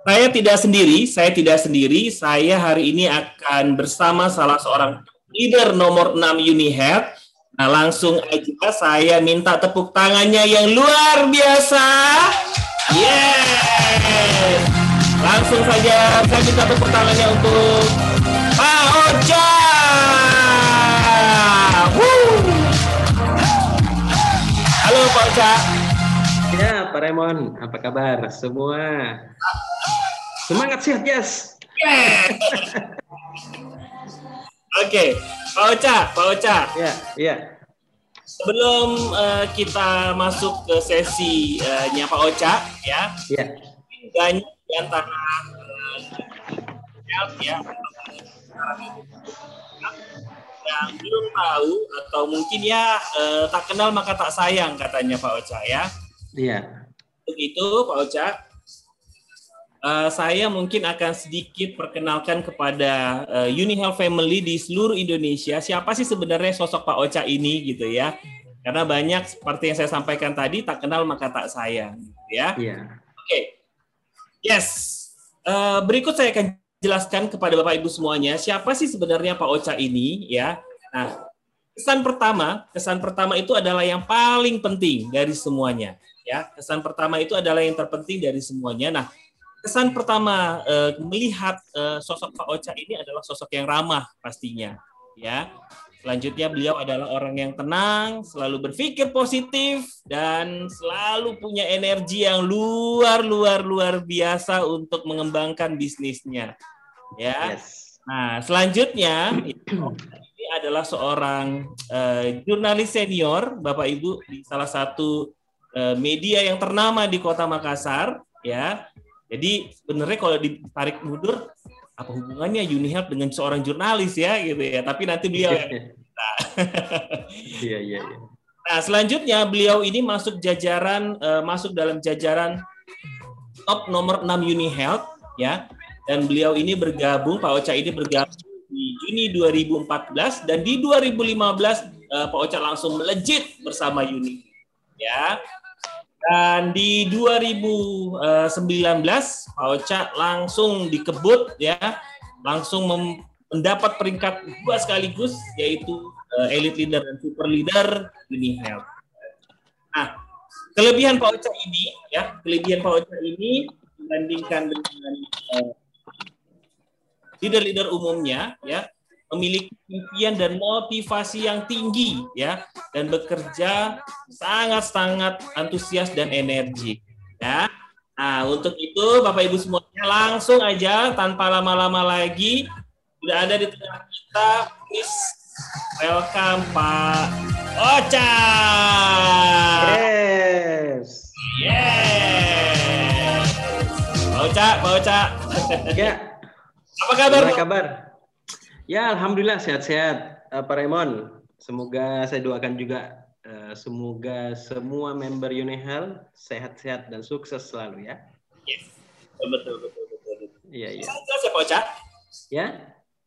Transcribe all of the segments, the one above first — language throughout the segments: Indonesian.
saya tidak sendiri, saya tidak sendiri. Saya hari ini akan bersama salah seorang leader nomor 6 Unihead. Nah, langsung aja saya minta tepuk tangannya yang luar biasa. Yes. Langsung saja saya minta tepuk tangannya untuk Pak Oja. Halo Pak Oja. Ya, Pak Raymond, apa kabar semua? Semangat sehat, Yes. Oke, Pak Ocha, Pak Ocha. Ya, ya. Sebelum uh, kita masuk ke sesi uh, nya Pak Ocha, ya. Ya. Banyak di antara uh, ya yang belum tahu atau mungkin ya uh, tak kenal maka tak sayang katanya Pak Ocha ya. Iya. Untuk itu Pak Ocha, uh, saya mungkin akan sedikit perkenalkan kepada uh, Unihel Family di seluruh Indonesia. Siapa sih sebenarnya sosok Pak Ocha ini gitu ya? Karena banyak seperti yang saya sampaikan tadi, tak kenal maka tak sayang, gitu ya. Iya. Oke, okay. yes. Uh, berikut saya akan jelaskan kepada Bapak Ibu semuanya siapa sih sebenarnya Pak Ocha ini ya. Nah, kesan pertama, kesan pertama itu adalah yang paling penting dari semuanya ya kesan pertama itu adalah yang terpenting dari semuanya. Nah kesan pertama eh, melihat eh, sosok Pak Ocha ini adalah sosok yang ramah pastinya ya. Selanjutnya beliau adalah orang yang tenang selalu berpikir positif dan selalu punya energi yang luar luar luar biasa untuk mengembangkan bisnisnya ya. Yes. nah selanjutnya ini adalah seorang uh, jurnalis senior Bapak Ibu di salah satu media yang ternama di Kota Makassar ya. Jadi sebenarnya kalau ditarik mundur apa hubungannya Unihelp dengan seorang jurnalis ya gitu ya. Tapi nanti beliau Iya iya iya. Nah, selanjutnya beliau ini masuk jajaran uh, masuk dalam jajaran top nomor 6 Unihealth ya. Dan beliau ini bergabung Pak Ocha ini bergabung di Juni 2014 dan di 2015 uh, Pak Ocha langsung melejit bersama Uni ya. Dan di 2019 Pak Ocha langsung dikebut ya, langsung mendapat peringkat dua sekaligus yaitu uh, elite leader dan super leader Uni Health. Nah, kelebihan Pak Ocha ini ya, kelebihan Pak Ocha ini dibandingkan dengan uh, leader-leader umumnya ya, memiliki impian dan motivasi yang tinggi ya dan bekerja sangat-sangat antusias dan energi ya. Nah, untuk itu Bapak Ibu semuanya langsung aja tanpa lama-lama lagi sudah ada di tengah kita please welcome Pak Ocha. Yes. Yes. Pak Ocha, Pak Ocha. Ya. Apa kabar? Apa kabar? Ya, alhamdulillah sehat-sehat, uh, Pak Raymond. Semoga saya doakan juga uh, semoga semua member Unihel sehat-sehat dan sukses selalu ya. Yes. Betul betul betul. Iya, iya. Jelas ya Pak Ocha? Ya?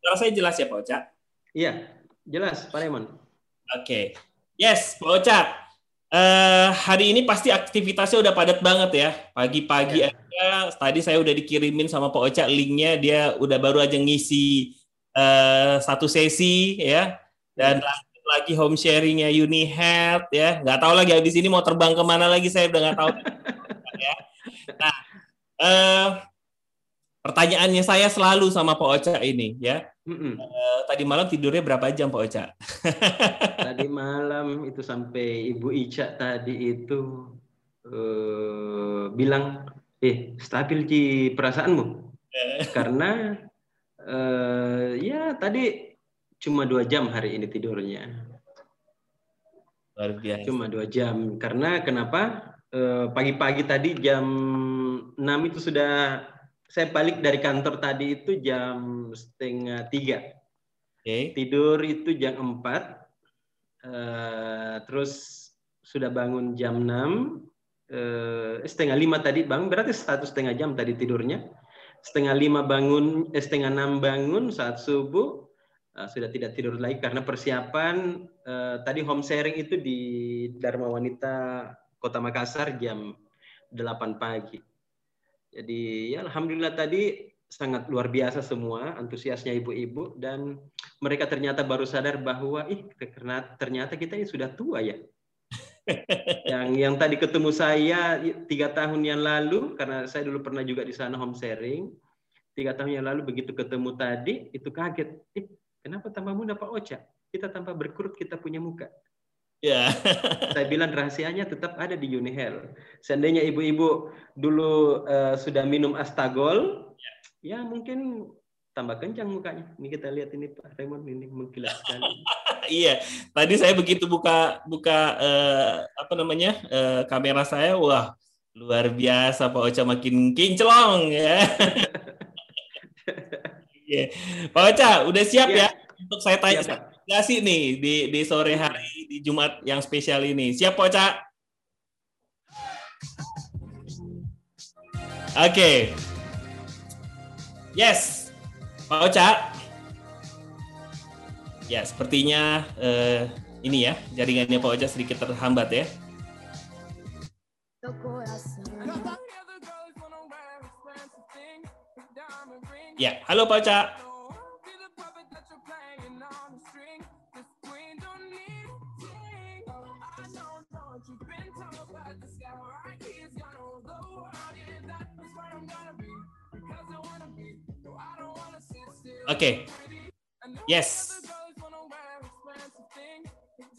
Kalau saya jelas ya Pak Ocha? Iya, jelas Pak Raymond. Oke. Okay. Yes, Pak Ocha. Uh, hari ini pasti aktivitasnya udah padat banget ya. Pagi-pagi ya. aja, tadi saya udah dikirimin sama Pak Ocha linknya, dia udah baru aja ngisi uh, satu sesi ya. Dan hmm. lanjut lagi home sharingnya Unihealth ya. Nggak tahu lagi habis ini mau terbang ke mana lagi saya udah nggak tahu. Ya. Nah uh, pertanyaannya saya selalu sama Pak Ocha ini ya. Mm uh, tadi malam tidurnya berapa jam Pak Ocha? Tadi malam itu sampai Ibu Ica tadi itu uh, bilang eh stabil di perasaanmu. Karena Uh, ya tadi cuma dua jam hari ini tidurnya. Luar biasa. Cuma dua jam. Karena kenapa? eh, pagi-pagi tadi jam 6 itu sudah saya balik dari kantor tadi itu jam setengah tiga. Okay. Tidur itu jam 4. Uh, eh, terus sudah bangun jam 6. Uh, setengah lima tadi bang berarti satu setengah jam tadi tidurnya setengah lima bangun, eh, setengah enam bangun saat subuh, uh, sudah tidak tidur lagi karena persiapan uh, tadi home sharing itu di Dharma Wanita Kota Makassar jam 8 pagi. Jadi ya alhamdulillah tadi sangat luar biasa semua antusiasnya ibu-ibu dan mereka ternyata baru sadar bahwa ih karena ternyata kita ini sudah tua ya. Yang yang tadi ketemu saya tiga tahun yang lalu karena saya dulu pernah juga di sana home sharing tiga tahun yang lalu begitu ketemu tadi itu kaget eh, kenapa tambah muda Pak Ocha kita tanpa berkurut kita punya muka Ya. Yeah. Saya bilang rahasianya tetap ada di Unihel. Seandainya ibu-ibu dulu uh, sudah minum Astagol, yeah. ya mungkin tambah kencang mukanya. Ini kita lihat ini Pak Raymond ini mengkilat sekali. iya, tadi saya begitu buka buka uh, apa namanya uh, kamera saya, wah luar biasa Pak Ocha makin kinclong ya. yeah. Pak Ocha, udah siap yeah. ya untuk saya tanya. Siap, sih nih di di sore hari di Jumat yang spesial ini. Siap, Poca? Oke. Okay. Yes. Pak Oca. Ya, sepertinya uh, ini ya, jaringannya Pak Oca sedikit terhambat ya. Ya, halo Pak Oca. Oke. Okay. Yes.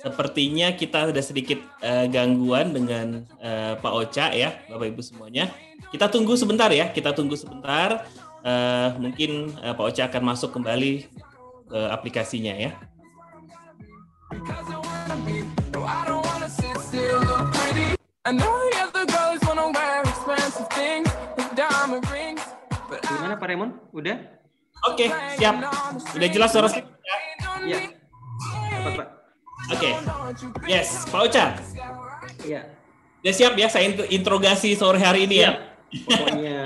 Sepertinya kita sudah sedikit uh, gangguan dengan uh, Pak Ocha ya, Bapak Ibu semuanya. Kita tunggu sebentar ya, kita tunggu sebentar. Uh, mungkin uh, Pak Ocha akan masuk kembali ke aplikasinya ya. Gimana Pak Raymond? Udah? Oke, okay, siap. Udah jelas suara saya? Iya. Oke. Okay. Yes, Pak Ocha. Iya. Udah siap ya saya interogasi sore hari ini ya? Pokoknya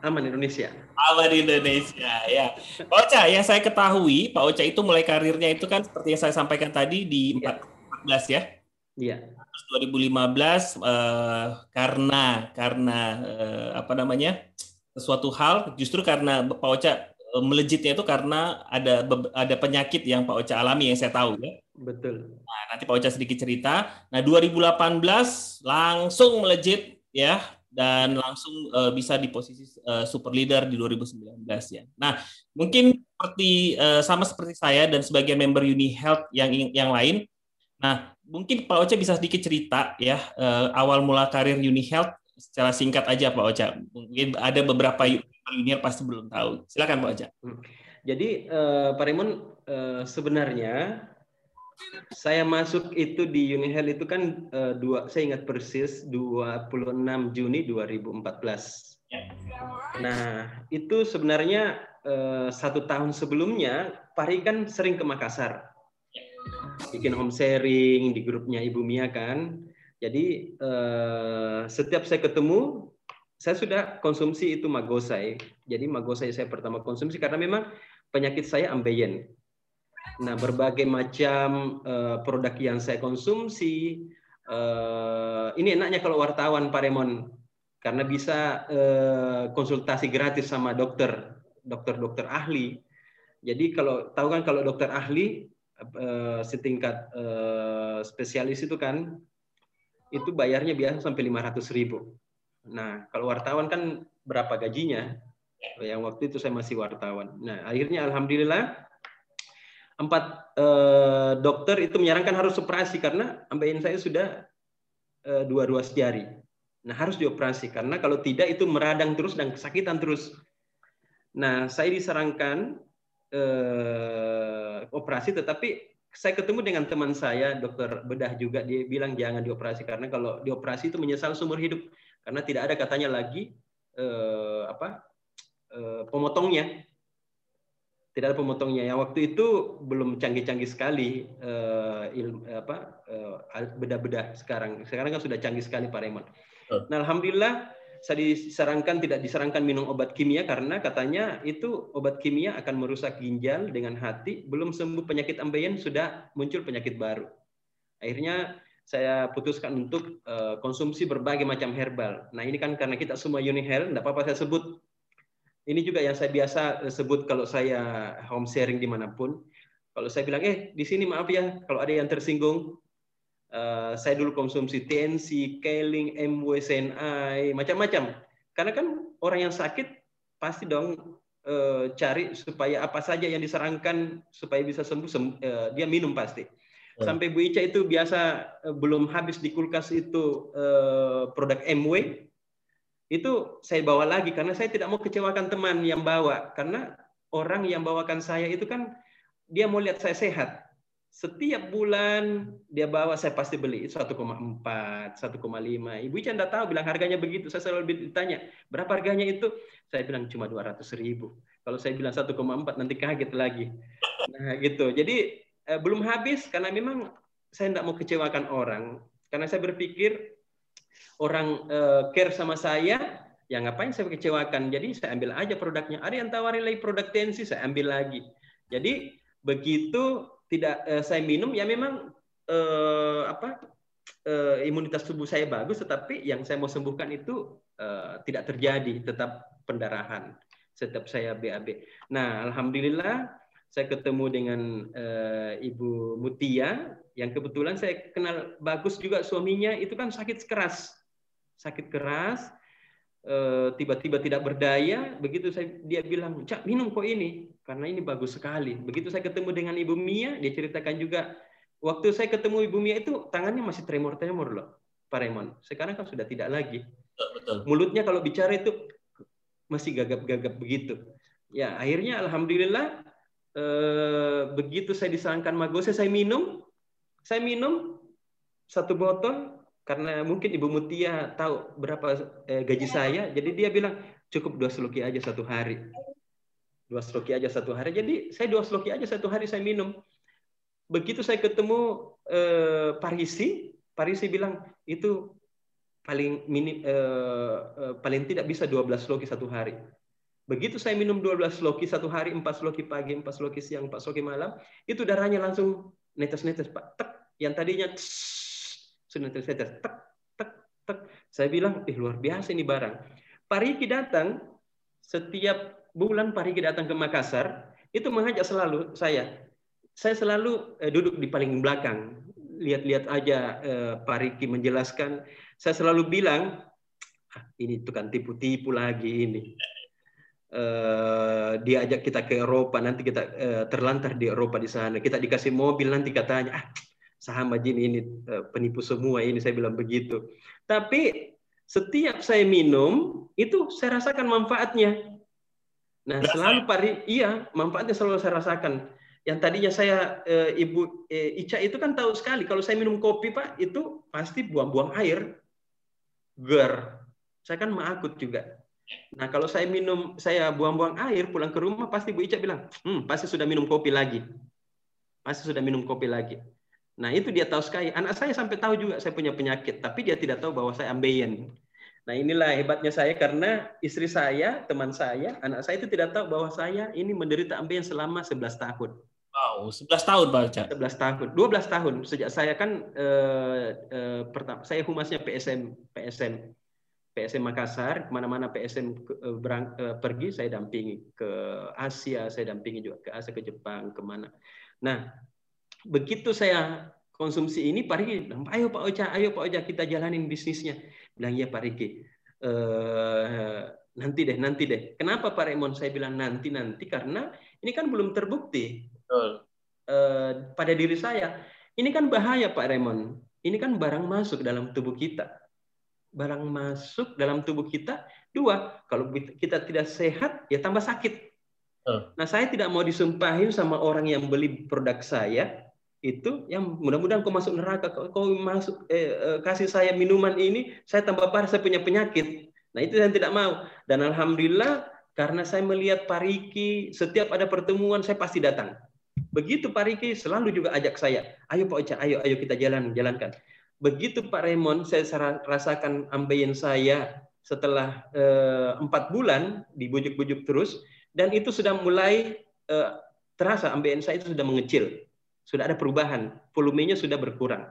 aman Indonesia. Aman Indonesia, ya. Pak Ocha, yang saya ketahui, Pak Ocha itu mulai karirnya itu kan seperti yang saya sampaikan tadi di ya. 14 ya? Iya. 2015 uh, karena karena uh, apa namanya? sesuatu hal justru karena Pak Ocha Eh, melejitnya itu karena ada ada penyakit yang Pak Ocha alami yang saya tahu ya. Betul. Nah, nanti Pak Ocha sedikit cerita. Nah, 2018 langsung melejit ya dan langsung uh, bisa di posisi uh, super leader di 2019 ya. Nah, mungkin seperti uh, sama seperti saya dan sebagai member Uni Health yang yang lain. Nah, mungkin Pak Ocha bisa sedikit cerita ya uh, awal mula karir Uni Health secara singkat aja Pak Ocha. Mungkin ada beberapa junior pasti belum tahu. Silakan Pak Oja. Hmm. Jadi uh, Pak Raymond uh, sebenarnya saya masuk itu di Unihel itu kan uh, dua saya ingat persis 26 Juni 2014. Ya. Nah, itu sebenarnya uh, satu tahun sebelumnya Pari kan sering ke Makassar. Ya. Bikin home sharing di grupnya Ibu Mia kan. Jadi uh, setiap saya ketemu saya sudah konsumsi itu magosai. Jadi magosai saya pertama konsumsi karena memang penyakit saya ambeien. Nah, berbagai macam uh, produk yang saya konsumsi, uh, ini enaknya kalau wartawan Pak Remon, karena bisa uh, konsultasi gratis sama dokter, dokter-dokter ahli. Jadi kalau tahu kan kalau dokter ahli uh, setingkat uh, spesialis itu kan, itu bayarnya biasa sampai 500 ribu. Nah, kalau wartawan kan berapa gajinya? Yang waktu itu saya masih wartawan. Nah, akhirnya alhamdulillah empat eh, dokter itu menyarankan harus operasi karena ambeien saya sudah eh, dua ruas jari. Nah, harus dioperasi karena kalau tidak itu meradang terus dan kesakitan terus. Nah, saya disarankan eh, operasi tetapi saya ketemu dengan teman saya dokter bedah juga dia bilang jangan dioperasi karena kalau dioperasi itu menyesal seumur hidup. Karena tidak ada katanya lagi eh, apa eh, pemotongnya. Tidak ada pemotongnya. Yang waktu itu belum canggih-canggih sekali eh, ilmu apa eh, beda-beda sekarang. Sekarang kan sudah canggih sekali Pak Raymond. Nah alhamdulillah saya disarankan tidak disarankan minum obat kimia karena katanya itu obat kimia akan merusak ginjal dengan hati belum sembuh penyakit ambeien sudah muncul penyakit baru akhirnya saya putuskan untuk uh, konsumsi berbagai macam herbal. Nah ini kan karena kita semua health, tidak apa-apa saya sebut. Ini juga yang saya biasa sebut kalau saya home sharing di mana pun. Kalau saya bilang, eh di sini maaf ya, kalau ada yang tersinggung, uh, saya dulu konsumsi TNC, Keling, MWSNI, macam-macam. Karena kan orang yang sakit pasti dong uh, cari supaya apa saja yang disarankan supaya bisa sembuh, sembuh uh, dia minum pasti. Sampai Bu Ica itu biasa eh, belum habis di kulkas itu eh, produk MW, itu saya bawa lagi karena saya tidak mau kecewakan teman yang bawa karena orang yang bawakan saya itu kan dia mau lihat saya sehat. Setiap bulan dia bawa saya pasti beli 1,4, 1,5. Ibu Ica tahu bilang harganya begitu. Saya selalu ditanya berapa harganya itu. Saya bilang cuma 200 ribu. Kalau saya bilang 1,4 nanti kaget lagi. Nah gitu. Jadi eh, belum habis karena memang saya tidak mau kecewakan orang. Karena saya berpikir orang eh, care sama saya, ya ngapain saya kecewakan. Jadi saya ambil aja produknya. Ada yang tawarin lagi produk tensi, saya ambil lagi. Jadi begitu tidak eh, saya minum, ya memang eh, apa eh, imunitas tubuh saya bagus, tetapi yang saya mau sembuhkan itu eh, tidak terjadi, tetap pendarahan. Tetap saya BAB. Nah, alhamdulillah saya ketemu dengan uh, Ibu Mutia yang kebetulan saya kenal bagus juga suaminya itu kan sakit keras sakit keras eh, tiba-tiba tidak berdaya begitu saya dia bilang cak minum kok ini karena ini bagus sekali. Begitu saya ketemu dengan Ibu Mia dia ceritakan juga waktu saya ketemu Ibu Mia itu tangannya masih tremor-tremor loh Pak Raymond. Sekarang kan sudah tidak lagi. Betul. mulutnya kalau bicara itu masih gagap-gagap begitu. Ya akhirnya alhamdulillah Eh, begitu saya disarankan magose saya minum. Saya minum satu botol karena mungkin Ibu Mutia tahu berapa eh, gaji saya. Jadi dia bilang cukup dua sloki aja satu hari dua sloki aja satu hari jadi saya dua sloki aja satu hari saya minum begitu saya ketemu eh, Parisi Parisi bilang itu paling minim eh, eh, paling tidak bisa 12 sloki satu hari Begitu saya minum 12 sloki satu hari, 4 sloki pagi, 4 sloki siang, 4 sloki malam, itu darahnya langsung netes-netes, Pak. Tek. Yang tadinya sudah netes-netes. Tek, tek, tek. Saya bilang, ih luar biasa ini barang. Pak Riki datang, setiap bulan Pak Riki datang ke Makassar, itu mengajak selalu saya. Saya selalu eh, duduk di paling belakang. Lihat-lihat aja eh, Pak Riki menjelaskan. Saya selalu bilang, ah, ini tukang tipu-tipu lagi ini Uh, dia ajak kita ke Eropa nanti kita uh, terlantar di Eropa di sana kita dikasih mobil nanti katanya ah saham Jin ini uh, penipu semua ini saya bilang begitu tapi setiap saya minum itu saya rasakan manfaatnya nah selalu pari iya manfaatnya selalu saya rasakan yang tadinya saya uh, ibu uh, Ica itu kan tahu sekali kalau saya minum kopi pak itu pasti buang-buang air ger saya kan mengakut juga Nah, kalau saya minum, saya buang-buang air, pulang ke rumah, pasti Bu Ica bilang, hmm, pasti sudah minum kopi lagi. Pasti sudah minum kopi lagi. Nah, itu dia tahu sekali. Anak saya sampai tahu juga saya punya penyakit, tapi dia tidak tahu bahwa saya ambeien. Nah, inilah hebatnya saya karena istri saya, teman saya, anak saya itu tidak tahu bahwa saya ini menderita ambeien selama 11 tahun. Wow, 11 tahun Pak Ica. 11 tahun, 12 tahun. Sejak saya kan eh, eh, pertama saya humasnya PSM, PSM PSM Makassar, ke mana-mana PSM eh, berang, uh, pergi, saya dampingi ke Asia, saya dampingi juga ke Asia, ke Jepang, ke mana. Nah, begitu saya konsumsi ini, Pak Riki, ayo Pak Ocha, ayo Pak Ocha, kita jalanin bisnisnya. Bilang, ya Pak Riki, uh, nanti deh, nanti deh. Kenapa Pak Raymond? Saya bilang nanti, nanti, karena ini kan belum terbukti Uh, pada diri saya. Ini kan bahaya Pak Raymond. Ini kan barang masuk dalam tubuh kita barang masuk dalam tubuh kita. Dua, kalau kita tidak sehat, ya tambah sakit. Nah, saya tidak mau disumpahin sama orang yang beli produk saya itu yang mudah-mudahan kau masuk neraka, kau, kau masuk eh, eh, kasih saya minuman ini, saya tambah parah, saya punya penyakit. Nah, itu yang tidak mau. Dan alhamdulillah karena saya melihat Pariki setiap ada pertemuan saya pasti datang. Begitu Pariki selalu juga ajak saya, ayo Pak Ocha, ayo ayo kita jalan jalankan. Begitu Pak Raymond, saya rasakan ambeien saya setelah eh, empat bulan dibujuk-bujuk terus, dan itu sudah mulai eh, terasa ambeien saya itu sudah mengecil, sudah ada perubahan, volumenya sudah berkurang.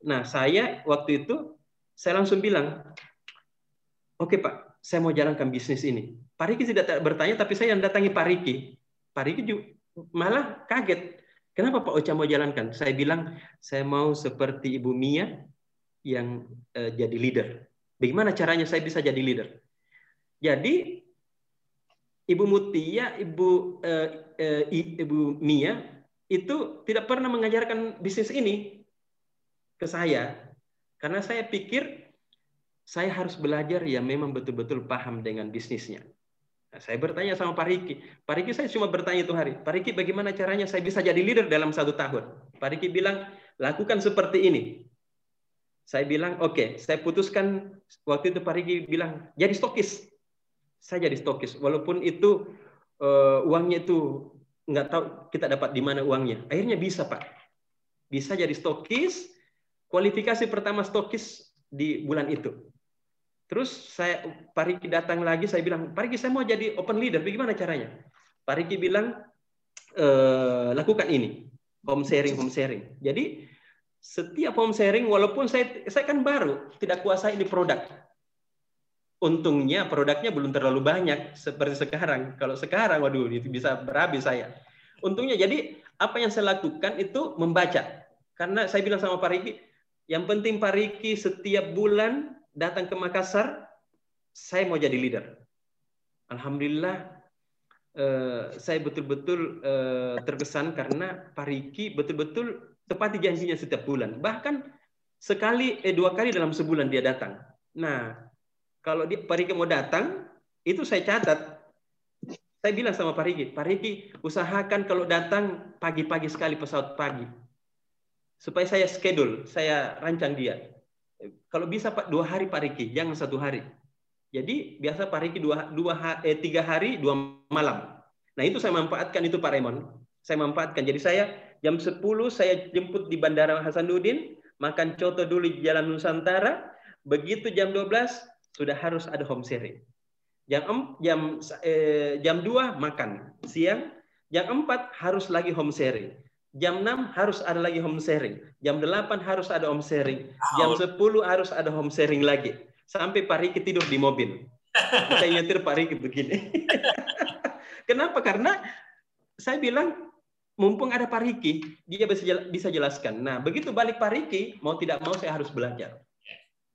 Nah, saya waktu itu saya langsung bilang, oke Pak, saya mau jalankan bisnis ini. Pak Riki tidak bertanya, tapi saya yang datangi Pak Riki. Pak Riki juga malah kaget. Kenapa Pak Ocha mau jalankan? Saya bilang, saya mau seperti Ibu Mia yang uh, jadi leader. Bagaimana caranya saya bisa jadi leader? Jadi Ibu Mutia, Ibu uh, uh, Ibu Mia itu tidak pernah mengajarkan bisnis ini ke saya karena saya pikir saya harus belajar ya memang betul-betul paham dengan bisnisnya. Nah, saya bertanya sama Pak Riki. Pak Riki saya cuma bertanya itu hari. Pak Riki bagaimana caranya saya bisa jadi leader dalam satu tahun? Pak Riki bilang lakukan seperti ini. Saya bilang oke. Okay. Saya putuskan waktu itu Pak Riki bilang jadi stokis. Saya jadi stokis. Walaupun itu uh, uangnya itu nggak tahu kita dapat di mana uangnya. Akhirnya bisa Pak. Bisa jadi stokis. Kualifikasi pertama stokis di bulan itu. Terus saya Pak Riki datang lagi, saya bilang, Pak Riki saya mau jadi open leader, bagaimana caranya? Pak Riki bilang, e, lakukan ini, home sharing, home sharing. Jadi setiap home sharing, walaupun saya saya kan baru, tidak kuasa ini produk. Untungnya produknya belum terlalu banyak seperti sekarang. Kalau sekarang, waduh, itu bisa berhabis saya. Untungnya, jadi apa yang saya lakukan itu membaca. Karena saya bilang sama Pak Riki, yang penting Pak Riki setiap bulan datang ke Makassar, saya mau jadi leader. Alhamdulillah, eh, saya betul-betul eh, terkesan karena Pak Riki betul-betul tepati janjinya setiap bulan. Bahkan sekali, eh, dua kali dalam sebulan dia datang. Nah, kalau dia, Pak Riki mau datang, itu saya catat. Saya bilang sama Pak Riki, Pak Riki usahakan kalau datang pagi-pagi sekali pesawat pagi. Supaya saya schedule, saya rancang dia kalau bisa Pak dua hari Pak Riki, jangan satu hari. Jadi biasa Pak Riki dua, dua eh, tiga hari dua malam. Nah itu saya manfaatkan itu Pak Raymond. Saya manfaatkan. Jadi saya jam 10 saya jemput di Bandara Hasanuddin, makan coto dulu di Jalan Nusantara. Begitu jam 12 sudah harus ada home sharing. Jam jam eh, jam 2 makan siang, jam 4 harus lagi home sharing. Jam 6 harus ada lagi home sharing. Jam 8 harus ada home sharing. Jam 10 harus ada home sharing lagi. Sampai Pak Riki tidur di mobil. saya nyetir Pak Riki begini. Kenapa? Karena saya bilang mumpung ada Pak Riki, dia bisa jelaskan. Nah, begitu balik Pak Riki, mau tidak mau saya harus belajar.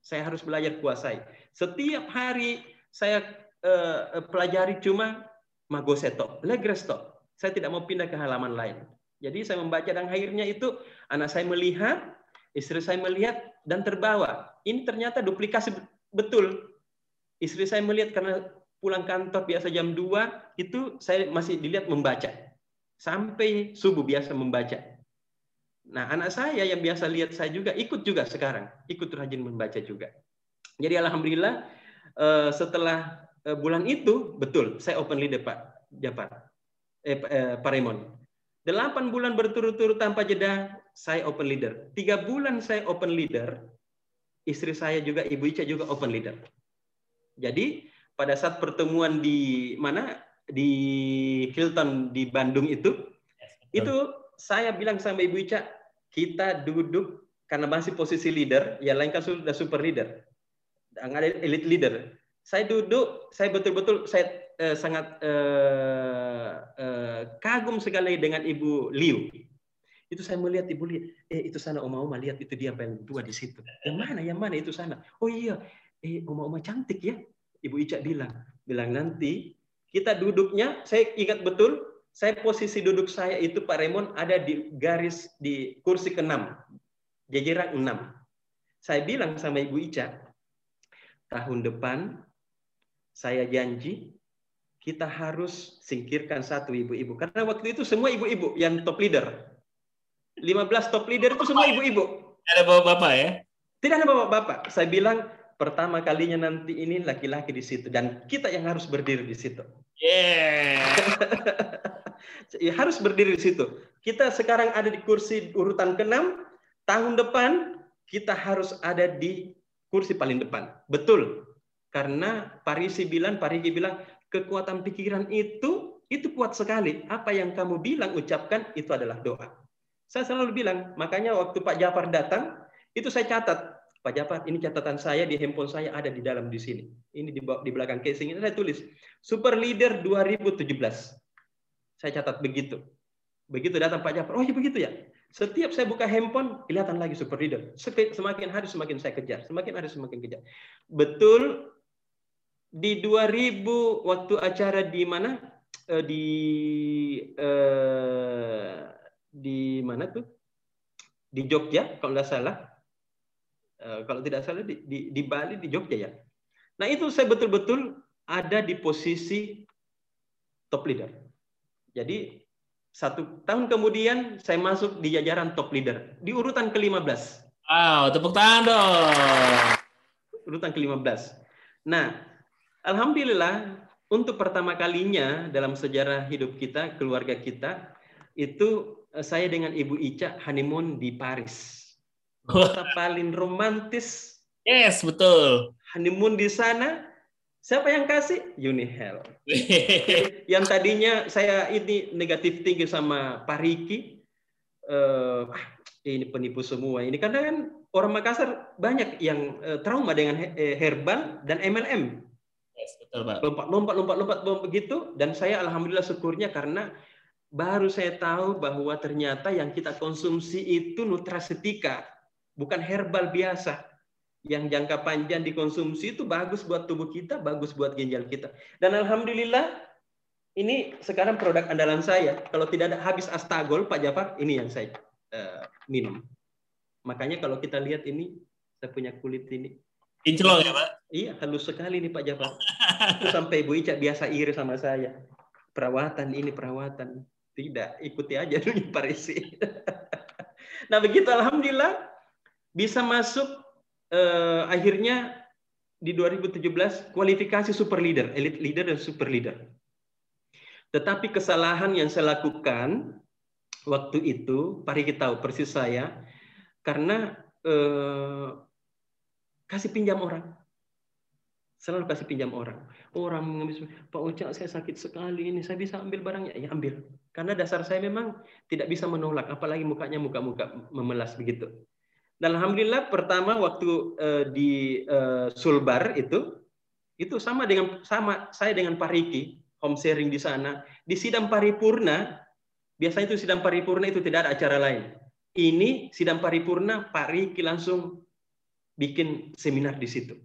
Saya harus belajar kuasai. Setiap hari saya uh, pelajari cuma Magoseto, Legresto. Saya tidak mau pindah ke halaman lain. Jadi saya membaca dan akhirnya itu anak saya melihat, istri saya melihat dan terbawa. Ini ternyata duplikasi betul. Istri saya melihat karena pulang kantor biasa jam 2, itu saya masih dilihat membaca. Sampai subuh biasa membaca. Nah, anak saya yang biasa lihat saya juga ikut juga sekarang, ikut rajin membaca juga. Jadi alhamdulillah eh, setelah eh, bulan itu betul saya open leader Pak Japar, eh, eh, Pak Raymond. Delapan bulan berturut-turut tanpa jeda, saya open leader. Tiga bulan saya open leader, istri saya juga, Ibu Ica juga open leader. Jadi pada saat pertemuan di mana di Hilton di Bandung itu, itu saya bilang sama Ibu Ica, kita duduk karena masih posisi leader, ya lain kan sudah super leader, ada elite leader. Saya duduk, saya betul-betul saya eh, sangat eh, eh, kagum sekali dengan Ibu Liu. Itu saya melihat Ibu Liu, eh itu sana oma-oma lihat itu dia paling tua di situ. Yang mana? Yang mana itu sana? Oh iya, eh oma-oma cantik ya. Ibu Ica bilang, bilang nanti kita duduknya, saya ingat betul, saya posisi duduk saya itu Pak Raymond ada di garis di kursi ke-6, jajaran 6. Saya bilang sama Ibu Ica, tahun depan saya janji kita harus singkirkan satu ibu-ibu. Karena waktu itu semua ibu-ibu yang top leader. 15 top leader itu semua ibu-ibu. Ada bapak-bapak ya? Tidak ada bapak-bapak. Saya bilang pertama kalinya nanti ini laki-laki di situ dan kita yang harus berdiri di situ. Yeah. ya, harus berdiri di situ. Kita sekarang ada di kursi urutan ke-6, tahun depan kita harus ada di kursi paling depan. Betul. Karena Parisi bilang, Parigi bilang kekuatan pikiran itu itu kuat sekali. Apa yang kamu bilang, ucapkan itu adalah doa. Saya selalu bilang, makanya waktu Pak Jafar datang, Itu saya catat, Pak Jafar, ini catatan saya di handphone saya ada di dalam di sini. Ini di, di belakang casing ini saya tulis Super Leader 2017. Saya catat begitu. Begitu datang Pak Jafar, oh iya begitu ya. Setiap saya buka handphone, kelihatan lagi super leader. Semakin hari semakin saya kejar, semakin hari semakin kejar. Betul di 2000 waktu acara di mana eh, di eh, di mana tuh di Jogja kalau tidak salah eh, kalau tidak salah di, di, di Bali di Jogja ya nah itu saya betul-betul ada di posisi top leader jadi satu tahun kemudian saya masuk di jajaran top leader di urutan ke-15 wow tepuk tangan dong urutan ke-15 nah alhamdulillah untuk pertama kalinya dalam sejarah hidup kita keluarga kita itu Eh, saya dengan Ibu Ica honeymoon di Paris. Kota paling romantis. Yes, betul. Honeymoon di sana. Siapa yang kasih? Unihel. yang tadinya saya ini negatif tinggi sama Pak Riki. Uh, ini penipu semua ini karena kan orang Makassar banyak yang uh, trauma dengan herbal dan MLM. Yes, betul, Pak. Lompat, lompat, lompat, lompat, lompat begitu. Dan saya alhamdulillah syukurnya karena baru saya tahu bahwa ternyata yang kita konsumsi itu nutrasetika, bukan herbal biasa. Yang jangka panjang dikonsumsi itu bagus buat tubuh kita, bagus buat ginjal kita. Dan alhamdulillah ini sekarang produk andalan saya. Kalau tidak ada habis astagol, Pak Jafar, ini yang saya uh, minum. Makanya kalau kita lihat ini, saya punya kulit ini. Kinclong ya, Pak? Iya, halus sekali nih Pak Jafar. Sampai Bu Ica biasa iri sama saya. Perawatan ini, perawatan. Tidak, ikuti aja dulu Parisi. nah begitu Alhamdulillah bisa masuk eh, akhirnya di 2017 kualifikasi super leader, elite leader dan super leader. Tetapi kesalahan yang saya lakukan waktu itu, Pak Riki tahu persis saya, karena eh, kasih pinjam orang. Selalu kasih pinjam orang. Orang mengambil, Pak Ucak saya sakit sekali ini, saya bisa ambil barangnya. Ya ambil. Karena dasar saya memang tidak bisa menolak, apalagi mukanya muka-muka memelas begitu. Dan Alhamdulillah pertama waktu uh, di uh, Sulbar itu, itu sama dengan sama saya dengan Pak Riki, home sharing di sana. Di sidang paripurna, biasanya itu sidang paripurna itu tidak ada acara lain. Ini sidang paripurna, Pak Riki langsung bikin seminar di situ.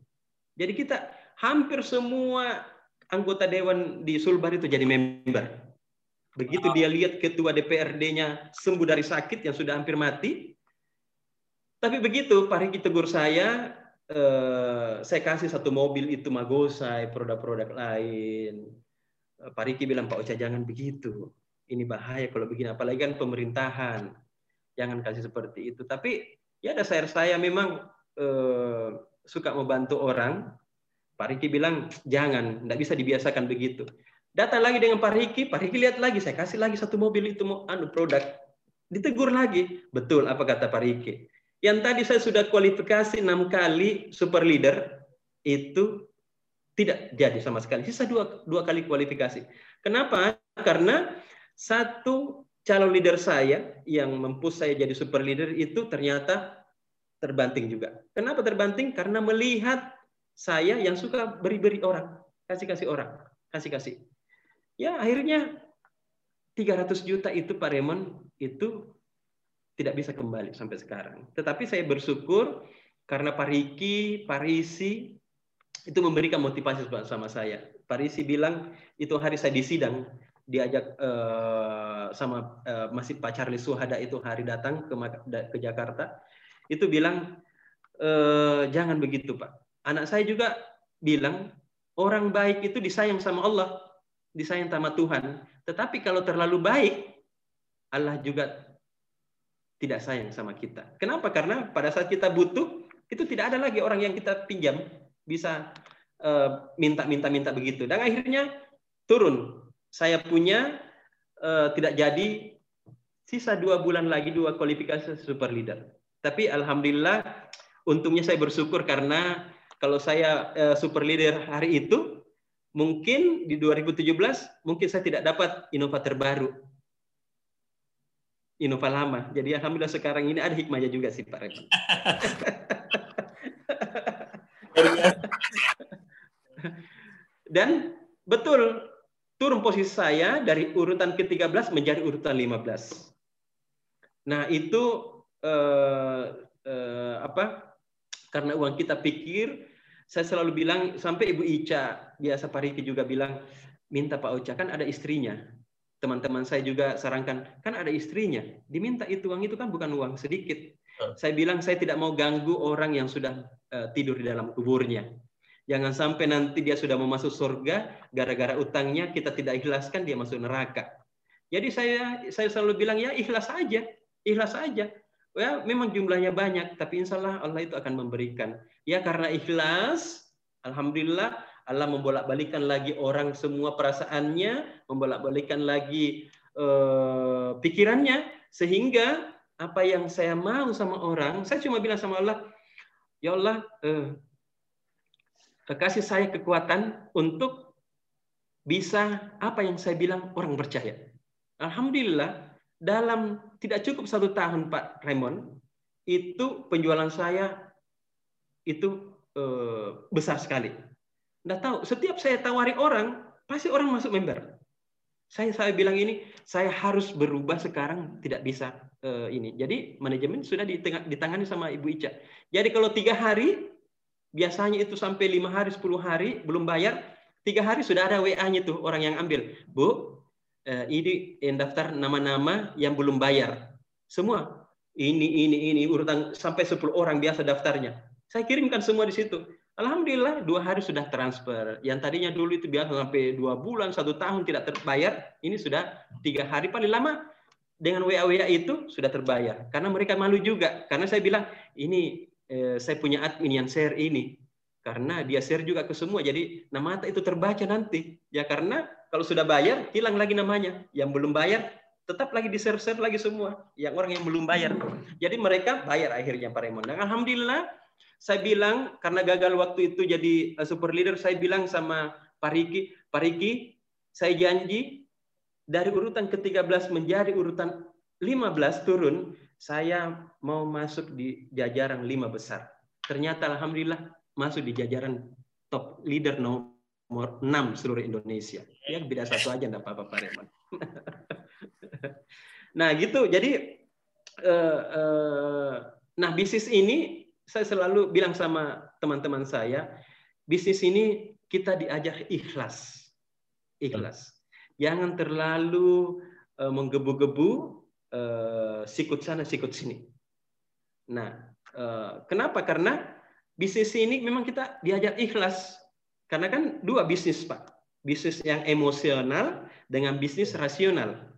Jadi kita hampir semua anggota dewan di Sulbar itu jadi member. Begitu dia lihat ketua DPRD-nya sembuh dari sakit yang sudah hampir mati. Tapi begitu Pak Riki tegur saya, eh, saya kasih satu mobil itu Magosai, produk-produk lain. Eh, Pak Riki bilang, Pak Ocha jangan begitu. Ini bahaya kalau begini. Apalagi kan pemerintahan. Jangan kasih seperti itu. Tapi ya dasar saya memang eh, suka membantu orang Pak Riki bilang, jangan, tidak bisa dibiasakan begitu. Datang lagi dengan Pak Riki, Pak Riki lihat lagi, saya kasih lagi satu mobil itu anu produk. Ditegur lagi, betul apa kata Pak Riki. Yang tadi saya sudah kualifikasi enam kali super leader, itu tidak jadi sama sekali. Sisa dua, dua kali kualifikasi. Kenapa? Karena satu calon leader saya yang mempush saya jadi super leader itu ternyata terbanting juga. Kenapa terbanting? Karena melihat saya yang suka beri-beri orang, kasih-kasih orang, kasih-kasih. Ya akhirnya 300 juta itu Pak Raymond itu tidak bisa kembali sampai sekarang. Tetapi saya bersyukur karena Pak Riki, Pak Risi itu memberikan motivasi sama saya. Pak Risi bilang itu hari saya disidang diajak uh, sama uh, masih Pak Charlie Suhada itu hari datang ke ke Jakarta itu bilang e, jangan begitu Pak anak saya juga bilang orang baik itu disayang sama Allah, disayang sama Tuhan. Tetapi kalau terlalu baik, Allah juga tidak sayang sama kita. Kenapa? Karena pada saat kita butuh, itu tidak ada lagi orang yang kita pinjam bisa minta-minta-minta uh, begitu. Dan akhirnya turun. Saya punya uh, tidak jadi sisa dua bulan lagi dua kualifikasi super leader. Tapi alhamdulillah, untungnya saya bersyukur karena kalau saya uh, super leader hari itu, mungkin di 2017 mungkin saya tidak dapat inovator baru. Innova lama. Jadi alhamdulillah sekarang ini ada hikmahnya juga sih Pak Revan. Dan betul turun posisi saya dari urutan ke-13 menjadi urutan 15. Nah, itu eh, eh, apa? Karena uang kita pikir, saya selalu bilang sampai Ibu Ica, biasa Pak Riki juga bilang, minta Pak Ocha kan ada istrinya. Teman-teman saya juga sarankan, kan ada istrinya. Diminta itu uang itu kan bukan uang sedikit. Saya bilang saya tidak mau ganggu orang yang sudah uh, tidur di dalam kuburnya. Jangan sampai nanti dia sudah mau masuk surga, gara-gara utangnya kita tidak ikhlaskan dia masuk neraka. Jadi saya saya selalu bilang ya ikhlas saja, ikhlas saja. Ya memang jumlahnya banyak, tapi insya Allah Allah itu akan memberikan. Ya karena ikhlas, alhamdulillah Allah membolak-balikan lagi orang semua perasaannya, membolak-balikan lagi eh, pikirannya, sehingga apa yang saya mau sama orang, saya cuma bilang sama Allah, ya Allah, eh, kasih saya kekuatan untuk bisa apa yang saya bilang orang percaya. Alhamdulillah dalam tidak cukup satu tahun Pak Raymond itu penjualan saya itu eh, besar sekali. Nggak tahu setiap saya tawari orang pasti orang masuk member. Saya saya bilang ini saya harus berubah sekarang tidak bisa eh, ini. Jadi manajemen sudah ditangani sama Ibu Ica. Jadi kalau tiga hari biasanya itu sampai lima hari, sepuluh hari belum bayar, tiga hari sudah ada WA-nya tuh orang yang ambil. Bu, eh, ini yang daftar nama-nama yang belum bayar. Semua. Ini, ini, ini, urutan sampai 10 orang biasa daftarnya. Saya kirimkan semua di situ. Alhamdulillah dua hari sudah transfer. Yang tadinya dulu itu biasa sampai dua bulan, satu tahun tidak terbayar. Ini sudah tiga hari paling lama dengan WA WA itu sudah terbayar. Karena mereka malu juga. Karena saya bilang ini eh, saya punya admin yang share ini karena dia share juga ke semua jadi nama itu terbaca nanti ya karena kalau sudah bayar hilang lagi namanya yang belum bayar tetap lagi di share share lagi semua yang orang yang belum bayar jadi mereka bayar akhirnya Pak Raymond dan alhamdulillah saya bilang karena gagal waktu itu jadi uh, super leader saya bilang sama Pak Riki Pak Riki saya janji dari urutan ke-13 menjadi urutan 15 turun saya mau masuk di jajaran lima besar. Ternyata alhamdulillah masuk di jajaran top leader nomor 6 seluruh Indonesia. Ya beda satu aja enggak apa-apa Pak Reman. nah gitu. Jadi uh, uh, nah bisnis ini saya selalu bilang sama teman-teman saya, bisnis ini kita diajak ikhlas. Ikhlas. Jangan terlalu uh, menggebu-gebu uh, sikut sana sikut sini. Nah, uh, kenapa? Karena bisnis ini memang kita diajar ikhlas. Karena kan dua bisnis, Pak. Bisnis yang emosional dengan bisnis rasional.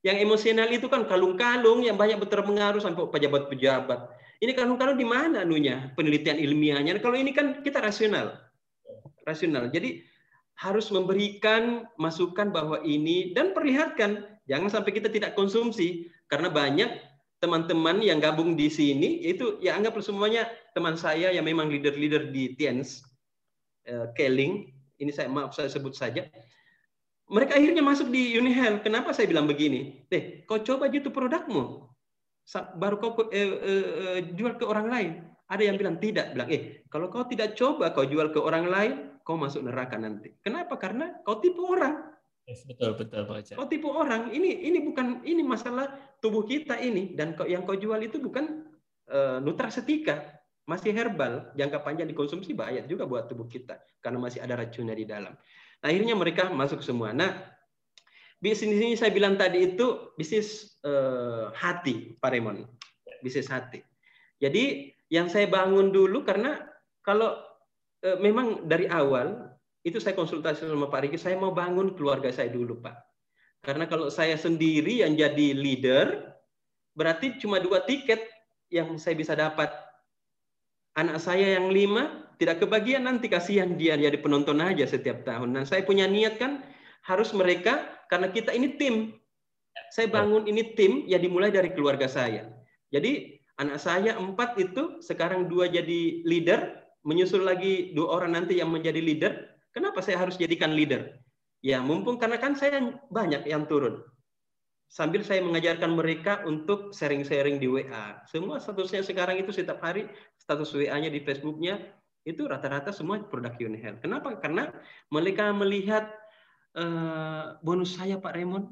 Yang emosional itu kan kalung-kalung yang banyak berpengaruh sampai pejabat-pejabat. Ini kalung-kalung di mana anunya penelitian ilmiahnya? Kalau ini kan kita rasional. Rasional. Jadi harus memberikan masukan bahwa ini dan perlihatkan jangan sampai kita tidak konsumsi karena banyak teman-teman yang gabung di sini itu ya anggap semuanya teman saya yang memang leader-leader di TIENS uh, Keling ini saya maaf saya sebut saja mereka akhirnya masuk di Unihel kenapa saya bilang begini deh kau coba gitu produkmu baru kau eh, eh, eh, jual ke orang lain. Ada yang bilang tidak. Bilang eh kalau kau tidak coba kau jual ke orang lain kau masuk neraka nanti. Kenapa? Karena kau tipu orang. Yes, betul betul Pak Ocha. Kau tipu orang, ini ini bukan ini masalah tubuh kita ini. Dan kau yang kau jual itu bukan uh, nutrasetika, masih herbal, jangka panjang dikonsumsi bahaya juga buat tubuh kita. Karena masih ada racunnya di dalam. Nah, akhirnya mereka masuk semua. Nah, bisnis ini saya bilang tadi itu bisnis uh, hati, Pak Raymond. Bisnis hati. Jadi yang saya bangun dulu karena kalau uh, memang dari awal itu saya konsultasi sama Pak Riki, saya mau bangun keluarga saya dulu, Pak. Karena kalau saya sendiri yang jadi leader, berarti cuma dua tiket yang saya bisa dapat. Anak saya yang lima, tidak kebagian nanti kasihan dia jadi penonton aja setiap tahun. Dan saya punya niat kan harus mereka, karena kita ini tim. Saya bangun ini tim, ya dimulai dari keluarga saya. Jadi anak saya empat itu, sekarang dua jadi leader, menyusul lagi dua orang nanti yang menjadi leader, Kenapa saya harus jadikan leader? Ya, mumpung karena kan saya banyak yang turun. sambil saya mengajarkan mereka untuk sharing-sharing di WA. Semua statusnya sekarang itu setiap hari status WA-nya di Facebook-nya itu rata-rata semua produk Unihel. Kenapa? Karena mereka melihat uh, bonus saya Pak Raymond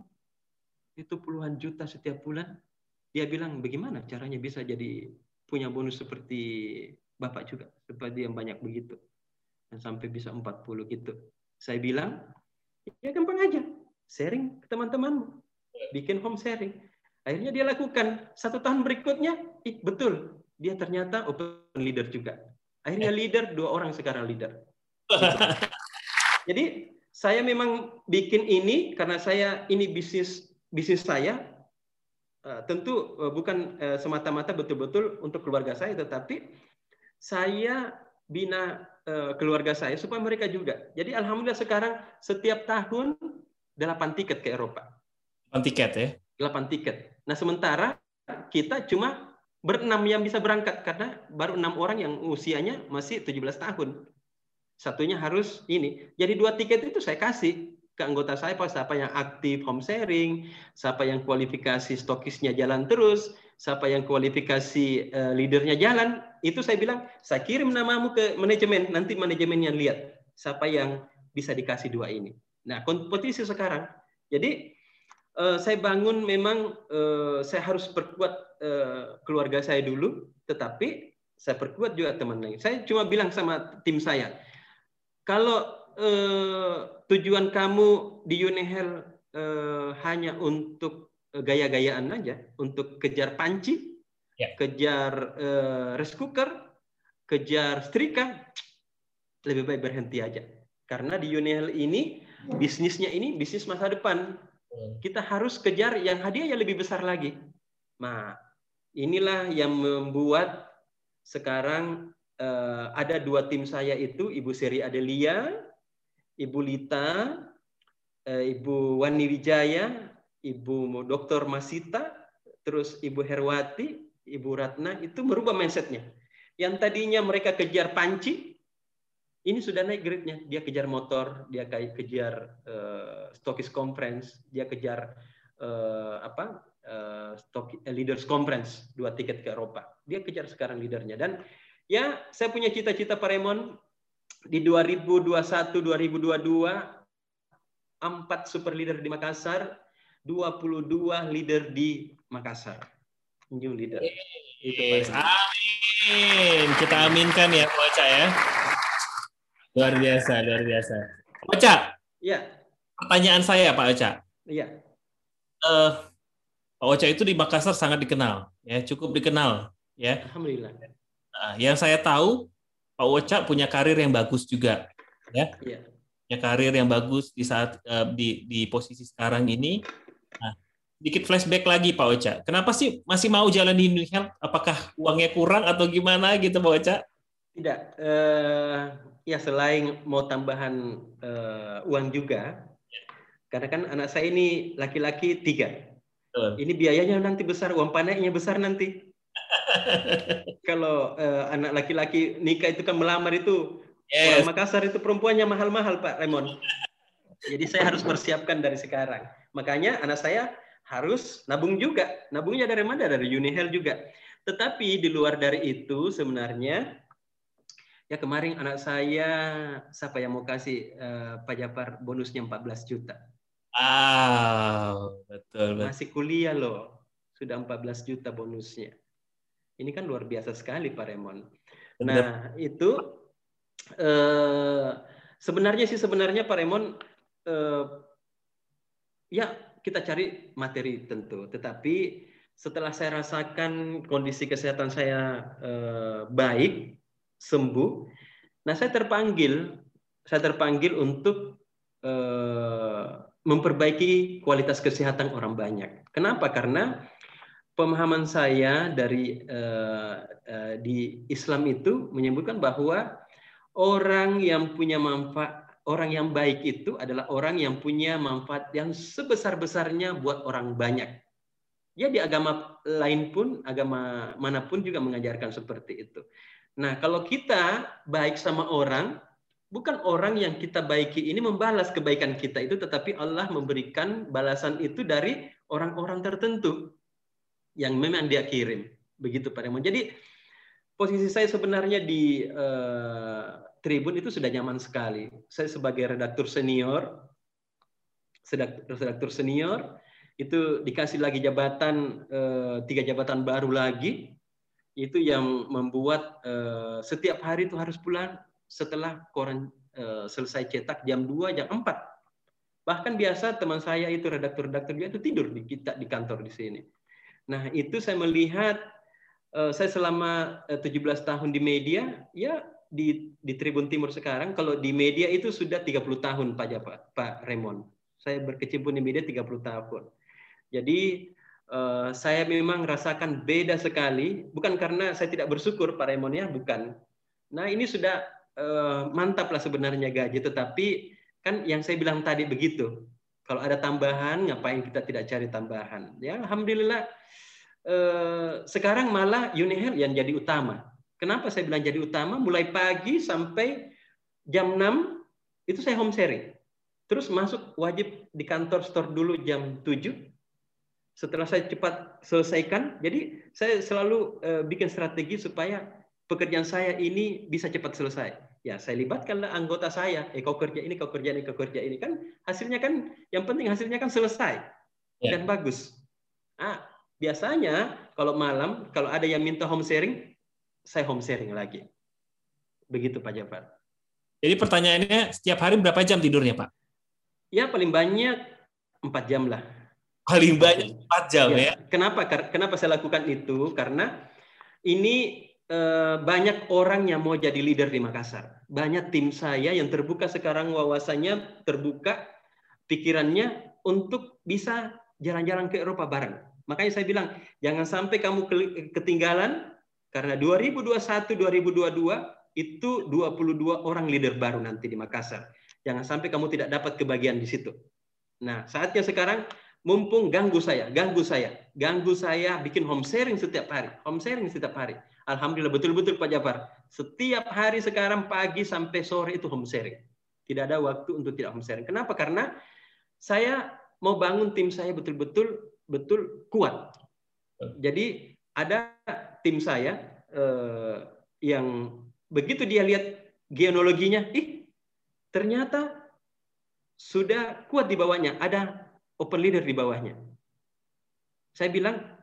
itu puluhan juta setiap bulan. Dia bilang bagaimana caranya bisa jadi punya bonus seperti Bapak juga, seperti yang banyak begitu. Dan sampai bisa 40 gitu. Saya bilang, ya gampang aja. Sharing ke teman-temanmu bikin home sharing. Akhirnya dia lakukan. Satu tahun berikutnya, ih betul, dia ternyata open leader juga. Akhirnya leader, dua orang sekarang leader. Jadi saya memang bikin ini karena saya ini bisnis bisnis saya. Eh, tentu eh, bukan eh, semata-mata betul-betul untuk keluarga saya, tetapi saya bina keluarga saya supaya mereka juga. Jadi alhamdulillah sekarang setiap tahun delapan tiket ke Eropa. 8 tiket ya? 8 tiket. Nah sementara kita cuma berenam yang bisa berangkat karena baru enam orang yang usianya masih 17 tahun. Satunya harus ini. Jadi dua tiket itu saya kasih ke anggota saya pas siapa yang aktif home sharing, siapa yang kualifikasi stokisnya jalan terus, siapa yang kualifikasi uh, leadernya jalan, itu saya bilang saya kirim namamu ke manajemen, nanti manajemen yang lihat siapa yang bisa dikasih dua ini. Nah kompetisi sekarang, jadi uh, saya bangun memang uh, saya harus perkuat uh, keluarga saya dulu, tetapi saya perkuat juga teman lain. Saya cuma bilang sama tim saya, kalau uh, tujuan kamu di Unihel uh, hanya untuk gaya-gayaan aja, untuk kejar panci, yeah. kejar uh, rice cooker, kejar setrika, lebih baik berhenti aja. Karena di Unihel ini bisnisnya ini bisnis masa depan kita harus kejar yang hadiah yang lebih besar lagi. Nah, inilah yang membuat sekarang uh, ada dua tim saya itu, Ibu Seri Adelia, Ibu Lita, uh, Ibu Wani Wijaya, Ibu Dr. Masita, terus Ibu Herwati, Ibu Ratna, itu merubah mindsetnya. Yang tadinya mereka kejar panci, ini sudah naik grade-nya. Dia kejar motor, dia kejar uh, stokis conference, dia kejar uh, apa? Uh, stock, leaders conference, dua tiket ke Eropa. Dia kejar sekarang leadernya dan ya saya punya cita-cita Pak Raymond di 2021 2022 empat super leader di Makassar, 22 leader di Makassar. New leader. Itu Amin. Kita aminkan ya Pak Ocha ya. Luar biasa, luar biasa. Oca. Iya. Pertanyaan saya Pak Oca. Iya. Uh, Pak Oca itu di Makassar sangat dikenal, ya cukup dikenal, ya. Alhamdulillah. Nah, yang saya tahu Pak Oca punya karir yang bagus juga, ya. Iya. Punya karir yang bagus di saat uh, di di posisi sekarang ini. Nah, sedikit flashback lagi Pak Oca. Kenapa sih masih mau jalan di Indonesia? Apakah uangnya kurang atau gimana gitu Pak Oca? Tidak. Uh, ya selain mau tambahan uh, uang juga, karena kan anak saya ini laki-laki tiga. Uh. Ini biayanya nanti besar, uang panennya besar nanti. Kalau uh, anak laki-laki nikah itu kan melamar itu yes. orang Makassar itu perempuannya mahal-mahal Pak Raymond. Jadi saya harus persiapkan dari sekarang. Makanya anak saya harus nabung juga. Nabungnya dari mana? Dari Unihel juga. Tetapi di luar dari itu sebenarnya Ya kemarin anak saya siapa yang mau kasih uh, Pak Japar bonusnya 14 juta. Wow, betul, betul. Masih kuliah loh. Sudah 14 juta bonusnya. Ini kan luar biasa sekali Pak Remon. Nah, itu uh, sebenarnya sih sebenarnya Pak Remon uh, ya kita cari materi tentu, tetapi setelah saya rasakan kondisi kesehatan saya uh, baik, sembuh. Nah, saya terpanggil, saya terpanggil untuk eh, memperbaiki kualitas kesehatan orang banyak. Kenapa? Karena pemahaman saya dari eh, eh, di Islam itu menyebutkan bahwa orang yang punya manfaat, orang yang baik itu adalah orang yang punya manfaat yang sebesar-besarnya buat orang banyak. Ya di agama lain pun, agama mana pun juga mengajarkan seperti itu. Nah, kalau kita baik sama orang, bukan orang yang kita baiki ini membalas kebaikan kita itu, tetapi Allah memberikan balasan itu dari orang-orang tertentu yang memang dia kirim. Begitu Pak Raymond. Jadi posisi saya sebenarnya di uh, Tribun itu sudah nyaman sekali. Saya sebagai redaktur senior, redaktur senior, itu dikasih lagi jabatan uh, tiga jabatan baru lagi, itu yang membuat uh, setiap hari itu harus pulang setelah koran uh, selesai cetak jam 2, jam 4. Bahkan biasa teman saya itu redaktur-redaktur dia itu tidur di kita di kantor di sini. Nah, itu saya melihat uh, saya selama 17 tahun di media, ya di di Tribun Timur sekarang kalau di media itu sudah 30 tahun Pak Pak, Pak Raymond. Saya berkecimpung di media 30 tahun. Jadi uh, saya memang rasakan beda sekali, bukan karena saya tidak bersyukur Pak Raymond ya, bukan. Nah, ini sudah mantap lah sebenarnya gaji, tetapi kan yang saya bilang tadi begitu. Kalau ada tambahan, ngapain kita tidak cari tambahan? Ya, alhamdulillah uh, sekarang malah Unihel yang jadi utama Kenapa saya bilang jadi utama? Mulai pagi sampai jam 6 itu saya home sharing. Terus masuk wajib di kantor store dulu jam 7. Setelah saya cepat selesaikan, jadi saya selalu uh, bikin strategi supaya pekerjaan saya ini bisa cepat selesai. Ya, saya libatkanlah anggota saya. Eh, kau kerja ini, kau kerja ini, kau kerja ini. Kan hasilnya kan, yang penting hasilnya kan selesai. Ya. Dan bagus. Ah, biasanya kalau malam, kalau ada yang minta home sharing, saya home sharing lagi. Begitu Pak Jafar. Jadi pertanyaannya setiap hari berapa jam tidurnya Pak? Ya paling banyak empat jam lah. Paling banyak empat jam ya. ya. Kenapa? Kenapa saya lakukan itu? Karena ini banyak orang yang mau jadi leader di Makassar. Banyak tim saya yang terbuka sekarang wawasannya terbuka pikirannya untuk bisa jalan-jalan ke Eropa bareng. Makanya saya bilang jangan sampai kamu ketinggalan karena 2021 2022 itu 22 orang leader baru nanti di Makassar. Jangan sampai kamu tidak dapat kebagian di situ. Nah, saatnya sekarang mumpung ganggu saya, ganggu saya, ganggu saya bikin home sharing setiap hari, home sharing setiap hari. Alhamdulillah betul-betul Pak Jafar. Setiap hari sekarang pagi sampai sore itu home sharing. Tidak ada waktu untuk tidak home sharing. Kenapa? Karena saya mau bangun tim saya betul-betul betul kuat. Jadi ada tim saya eh, yang begitu dia lihat genealoginya, ih ternyata sudah kuat di bawahnya, ada open leader di bawahnya. Saya bilang,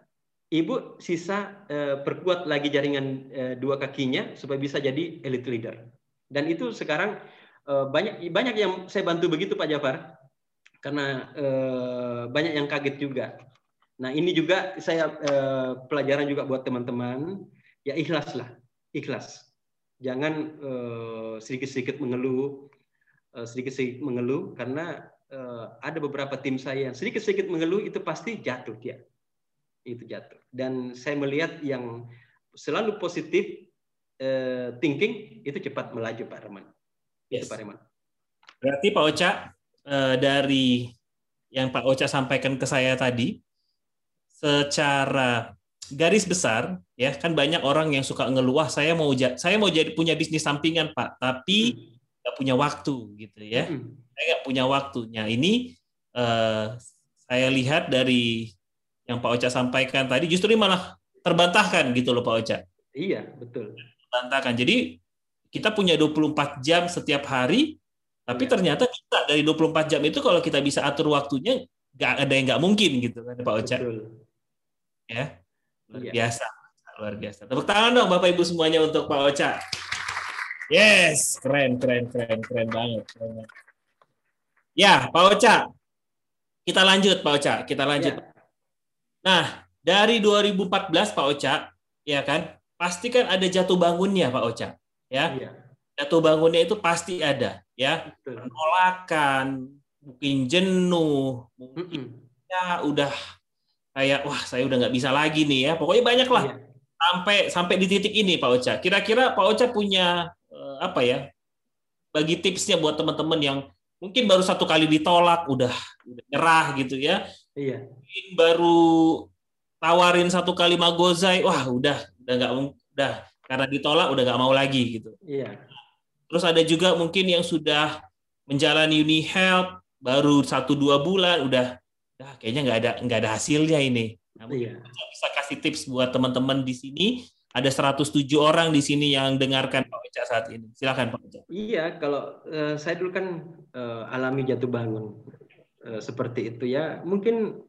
ibu sisa eh, perkuat lagi jaringan eh, dua kakinya supaya bisa jadi elite leader. Dan itu sekarang eh, banyak banyak yang saya bantu begitu Pak Jafar, karena banyak yang kaget juga. Nah ini juga saya pelajaran juga buat teman-teman, ya ikhlaslah, ikhlas. Jangan sedikit-sedikit mengeluh, sedikit-sedikit mengeluh, karena ada beberapa tim saya yang sedikit-sedikit mengeluh itu pasti jatuh dia, itu jatuh. Dan saya melihat yang selalu positif eh, thinking itu cepat melaju Pak Reman. Yes. Itu Pak Reman. Berarti Pak Ocha eh, dari yang Pak Ocha sampaikan ke saya tadi, secara garis besar ya kan banyak orang yang suka ngeluh saya mau saya mau jadi punya bisnis sampingan pak tapi hmm. nggak punya waktu gitu ya hmm. saya nggak punya waktunya ini uh, saya lihat dari yang Pak Ocha sampaikan tadi justru ini malah terbantahkan gitu loh Pak Ocha. Iya betul. Terbantahkan. Jadi kita punya 24 jam setiap hari tapi iya. ternyata kita dari 24 jam itu kalau kita bisa atur waktunya nggak ada yang nggak mungkin gitu kan Pak Ocha. Betul. Ya? Luar iya. biasa. Luar biasa. Tepuk tangan dong bapak ibu semuanya untuk pak Ocha. Yes keren keren keren keren banget keren banget. ya pak Ocha. Kita lanjut pak Ocha. Kita lanjut. Ya. Nah dari 2014 pak Ocha ya kan pasti kan ada jatuh bangunnya pak Ocha ya iya. jatuh bangunnya itu pasti ada ya penolakan mungkin jenuh mungkin mm -mm. ya udah kayak wah saya udah nggak bisa lagi nih ya pokoknya banyak lah iya. sampai sampai di titik ini Pak Ocha kira-kira Pak Ocha punya uh, apa ya bagi tipsnya buat teman-teman yang mungkin baru satu kali ditolak udah, udah nyerah gitu ya iya. mungkin baru tawarin satu kali magozai wah udah udah nggak udah karena ditolak udah nggak mau lagi gitu iya Terus ada juga mungkin yang sudah menjalani uni health baru satu dua bulan udah, dah kayaknya nggak ada nggak ada hasilnya ini. Nah, iya. bisa kasih tips buat teman-teman di sini. Ada 107 orang di sini yang dengarkan Pak Oca saat ini. Silakan Pak Oca. Iya, kalau uh, saya dulu kan uh, alami jatuh bangun uh, seperti itu ya. Mungkin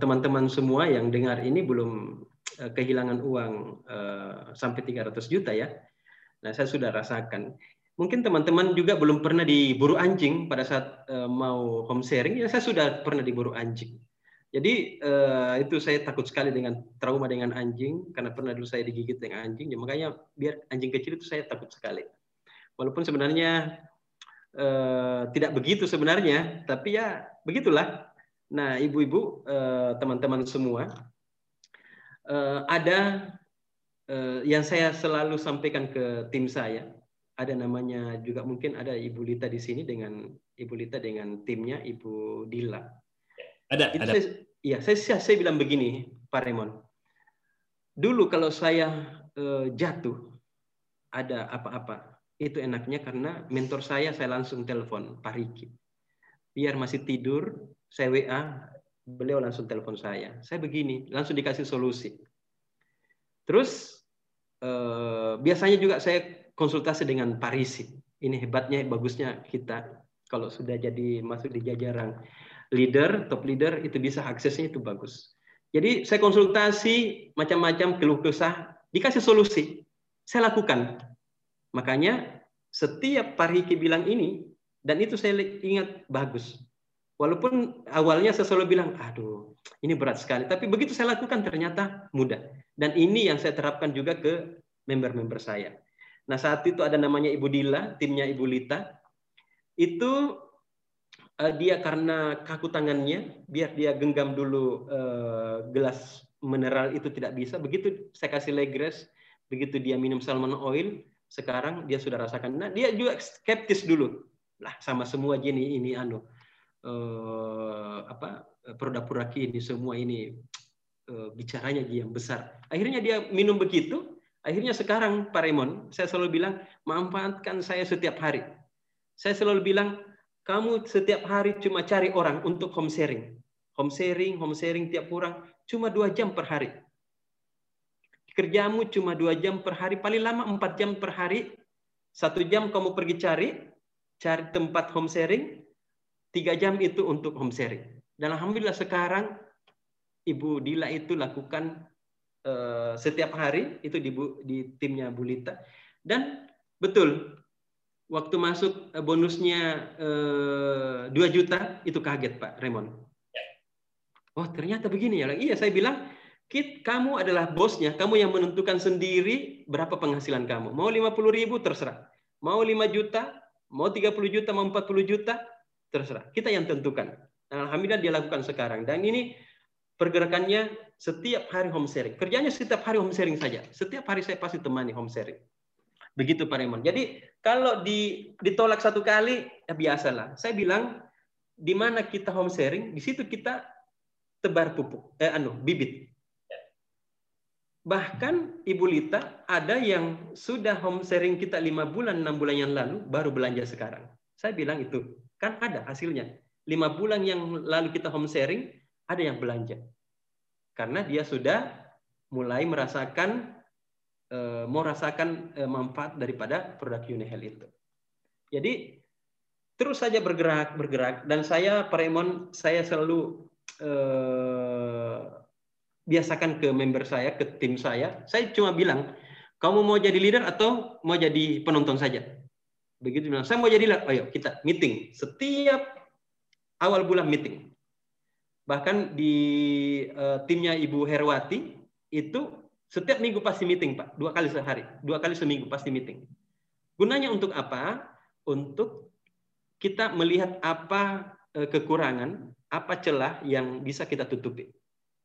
teman-teman uh, semua yang dengar ini belum uh, kehilangan uang uh, sampai 300 juta ya. Nah, saya sudah rasakan. Mungkin teman-teman juga belum pernah diburu anjing pada saat uh, mau home sharing. Ya, saya sudah pernah diburu anjing jadi uh, itu saya takut sekali dengan trauma dengan anjing karena pernah dulu saya digigit dengan anjing. Ya, makanya biar anjing kecil itu saya takut sekali. Walaupun sebenarnya uh, tidak begitu sebenarnya, tapi ya begitulah. Nah, ibu-ibu, uh, teman-teman semua, uh, ada uh, yang saya selalu sampaikan ke tim saya. Ada namanya juga mungkin ada Ibu Lita di sini dengan Ibu Lita dengan timnya Ibu Dila. Ada, itu ada. Saya, Iya, saya, saya bilang begini, Pak Raymond. Dulu kalau saya uh, jatuh, ada apa-apa, itu enaknya karena mentor saya saya langsung telepon Pak Riki. Biar masih tidur, saya WA, beliau langsung telepon saya. Saya begini, langsung dikasih solusi. Terus uh, biasanya juga saya konsultasi dengan Pak Risi. Ini hebatnya, bagusnya kita kalau sudah jadi masuk di jajaran leader, top leader itu bisa aksesnya itu bagus. Jadi saya konsultasi macam-macam keluh kesah, dikasih solusi. Saya lakukan. Makanya setiap Pak Riki bilang ini, dan itu saya ingat bagus. Walaupun awalnya saya selalu bilang, aduh ini berat sekali. Tapi begitu saya lakukan ternyata mudah. Dan ini yang saya terapkan juga ke member-member saya. Nah saat itu ada namanya Ibu Dila, timnya Ibu Lita. Itu uh, dia karena kaku tangannya, biar dia genggam dulu uh, gelas mineral itu tidak bisa. Begitu saya kasih legres, begitu dia minum salmon oil, sekarang dia sudah rasakan. Nah, dia juga skeptis dulu. Lah, sama semua gini ini anu uh, apa produk-produk ini semua ini uh, bicaranya dia yang besar. Akhirnya dia minum begitu. Akhirnya sekarang Pak Raymond, saya selalu bilang manfaatkan saya setiap hari. Saya selalu bilang kamu setiap hari cuma cari orang untuk home sharing. Home sharing, home sharing tiap orang cuma dua jam per hari. Kerjamu cuma dua jam per hari, paling lama empat jam per hari. Satu jam kamu pergi cari, cari tempat home sharing. Tiga jam itu untuk home sharing. Dan alhamdulillah sekarang Ibu Dila itu lakukan uh, setiap hari itu di, di timnya Bulita. Dan betul waktu masuk eh, bonusnya eh, dua juta itu kaget Pak Raymond. Ya. Oh ternyata begini ya. Iya saya bilang Kit, kamu adalah bosnya, kamu yang menentukan sendiri berapa penghasilan kamu. Mau 50 ribu terserah. Mau 5 juta, mau 30 juta, mau 40 juta, terserah. Kita yang tentukan. Nah, Alhamdulillah dia lakukan sekarang. Dan ini pergerakannya setiap hari home sharing. Kerjanya setiap hari home sharing saja. Setiap hari saya pasti temani home sharing. Begitu Pak Raymond. Jadi kalau di, ditolak satu kali, ya biasalah. Saya bilang, di mana kita home sharing, di situ kita tebar pupuk, eh, anu, bibit. Bahkan Ibu Lita ada yang sudah home sharing kita lima bulan, enam bulan yang lalu, baru belanja sekarang. Saya bilang itu, kan ada hasilnya. Lima bulan yang lalu kita home sharing, ada yang belanja. Karena dia sudah mulai merasakan Eh, mau rasakan eh, manfaat daripada produk Unihel itu. Jadi terus saja bergerak bergerak. Dan saya Pak Raymond saya selalu eh, biasakan ke member saya ke tim saya. Saya cuma bilang kamu mau jadi leader atau mau jadi penonton saja? Begitu bilang saya mau jadi leader. Ayo kita meeting. Setiap awal bulan meeting. Bahkan di uh, timnya Ibu Herwati itu setiap minggu pasti meeting, Pak. Dua kali sehari. Dua kali seminggu pasti meeting. Gunanya untuk apa? Untuk kita melihat apa eh, kekurangan, apa celah yang bisa kita tutupi.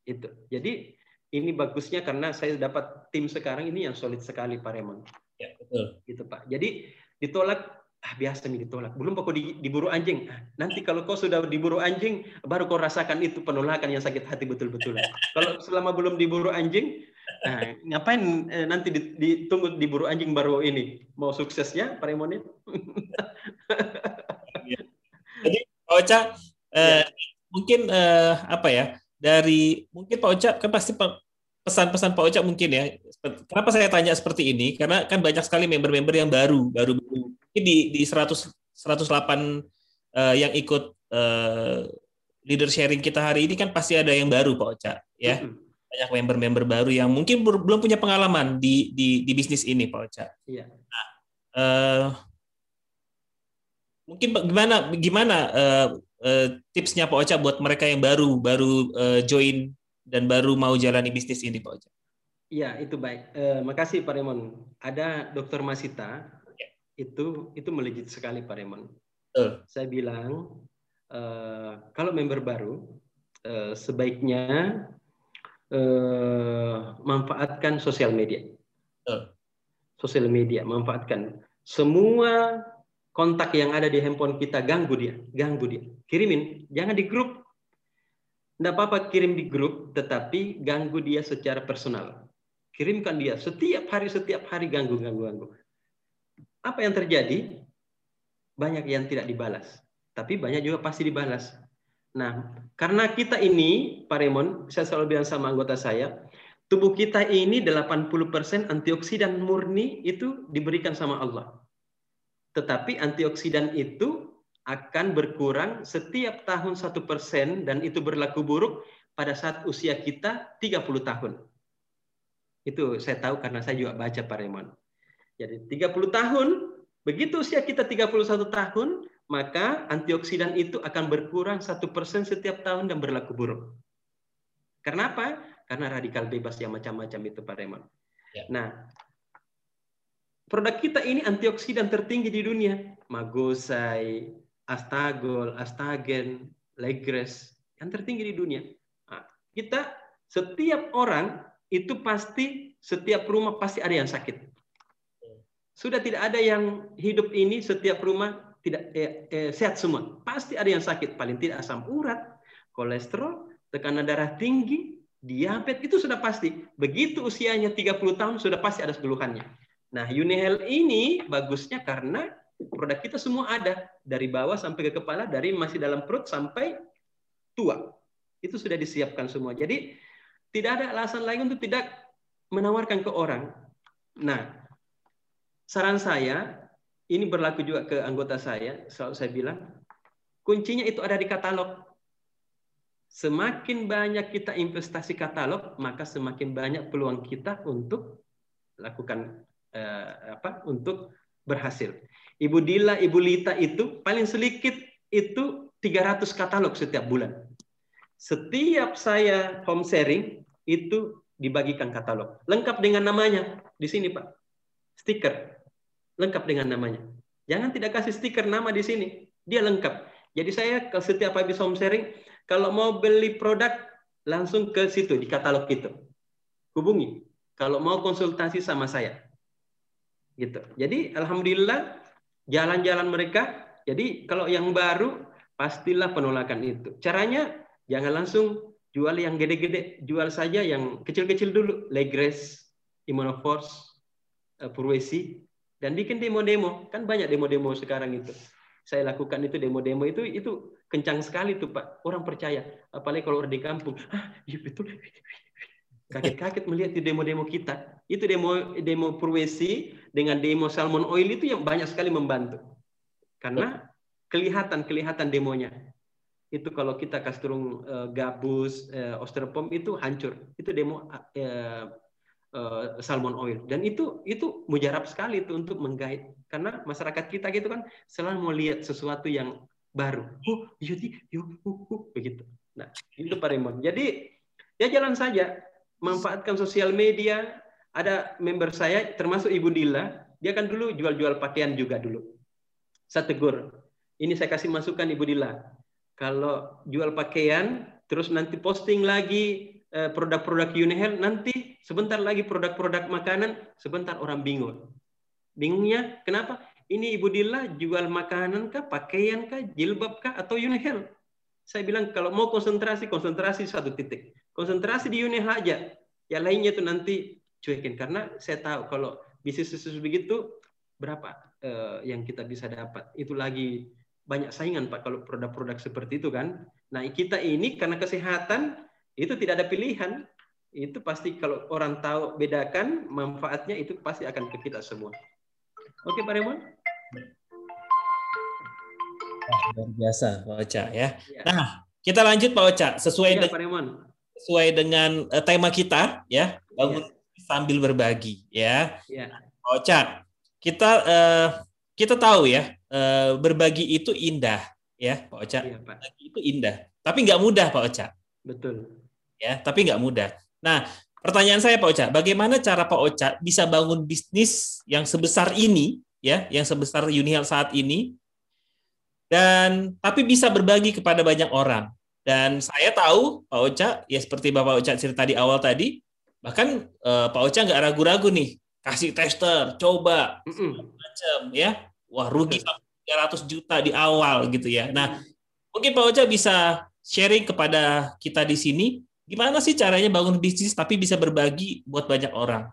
Itu. Jadi ini bagusnya karena saya dapat tim sekarang ini yang solid sekali Pak Raymond. Ya, betul. Gitu Pak. Jadi ditolak ah biasa nih ditolak. Belum kok di, diburu anjing. Ah, nanti kalau kau sudah diburu anjing, baru kau rasakan itu penolakan yang sakit hati betul-betul. kalau selama belum diburu anjing, Nah, ngapain eh, nanti ditunggu di buru anjing baru ini? Mau suksesnya Pak Remon Jadi Pak Ocha, eh, ya. mungkin eh, apa ya? Dari mungkin Pak Ocha kan pasti pesan-pesan Pak Ocha mungkin ya. Kenapa saya tanya seperti ini? Karena kan banyak sekali member-member yang baru, baru di di 100 108 uh, yang ikut uh, leader sharing kita hari ini kan pasti ada yang baru Pak Ocha ya. Mm -hmm. Banyak member-member baru yang mungkin belum punya pengalaman di di di bisnis ini Pak Ocha. Iya. Nah, uh, mungkin gimana gimana uh, uh, tipsnya Pak Ocha buat mereka yang baru baru uh, join dan baru mau jalani bisnis ini Pak Ocha? Iya, itu baik. Uh, makasih Pak Raymond. Ada Dokter Masita. Ya. Itu itu melejit sekali Pak Raymond. Uh. Saya bilang uh, kalau member baru uh, sebaiknya uh, manfaatkan sosial media. Uh. Sosial media, manfaatkan semua kontak yang ada di handphone kita ganggu dia, ganggu dia. Kirimin, jangan di grup, tidak apa-apa kirim di grup, tetapi ganggu dia secara personal. Kirimkan dia setiap hari, setiap hari ganggu, ganggu, ganggu. Apa yang terjadi? Banyak yang tidak dibalas. Tapi banyak juga pasti dibalas. Nah, karena kita ini, Pak Raymond, saya selalu bilang sama anggota saya, tubuh kita ini 80% antioksidan murni itu diberikan sama Allah. Tetapi antioksidan itu akan berkurang setiap tahun satu persen dan itu berlaku buruk pada saat usia kita 30 tahun. Itu saya tahu karena saya juga baca Pak Raymond. Jadi 30 tahun, begitu usia kita 31 tahun, maka antioksidan itu akan berkurang satu persen setiap tahun dan berlaku buruk. Karena apa? Karena radikal bebas yang macam-macam itu Pak Raymond. Ya. Nah, produk kita ini antioksidan tertinggi di dunia. Magosai, Astagol, Astagen, Legres, yang tertinggi di dunia. Nah, kita setiap orang itu pasti setiap rumah pasti ada yang sakit. Sudah tidak ada yang hidup ini setiap rumah tidak eh, eh, sehat semua. Pasti ada yang sakit, paling tidak asam urat, kolesterol, tekanan darah tinggi, diabetes itu sudah pasti. Begitu usianya 30 tahun sudah pasti ada keluhannya. Nah, Unihel ini bagusnya karena produk kita semua ada dari bawah sampai ke kepala, dari masih dalam perut sampai tua. Itu sudah disiapkan semua. Jadi tidak ada alasan lain untuk tidak menawarkan ke orang. Nah, saran saya ini berlaku juga ke anggota saya, selalu saya bilang, kuncinya itu ada di katalog. Semakin banyak kita investasi katalog, maka semakin banyak peluang kita untuk lakukan eh, apa? Untuk berhasil. Ibu Dila, Ibu Lita itu paling sedikit itu 300 katalog setiap bulan. Setiap saya home sharing itu dibagikan katalog. Lengkap dengan namanya. Di sini Pak. Stiker. Lengkap dengan namanya. Jangan tidak kasih stiker nama di sini. Dia lengkap. Jadi saya setiap habis home sharing, kalau mau beli produk, langsung ke situ, di katalog itu. Hubungi. Kalau mau konsultasi sama saya. Gitu. Jadi Alhamdulillah jalan-jalan mereka. Jadi kalau yang baru pastilah penolakan itu. Caranya jangan langsung jual yang gede-gede, jual saja yang kecil-kecil dulu. Legres, Immunoforce, eh, Purwesi, dan bikin demo-demo. Kan banyak demo-demo sekarang itu. Saya lakukan itu demo-demo itu itu kencang sekali tuh Pak. Orang percaya. Apalagi kalau orang di kampung. Ah, iya betul. Kaget-kaget melihat di demo-demo kita. Itu demo demo Purwesi dengan demo salmon oil itu yang banyak sekali membantu. Karena kelihatan-kelihatan demonya. Itu kalau kita kasih turun uh, gabus, uh, osteopom itu hancur. Itu demo uh, uh, salmon oil. Dan itu itu mujarab sekali itu untuk menggait. Karena masyarakat kita gitu kan selalu mau lihat sesuatu yang baru. Oh, iya, yuk, uh, uh, begitu. Nah, itu Pak Raymond. Jadi ya jalan saja manfaatkan sosial media. Ada member saya, termasuk Ibu Dila, dia kan dulu jual-jual pakaian juga dulu. Saya tegur, ini saya kasih masukan Ibu Dila. Kalau jual pakaian, terus nanti posting lagi eh, produk-produk Unihel, nanti sebentar lagi produk-produk makanan, sebentar orang bingung. Bingungnya kenapa? Ini Ibu Dila jual makanan kah, pakaian kah, jilbab kah, atau Unihel? Saya bilang kalau mau konsentrasi, konsentrasi satu titik. Konsentrasi di unit aja. yang lainnya itu nanti cuekin karena saya tahu kalau bisnis bisnis begitu berapa uh, yang kita bisa dapat itu lagi banyak saingan pak kalau produk-produk seperti itu kan nah kita ini karena kesehatan itu tidak ada pilihan itu pasti kalau orang tahu bedakan manfaatnya itu pasti akan ke kita semua oke pak Raymond luar biasa Pak Ocha ya. ya. Nah, kita lanjut Pak Ocha sesuai ya, dengan sesuai dengan uh, tema kita ya, bangun ya. sambil berbagi ya. ya. Pak Ocha, kita uh, kita tahu ya, uh, berbagi itu indah ya, Pak Ocha. Ya, Pak. Berbagi itu indah, tapi nggak mudah Pak Ocha. Betul. Ya, tapi nggak mudah. Nah, pertanyaan saya Pak Ocha, bagaimana cara Pak Ocha bisa bangun bisnis yang sebesar ini ya, yang sebesar Unihel saat ini dan tapi bisa berbagi kepada banyak orang. Dan saya tahu Pak Ocha, ya seperti Bapak Ocha cerita di awal tadi, bahkan eh, Pak Ocha nggak ragu-ragu nih, kasih tester, coba, mm -mm. macam ya, wah rugi sampai 300 juta di awal gitu ya. Nah, mungkin Pak Ocha bisa sharing kepada kita di sini, gimana sih caranya bangun bisnis tapi bisa berbagi buat banyak orang?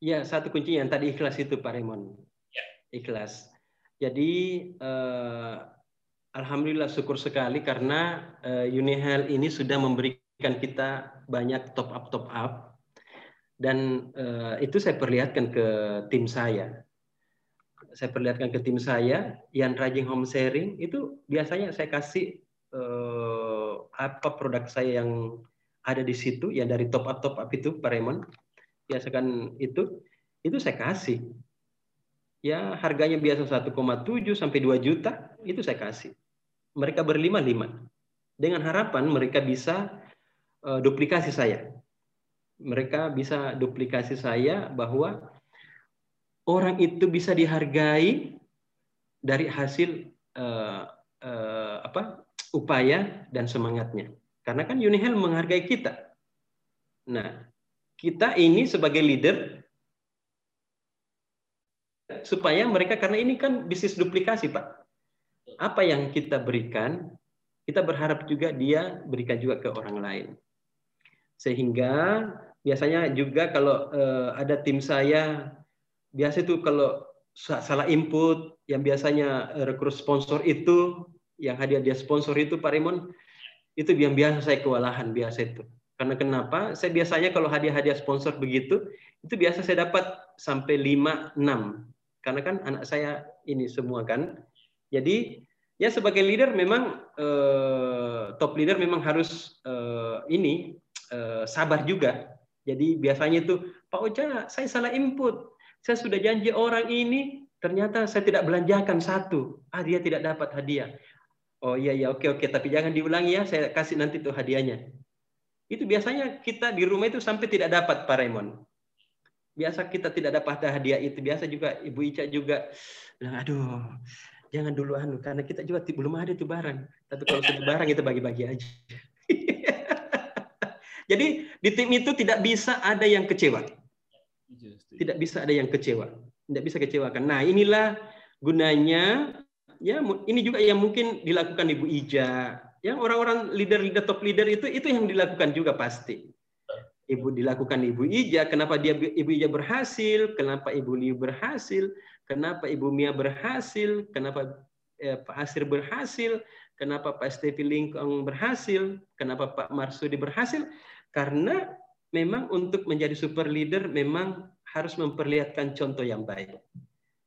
Ya, satu kuncinya yang tadi ikhlas itu Pak Raymond. Ya. Ikhlas. Jadi eh, Alhamdulillah syukur sekali karena uh, Unihel ini sudah memberikan kita banyak top up top up dan uh, itu saya perlihatkan ke tim saya. Saya perlihatkan ke tim saya yang rajin home sharing itu biasanya saya kasih uh, apa produk saya yang ada di situ yang dari top up top up itu Pak Raymond biasakan itu itu saya kasih. Ya harganya biasa 1,7 sampai 2 juta itu saya kasih. Mereka berlima lima. Dengan harapan mereka bisa uh, duplikasi saya. Mereka bisa duplikasi saya bahwa orang itu bisa dihargai dari hasil uh, uh, apa upaya dan semangatnya. Karena kan Unihel menghargai kita. Nah kita ini sebagai leader supaya mereka karena ini kan bisnis duplikasi pak. Apa yang kita berikan, kita berharap juga dia berikan juga ke orang lain. Sehingga biasanya juga kalau uh, ada tim saya, biasa itu kalau salah input, yang biasanya rekrut sponsor itu, yang hadiah dia sponsor itu Pak Raymond, itu yang biasa saya kewalahan biasa itu. Karena kenapa? Saya biasanya kalau hadiah-hadiah sponsor begitu, itu biasa saya dapat sampai 5, 6. Karena kan anak saya ini semua kan. Jadi ya sebagai leader memang eh, top leader memang harus eh, ini eh, sabar juga. Jadi biasanya itu Pak Oja, saya salah input. Saya sudah janji orang ini, ternyata saya tidak belanjakan satu. Ah dia tidak dapat hadiah. Oh iya iya oke oke, tapi jangan diulangi ya. Saya kasih nanti tuh hadiahnya. Itu biasanya kita di rumah itu sampai tidak dapat Pak Raymond. Biasa kita tidak dapat hadiah itu. Biasa juga Ibu Ica juga bilang, aduh jangan dulu anu karena kita juga belum ada tuh barang. Tapi kalau sudah barang itu bagi-bagi aja. Jadi di tim itu tidak bisa ada yang kecewa. Tidak bisa ada yang kecewa. Tidak bisa kecewakan. Nah, inilah gunanya ya ini juga yang mungkin dilakukan Ibu Ija. Ya orang-orang leader-leader top leader itu itu yang dilakukan juga pasti. Ibu dilakukan Ibu Ija, kenapa dia Ibu Ija berhasil, kenapa Ibu Liu berhasil, kenapa Ibu Mia berhasil, kenapa eh, Pak Asir berhasil, kenapa Pak Stevi Lingkong berhasil, kenapa Pak Marsudi berhasil, karena memang untuk menjadi super leader memang harus memperlihatkan contoh yang baik.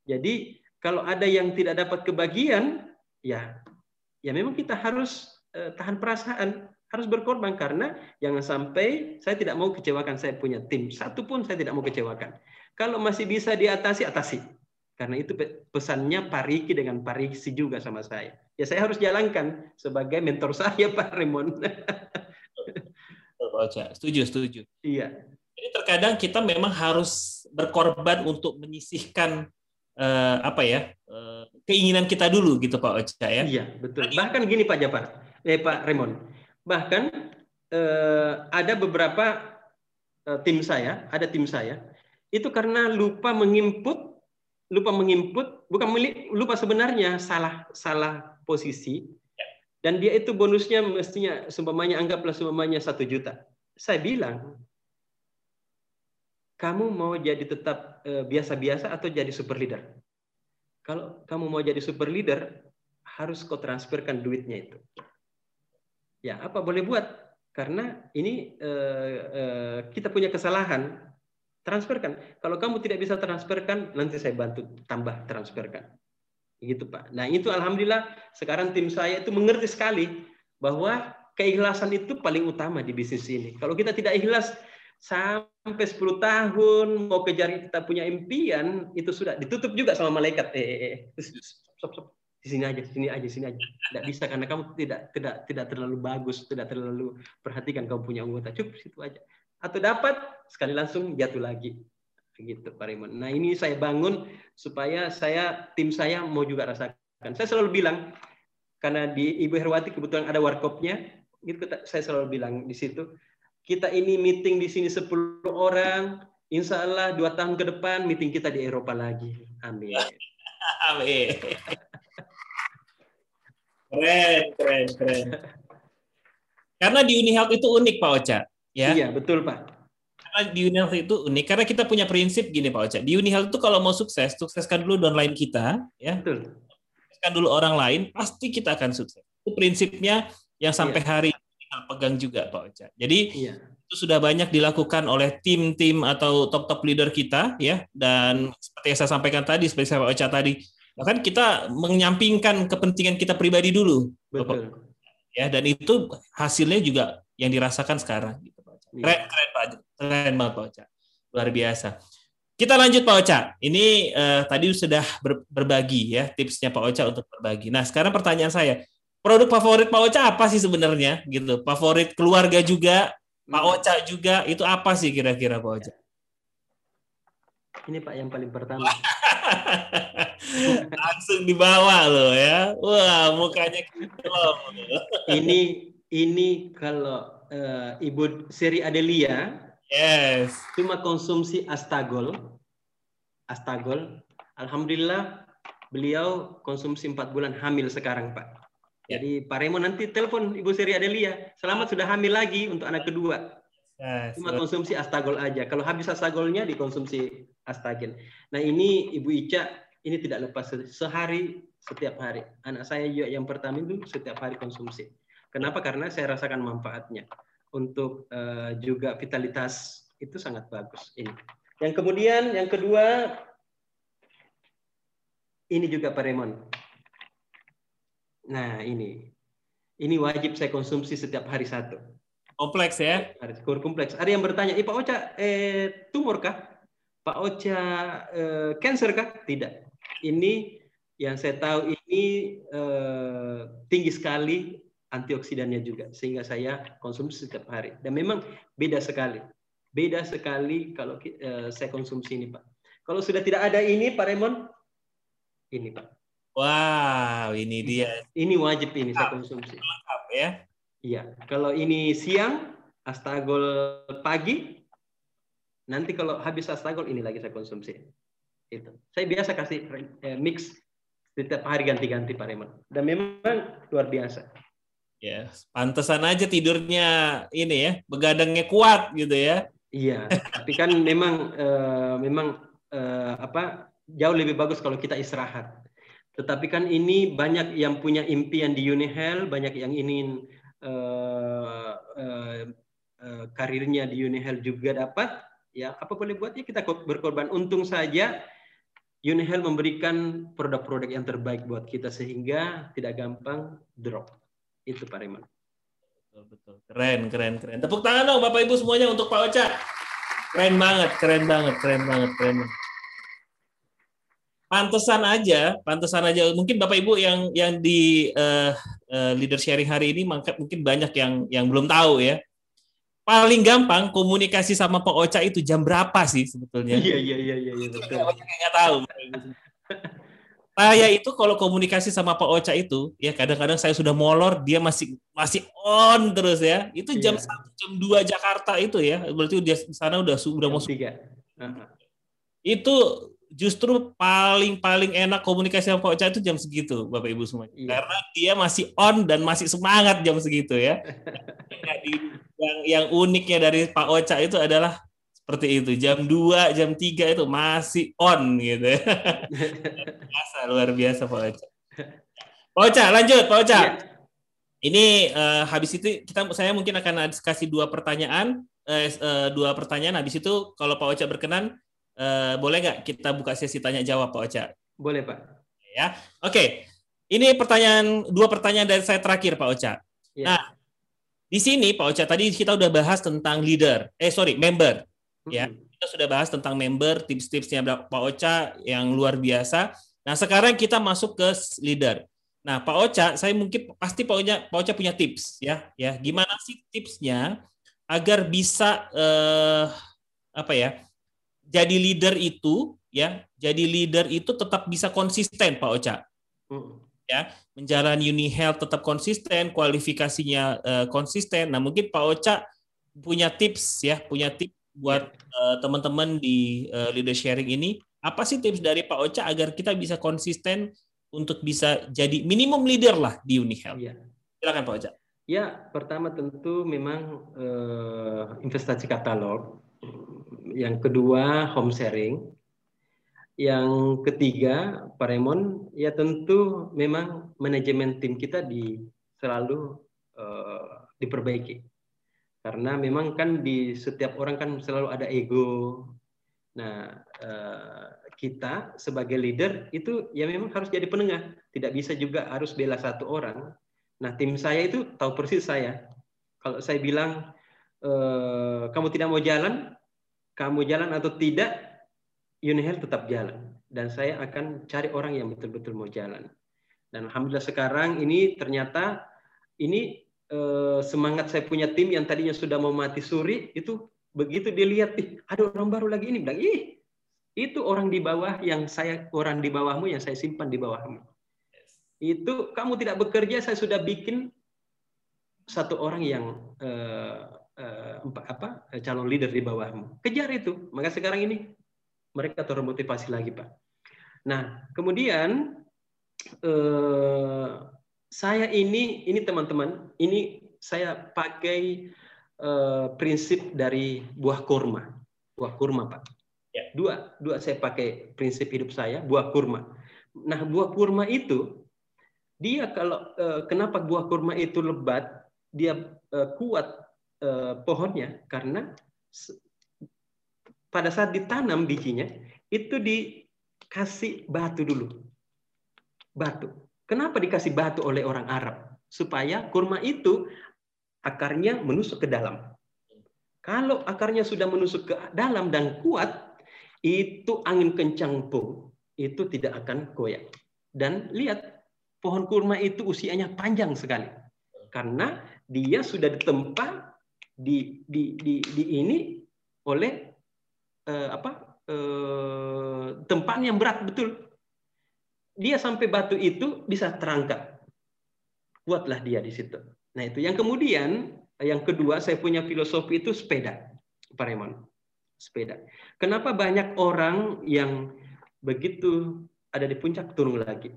Jadi kalau ada yang tidak dapat kebagian, ya ya memang kita harus eh, tahan perasaan, harus berkorban karena jangan sampai saya tidak mau kecewakan saya punya tim satu pun saya tidak mau kecewakan. Kalau masih bisa diatasi, atasi. Karena itu pesannya Pak Riki dengan Pak Riki juga sama saya. Ya saya harus jalankan sebagai mentor saya Pak Raymond. setuju, setuju. Iya. Jadi terkadang kita memang harus berkorban untuk menyisihkan uh, apa ya uh, keinginan kita dulu gitu Pak Ocha ya. Iya betul. Bahkan gini Pak Japar, eh Pak Raymond. Bahkan uh, ada beberapa uh, tim saya, ada tim saya itu karena lupa menginput lupa menginput, bukan lupa sebenarnya salah salah posisi, ya. dan dia itu bonusnya mestinya seumpamanya anggaplah seumpamanya satu juta. Saya bilang kamu mau jadi tetap eh, biasa-biasa atau jadi super leader? Kalau kamu mau jadi super leader, harus kau transferkan duitnya itu. Ya, apa boleh buat? Karena ini uh, uh, kita punya kesalahan, transferkan. Kalau kamu tidak bisa transferkan, nanti saya bantu tambah transferkan. Gitu Pak. Nah itu Alhamdulillah sekarang tim saya itu mengerti sekali bahwa keikhlasan itu paling utama di bisnis ini. Kalau kita tidak ikhlas, sampai 10 tahun mau kejar kita punya impian itu sudah ditutup juga sama malaikat eh, eh, eh. Stop, stop. di sini aja di sini aja di sini aja tidak bisa karena kamu tidak tidak tidak terlalu bagus tidak terlalu perhatikan kamu punya anggota cukup situ aja atau dapat sekali langsung jatuh lagi gitu Pak Raymond. Nah ini saya bangun supaya saya tim saya mau juga rasakan. Saya selalu bilang karena di Ibu Herwati kebetulan ada warkopnya, itu saya selalu bilang di situ kita ini meeting di sini 10 orang, insya Allah dua tahun ke depan meeting kita di Eropa lagi. Amin. Amin. Keren, keren, keren. Karena di Unihealth itu unik Pak Ocha. Ya? Iya, betul Pak. Karena di Unihealth itu unik, karena kita punya prinsip gini Pak Ocha. Di Unihealth itu kalau mau sukses, sukseskan dulu downline kita. ya. Betul. Sukseskan dulu orang lain, pasti kita akan sukses. Itu prinsipnya yang sampai iya. hari pegang juga Pak Ocha. Jadi iya. itu sudah banyak dilakukan oleh tim-tim atau top-top leader kita ya dan seperti yang saya sampaikan tadi seperti saya Pak Ocha tadi bahkan kita menyampingkan kepentingan kita pribadi dulu. Betul. Ya dan itu hasilnya juga yang dirasakan sekarang gitu Pak Ocha. Iya. Keren keren Pak. Keren banget Pak Ocha. Luar biasa. Kita lanjut Pak Ocha. Ini uh, tadi sudah ber, berbagi ya tipsnya Pak Ocha untuk berbagi. Nah, sekarang pertanyaan saya, produk favorit Pak Ocha apa sih sebenarnya? Gitu. Favorit keluarga juga Pak hmm. Ocha juga itu apa sih kira-kira Pak Ocha? Ini Pak yang paling pertama. Langsung dibawa loh ya. Wah mukanya kelom ini ini kalau uh, Ibu Seri Adelia yes. cuma konsumsi astagol. Astagol. Alhamdulillah beliau konsumsi empat bulan hamil sekarang Pak. Jadi Pak Remo nanti telepon Ibu Seri Adelia. Selamat sudah hamil lagi untuk anak kedua. Ya, Cuma konsumsi astagol aja. Kalau habis astagolnya dikonsumsi astagil. Nah ini Ibu Ica ini tidak lepas sehari setiap hari. Anak saya juga yang pertama itu setiap hari konsumsi. Kenapa? Karena saya rasakan manfaatnya. Untuk uh, juga vitalitas itu sangat bagus ini. Yang kemudian yang kedua ini juga Pak Remon Nah, ini. Ini wajib saya konsumsi setiap hari satu. Kompleks ya? Kur kompleks. Ada yang bertanya, Pak Ocha, eh, tumor kah? Pak Ocha, eh, cancer kah? Tidak. Ini yang saya tahu ini eh, tinggi sekali antioksidannya juga. Sehingga saya konsumsi setiap hari. Dan memang beda sekali. Beda sekali kalau eh, saya konsumsi ini, Pak. Kalau sudah tidak ada ini, Pak Raymond, ini, Pak. Wow, ini dia. Ini wajib ini saya konsumsi. Lengkap ya. Iya. Kalau ini siang, astagol pagi. Nanti kalau habis astagol ini lagi saya konsumsi. Itu. Saya biasa kasih eh, mix setiap hari ganti-ganti Pak Reman. Dan memang luar biasa. Ya, yes. pantesan aja tidurnya ini ya, begadangnya kuat gitu ya. Iya, tapi kan memang uh, memang uh, apa jauh lebih bagus kalau kita istirahat. Tetapi kan ini banyak yang punya impian di Unihel, banyak yang ingin uh, uh, uh, karirnya di Unihel juga dapat. Ya, apa boleh buat ya kita berkorban. Untung saja Unihel memberikan produk-produk yang terbaik buat kita sehingga tidak gampang drop. Itu Pak Reman. Betul, betul. Keren, keren, keren. Tepuk tangan dong Bapak Ibu semuanya untuk Pak Ocha. Keren banget, keren banget, keren banget, keren banget pantesan aja, pantesan aja. Mungkin Bapak Ibu yang yang di uh, uh, leader sharing hari ini mungkin banyak yang yang belum tahu ya. Paling gampang komunikasi sama Pak Ocha itu jam berapa sih sebetulnya? Iya iya iya iya, iya betul. Nggak tahu. Saya itu kalau komunikasi sama Pak Ocha itu ya kadang-kadang saya sudah molor dia masih masih on terus ya. Itu jam iya. satu jam dua Jakarta itu ya. Berarti dia di sana udah sudah mau tiga. Itu justru paling paling enak komunikasi sama Pak Ocha itu jam segitu Bapak Ibu semua. Iya. Karena dia masih on dan masih semangat jam segitu ya. yang yang uniknya dari Pak Ocha itu adalah seperti itu. Jam 2, jam 3 itu masih on gitu. biasa, luar biasa Pak Ocha. Pak Ocha, lanjut Pak Ocha. Ya. Ini uh, habis itu kita saya mungkin akan kasih dua pertanyaan, eh, uh, dua pertanyaan. Habis itu kalau Pak Ocha berkenan, uh, boleh nggak kita buka sesi tanya jawab Pak Ocha? Boleh Pak. Ya, oke. Okay. Ini pertanyaan dua pertanyaan dari saya terakhir Pak Ocha. Ya. Nah, di sini Pak Ocha tadi kita udah bahas tentang leader, eh sorry member ya kita sudah bahas tentang member tips-tipsnya Pak Ocha yang luar biasa nah sekarang kita masuk ke leader nah Pak Ocha saya mungkin pasti Pak Ocha Pak Ocha punya tips ya ya gimana sih tipsnya agar bisa eh, apa ya jadi leader itu ya jadi leader itu tetap bisa konsisten Pak Ocha ya menjalani Uni Health tetap konsisten kualifikasinya eh, konsisten nah mungkin Pak Ocha punya tips ya punya tips buat uh, teman-teman di uh, leader sharing ini apa sih tips dari Pak Ocha agar kita bisa konsisten untuk bisa jadi minimum leader lah di Unihealth? Ya. Silakan Pak Ocha. Ya, pertama tentu memang uh, investasi katalog. Yang kedua home sharing. Yang ketiga, Pak Raymond, ya tentu memang manajemen tim kita di selalu uh, diperbaiki karena memang kan di setiap orang kan selalu ada ego. Nah, eh, kita sebagai leader itu ya memang harus jadi penengah. Tidak bisa juga harus bela satu orang. Nah, tim saya itu tahu persis saya. Kalau saya bilang eh, kamu tidak mau jalan, kamu jalan atau tidak, Unihel tetap jalan. Dan saya akan cari orang yang betul-betul mau jalan. Dan alhamdulillah sekarang ini ternyata ini Eh, semangat saya punya tim yang tadinya sudah mau mati suri itu begitu dilihat ih ada orang baru lagi ini bilang ih itu orang di bawah yang saya orang di bawahmu yang saya simpan di bawahmu itu kamu tidak bekerja saya sudah bikin satu orang yang uh, uh, apa calon leader di bawahmu. Kejar itu. Maka sekarang ini mereka termotivasi lagi pak. Nah kemudian uh, saya ini ini teman-teman ini saya pakai uh, prinsip dari buah kurma. Buah kurma pak. Ya. dua dua saya pakai prinsip hidup saya buah kurma. Nah buah kurma itu dia kalau kenapa buah kurma itu lebat dia kuat uh, pohonnya karena pada saat ditanam bijinya itu dikasih batu dulu batu Kenapa dikasih batu oleh orang Arab? Supaya kurma itu akarnya menusuk ke dalam. Kalau akarnya sudah menusuk ke dalam dan kuat, itu angin kencang pun itu tidak akan goyah. Dan lihat, pohon kurma itu usianya panjang sekali. Karena dia sudah ditempa di di di, di ini oleh eh, apa eh, tempat yang berat betul dia sampai batu itu bisa terangkat. Buatlah dia di situ. Nah itu. Yang kemudian, yang kedua saya punya filosofi itu sepeda. Pak Raymond. Sepeda. Kenapa banyak orang yang begitu ada di puncak turun lagi?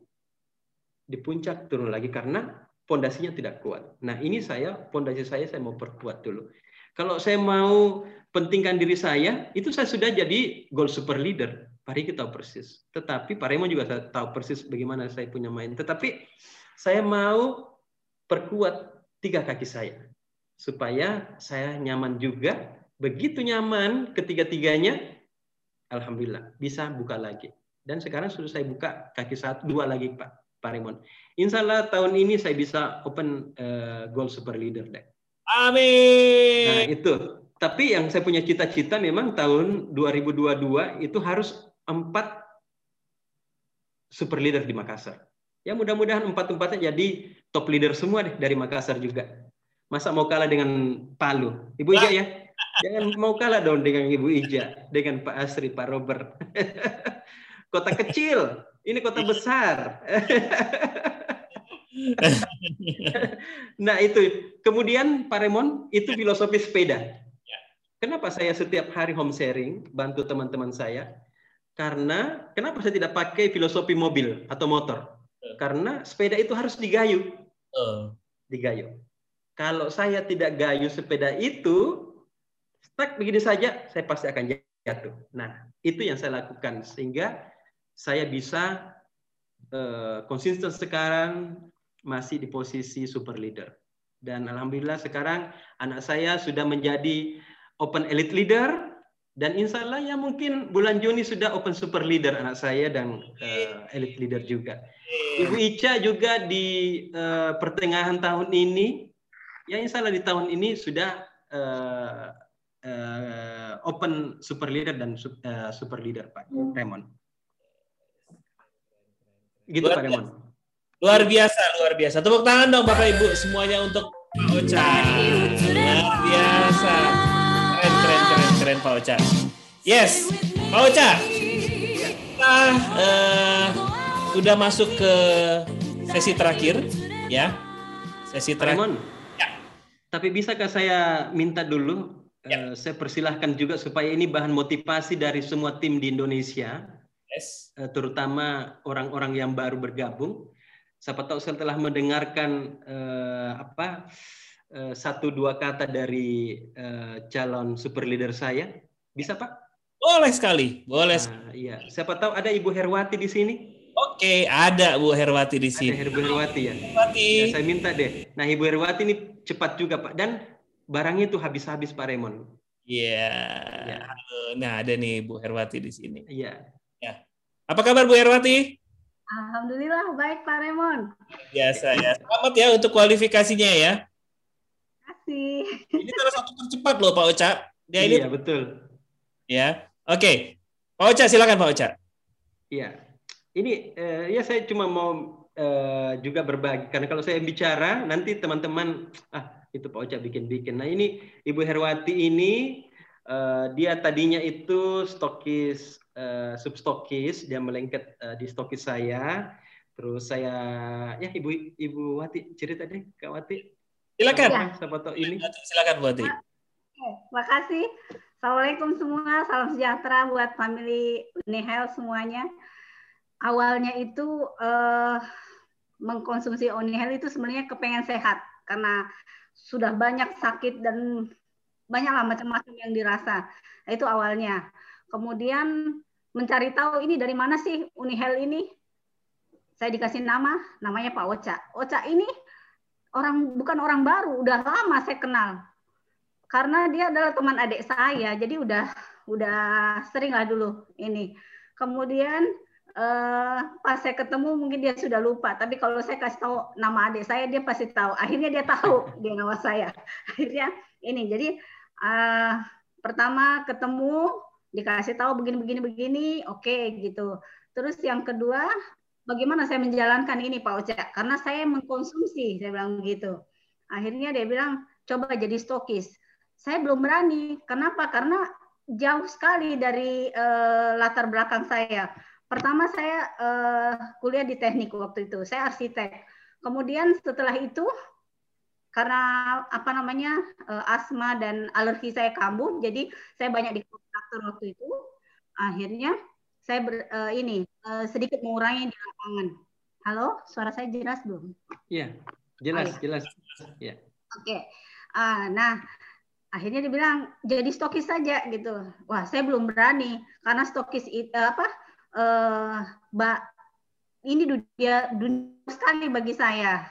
Di puncak turun lagi karena pondasinya tidak kuat. Nah ini saya, pondasi saya saya mau perkuat dulu. Kalau saya mau pentingkan diri saya, itu saya sudah jadi goal super leader. Pak Riki tahu persis. Tetapi Pak Remo juga tahu persis bagaimana saya punya main. Tetapi saya mau perkuat tiga kaki saya. Supaya saya nyaman juga. Begitu nyaman ketiga-tiganya, Alhamdulillah bisa buka lagi. Dan sekarang sudah saya buka kaki satu, dua lagi Pak, Pak Raymond. Insya Allah tahun ini saya bisa open uh, goal super leader deh. Amin. Nah itu. Tapi yang saya punya cita-cita memang tahun 2022 itu harus empat super leader di Makassar. Ya mudah-mudahan empat-empatnya jadi top leader semua deh dari Makassar juga. Masa mau kalah dengan Palu? Ibu Ija ya? Jangan mau kalah dong dengan Ibu Ija, dengan Pak Asri, Pak Robert. kota kecil, ini kota besar. nah itu, kemudian Pak Remon, itu filosofi sepeda. Ya. Kenapa saya setiap hari home sharing, bantu teman-teman saya, karena kenapa saya tidak pakai filosofi mobil atau motor? Uh. Karena sepeda itu harus digayu. Digayu. Kalau saya tidak gayu sepeda itu, stuck begini saja, saya pasti akan jatuh. Nah, itu yang saya lakukan sehingga saya bisa uh, konsisten sekarang masih di posisi super leader. Dan alhamdulillah sekarang anak saya sudah menjadi open elite leader dan insya Allah ya mungkin bulan Juni sudah open super leader anak saya dan uh, elite leader juga. Ibu Ica juga di uh, pertengahan tahun ini, ya insya Allah di tahun ini sudah uh, uh, open super leader dan uh, super leader Pak Raymond. Gitu luar Pak Raymond. Luar biasa, luar biasa. Tepuk tangan dong Bapak Ibu semuanya untuk Ocha. Luar biasa. Keren, keren, keren, keren Pak Ocha. Yes, Pak Ocha. Kita uh, sudah masuk ke sesi terakhir, ya. Sesi terakhir. Ya. Tapi bisakah saya minta dulu Ya. Uh, saya persilahkan juga supaya ini bahan motivasi dari semua tim di Indonesia, yes. Uh, terutama orang-orang yang baru bergabung. Siapa tahu setelah mendengarkan uh, apa uh, satu dua kata dari uh, calon super leader saya, bisa Pak? Boleh sekali, boleh. Nah, iya, siapa tahu ada Ibu Herwati di sini. Oke, ada Bu Herwati di sini. Ada Ibu Herwati ya. Herwati. Ya, saya minta deh. Nah, Ibu Herwati ini cepat juga Pak dan barangnya itu habis-habis Pak Raymond. Iya. Yeah. Nah, ada nih Bu Herwati di sini. Iya. Yeah. Apa kabar Bu Herwati? Alhamdulillah baik Pak Raymond. Biasa ya. Selamat ya untuk kualifikasinya ya. Terima kasih. Ini salah satu tercepat loh Pak Oca. Dia iya, ini... betul. Ya. Oke. Pak Oca silakan Pak Oca. Iya. Ini eh, ya saya cuma mau eh, juga berbagi karena kalau saya bicara nanti teman-teman ah itu Pak Oca bikin-bikin. Nah ini Ibu Herwati ini uh, dia tadinya itu stokis uh, substokis, dia melengket uh, di stokis saya. Terus saya ya Ibu Ibu Wati cerita deh Kak Wati. Silakan. Siapa tahu ini. Silakan Bu Wati. Terima kasih. Assalamualaikum semua, salam sejahtera buat family Unihel semuanya. Awalnya itu uh, mengkonsumsi Unihel itu sebenarnya kepengen sehat karena sudah banyak sakit dan banyaklah macam-macam yang dirasa. Nah, itu awalnya. Kemudian mencari tahu ini dari mana sih Unihel ini. Saya dikasih nama, namanya Pak Ocha. Ocha ini orang bukan orang baru, udah lama saya kenal. Karena dia adalah teman adik saya, jadi udah udah sering lah dulu ini. Kemudian uh, pas saya ketemu mungkin dia sudah lupa tapi kalau saya kasih tahu nama adik saya dia pasti tahu akhirnya dia tahu dia nama saya akhirnya ini jadi uh, pertama ketemu dikasih tahu begini begini begini oke okay, gitu. Terus yang kedua bagaimana saya menjalankan ini Pak Oca karena saya mengkonsumsi saya bilang begitu akhirnya dia bilang coba jadi stokis. Saya belum berani. Kenapa? Karena jauh sekali dari uh, latar belakang saya. Pertama saya uh, kuliah di teknik waktu itu, saya arsitek. Kemudian setelah itu karena apa namanya uh, asma dan alergi saya kambuh, jadi saya banyak di kontraktor waktu itu. Akhirnya saya ber, uh, ini uh, sedikit mengurangi di lapangan. Halo, suara saya jelas belum? Iya, jelas, oh, ya. jelas. Ya. Oke. Okay. Uh, nah, akhirnya dibilang jadi stokis saja gitu. Wah, saya belum berani karena stokis itu apa? uh, Mbak ini dunia dunia sekali bagi saya.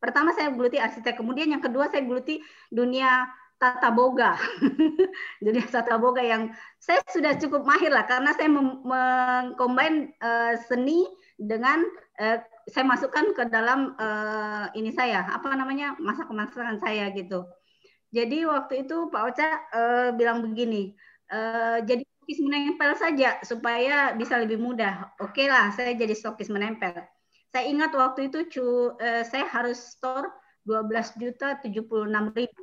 Pertama saya geluti arsitek, kemudian yang kedua saya geluti dunia tata boga. dunia tata boga yang saya sudah cukup mahir lah karena saya mengcombine uh, seni dengan uh, saya masukkan ke dalam uh, ini saya apa namanya masa kemasan saya gitu. Jadi waktu itu Pak Ocha uh, bilang begini, uh, jadi stokis menempel saja supaya bisa lebih mudah. Oke lah, saya jadi stokis menempel. Saya ingat waktu itu cu, eh, saya harus store 12 juta 76 ribu.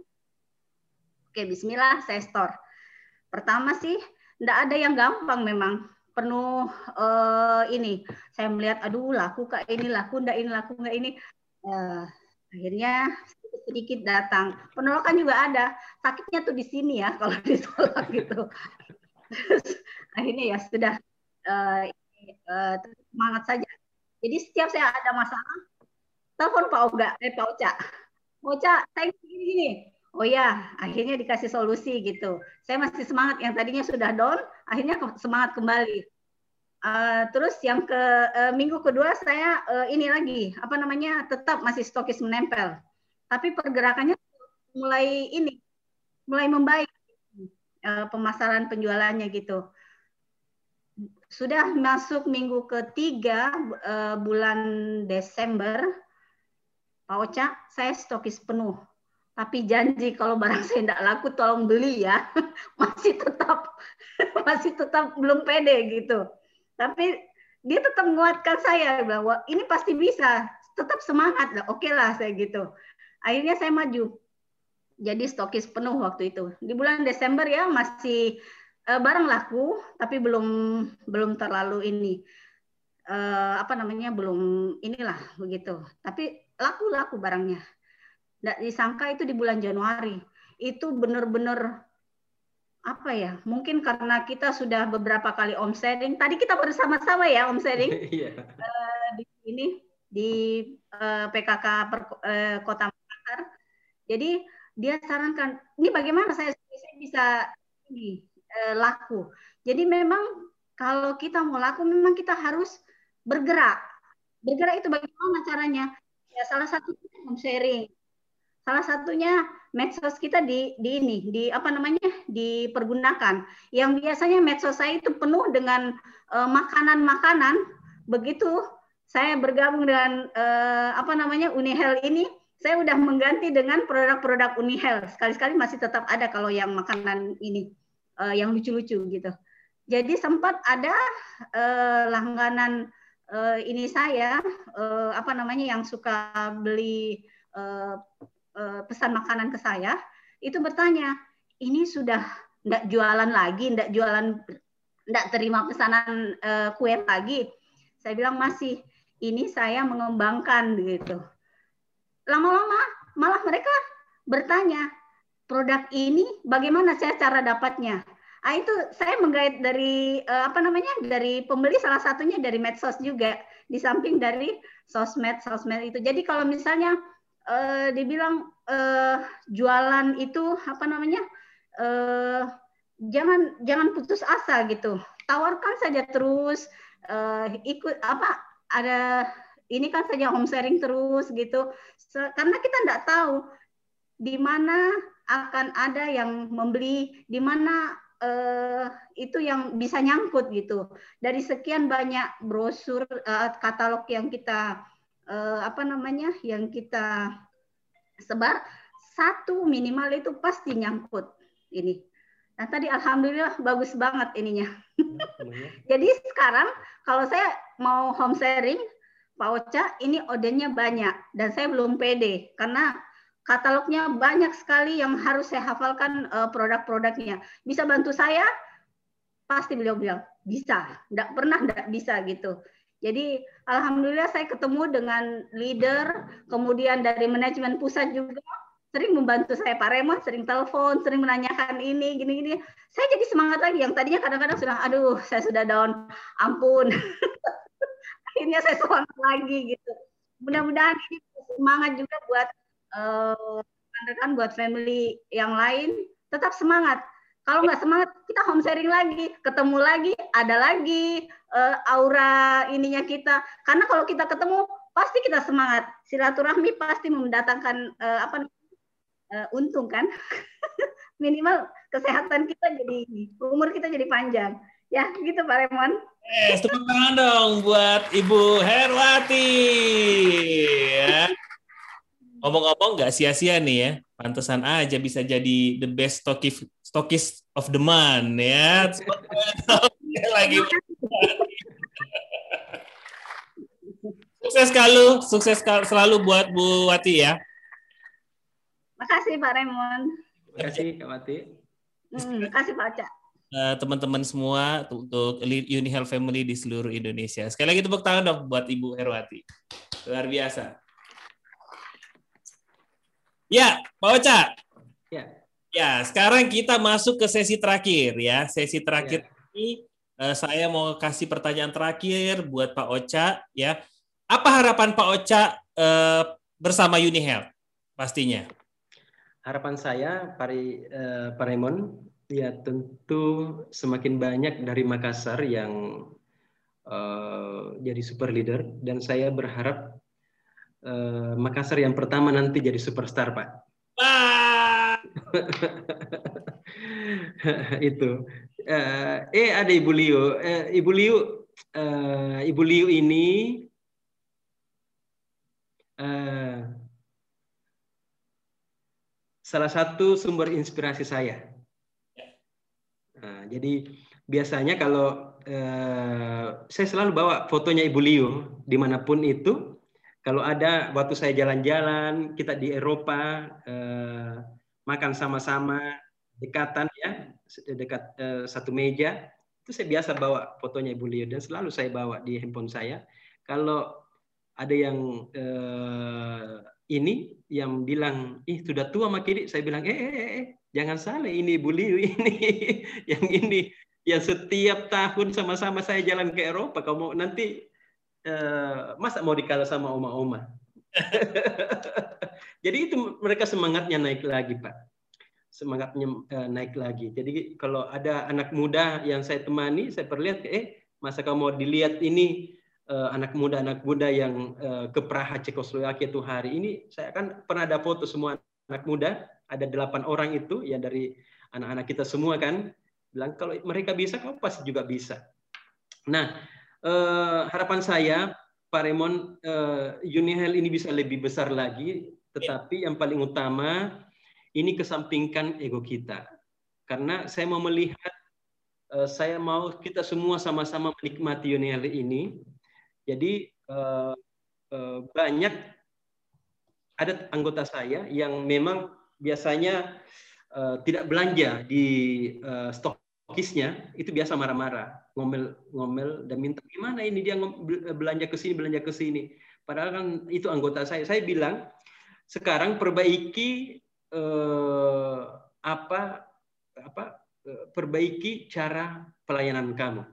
Oke, bismillah saya store. Pertama sih, tidak ada yang gampang memang. Penuh eh, ini. Saya melihat, aduh laku kak ini, laku enggak ini, laku enggak ini. Eh, akhirnya sedikit, sedikit datang. Penolakan juga ada. Sakitnya tuh di sini ya kalau ditolak gitu. akhirnya ya sudah uh, uh, semangat saja. Jadi setiap saya ada masalah, telepon Pak Oga, eh Pak Oca. Oca, saya gini gini. oh ya akhirnya dikasih solusi gitu saya masih semangat yang tadinya sudah down akhirnya semangat kembali uh, terus yang ke uh, minggu kedua saya uh, ini lagi apa namanya tetap masih stokis menempel tapi pergerakannya mulai ini mulai membaik uh, pemasaran penjualannya gitu sudah masuk minggu ketiga uh, bulan Desember. Pak Ocha saya stokis penuh. Tapi janji kalau barang saya tidak laku tolong beli ya. Masih tetap masih tetap belum pede gitu. Tapi dia tetap menguatkan saya bahwa ini pasti bisa. Tetap semangat lah. Oke lah saya gitu. Akhirnya saya maju. Jadi stokis penuh waktu itu. Di bulan Desember ya masih uh, barang laku tapi belum belum terlalu ini. Uh, apa namanya belum inilah begitu. Tapi laku laku barangnya. Nggak disangka itu di bulan Januari. Itu benar-benar apa ya mungkin karena kita sudah beberapa kali omsetting. Tadi kita bersama-sama ya omsetting. Yeah. uh, di ini di uh, eh, PKK per, uh, Kota Makassar. Jadi dia sarankan ini bagaimana saya, saya bisa ini laku jadi memang kalau kita mau laku memang kita harus bergerak bergerak itu bagaimana caranya ya salah satu home sharing Salah satunya medsos kita di, di ini, di apa namanya, dipergunakan. Yang biasanya medsos saya itu penuh dengan eh, makanan-makanan. Uh, Begitu saya bergabung dengan uh, apa namanya Unihel ini, saya udah mengganti dengan produk-produk Unihel. Sekali-sekali masih tetap ada kalau yang makanan ini, uh, yang lucu-lucu gitu. Jadi sempat ada uh, langganan uh, ini saya, uh, apa namanya, yang suka beli uh, uh, pesan makanan ke saya itu bertanya ini sudah tidak jualan lagi, tidak jualan, tidak terima pesanan uh, kue lagi. Saya bilang masih. Ini saya mengembangkan gitu. Lama-lama malah mereka bertanya produk ini bagaimana saya cara dapatnya. Ah itu saya menggait dari uh, apa namanya dari pembeli salah satunya dari medsos juga di samping dari sosmed sosmed itu. Jadi kalau misalnya uh, dibilang uh, jualan itu apa namanya uh, jangan jangan putus asa gitu tawarkan saja terus uh, ikut apa ada ini kan saja home sharing terus gitu karena kita tidak tahu di mana akan ada yang membeli di mana uh, itu yang bisa nyangkut gitu dari sekian banyak brosur uh, katalog yang kita uh, apa namanya yang kita sebar satu minimal itu pasti nyangkut ini. Nah tadi alhamdulillah bagus banget ininya. Jadi sekarang kalau saya mau home sharing, Pak Ocha ini ordernya banyak dan saya belum pede karena katalognya banyak sekali yang harus saya hafalkan uh, produk-produknya. Bisa bantu saya? Pasti beliau bilang bisa. Tidak pernah tidak bisa gitu. Jadi alhamdulillah saya ketemu dengan leader, kemudian dari manajemen pusat juga sering membantu saya Pak Remon, sering telepon, sering menanyakan ini, gini-gini. Saya jadi semangat lagi. Yang tadinya kadang-kadang sudah, aduh, saya sudah down, ampun. Akhirnya saya semangat lagi gitu. Mudah-mudahan ini semangat juga buat uh, rekan buat family yang lain, tetap semangat kalau nggak semangat, kita home sharing lagi, ketemu lagi, ada lagi uh, aura ininya kita. Karena kalau kita ketemu, pasti kita semangat. Silaturahmi pasti mendatangkan uh, apa uh, untung kan? Minimal kesehatan kita jadi umur kita jadi panjang. Ya, gitu Pak Remon. Eh, tepuk tangan dong buat Ibu Herwati. Ya. Ngomong-ngomong nggak sia-sia nih ya. Pantesan aja bisa jadi the best stokis of the month ya. lagi. sukses selalu, sukses selalu buat Bu Wati ya. Makasih Pak Raymond. Terima kasih Kak Wati. Hmm, kasih Pak Aca. Uh, teman-teman semua untuk Unihel Family di seluruh Indonesia. Sekali lagi tepuk tangan dong buat Ibu Herwati. Luar biasa. Ya, Pak Ocha. Ya. Ya, sekarang kita masuk ke sesi terakhir ya. Sesi terakhir ya. ini uh, saya mau kasih pertanyaan terakhir buat Pak Ocha ya. Apa harapan Pak Ocha uh, bersama Unihel pastinya? harapan saya Pari uh, Pak Raymond ya tentu semakin banyak dari Makassar yang uh, jadi super leader dan saya berharap uh, Makassar yang pertama nanti jadi superstar Pak. itu uh, eh ada Ibu Liu uh, Ibu Liu uh, Ibu Liu ini uh, salah satu sumber inspirasi saya. Nah, jadi biasanya kalau uh, saya selalu bawa fotonya Ibu Liu di mana pun itu. Kalau ada waktu saya jalan-jalan, kita di Eropa uh, makan sama-sama dekatan ya, dekat uh, satu meja, itu saya biasa bawa fotonya Ibu Liu dan selalu saya bawa di handphone saya. Kalau ada yang uh, ini yang bilang, ih sudah tua Makidi, saya bilang, eh, eh, eh, eh jangan salah ini Ibu Liu ini, yang ini yang setiap tahun sama-sama saya jalan ke Eropa, kamu nanti uh, masa mau dikalah sama oma-oma? Jadi itu mereka semangatnya naik lagi Pak, semangatnya uh, naik lagi. Jadi kalau ada anak muda yang saya temani, saya perlihat, eh masa kamu mau dilihat ini uh, anak muda anak muda yang uh, ke Praha itu hari ini saya kan pernah ada foto semua anak muda ada delapan orang itu ya dari anak-anak kita semua kan bilang kalau mereka bisa kamu pasti juga bisa nah uh, harapan saya Pak Remon uh, Unihel ini bisa lebih besar lagi. Tetapi yang paling utama ini kesampingkan ego kita. Karena saya mau melihat saya mau kita semua sama-sama menikmati Unihel ini. Jadi uh, uh, banyak ada anggota saya yang memang biasanya uh, tidak belanja di uh, stokisnya. Itu biasa marah-marah, ngomel-ngomel dan minta gimana ini dia belanja ke sini, belanja ke sini. Padahal kan itu anggota saya. Saya bilang sekarang perbaiki uh, apa apa perbaiki cara pelayanan kamu.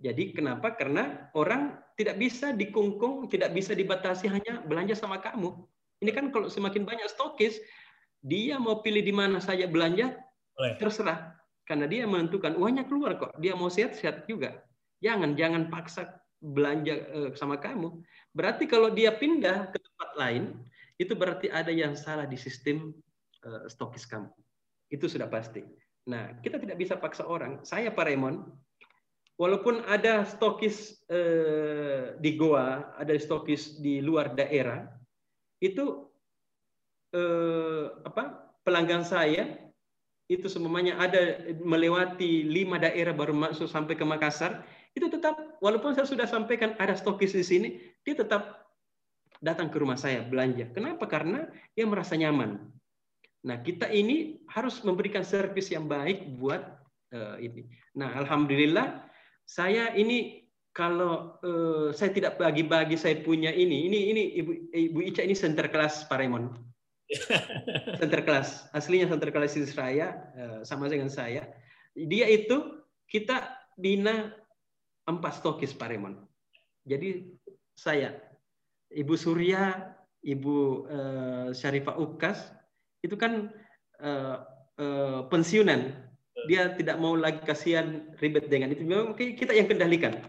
Jadi kenapa? Karena orang tidak bisa dikungkung, tidak bisa dibatasi hanya belanja sama kamu. Ini kan kalau semakin banyak stokis, dia mau pilih di mana saja belanja, Boleh. terserah. Karena dia menentukan uangnya keluar kok. Dia mau sehat-sehat juga. Jangan jangan paksa belanja uh, sama kamu. Berarti kalau dia pindah ke tempat lain, itu berarti ada yang salah di sistem uh, stokis kamu. Itu sudah pasti. Nah, kita tidak bisa paksa orang. Saya Pak Raymond, walaupun ada stokis eh, di Goa, ada stokis di luar daerah, itu eh, apa pelanggan saya itu semuanya ada melewati lima daerah baru masuk sampai ke Makassar, itu tetap walaupun saya sudah sampaikan ada stokis di sini, dia tetap datang ke rumah saya belanja. Kenapa? Karena dia merasa nyaman. Nah, kita ini harus memberikan servis yang baik buat uh, ini. Nah, alhamdulillah saya ini kalau uh, saya tidak bagi-bagi saya punya ini, ini ini Ibu Ibu Ica ini center kelas Pak. Center kelas, aslinya center kelas Israel uh, sama dengan saya. Dia itu kita bina empat stokis Pak Raymond. Jadi saya, Ibu Surya, Ibu uh, Syarifah Ukas, itu kan uh, uh, pensiunan dia tidak mau lagi kasihan ribet dengan itu. Memang kita yang kendalikan.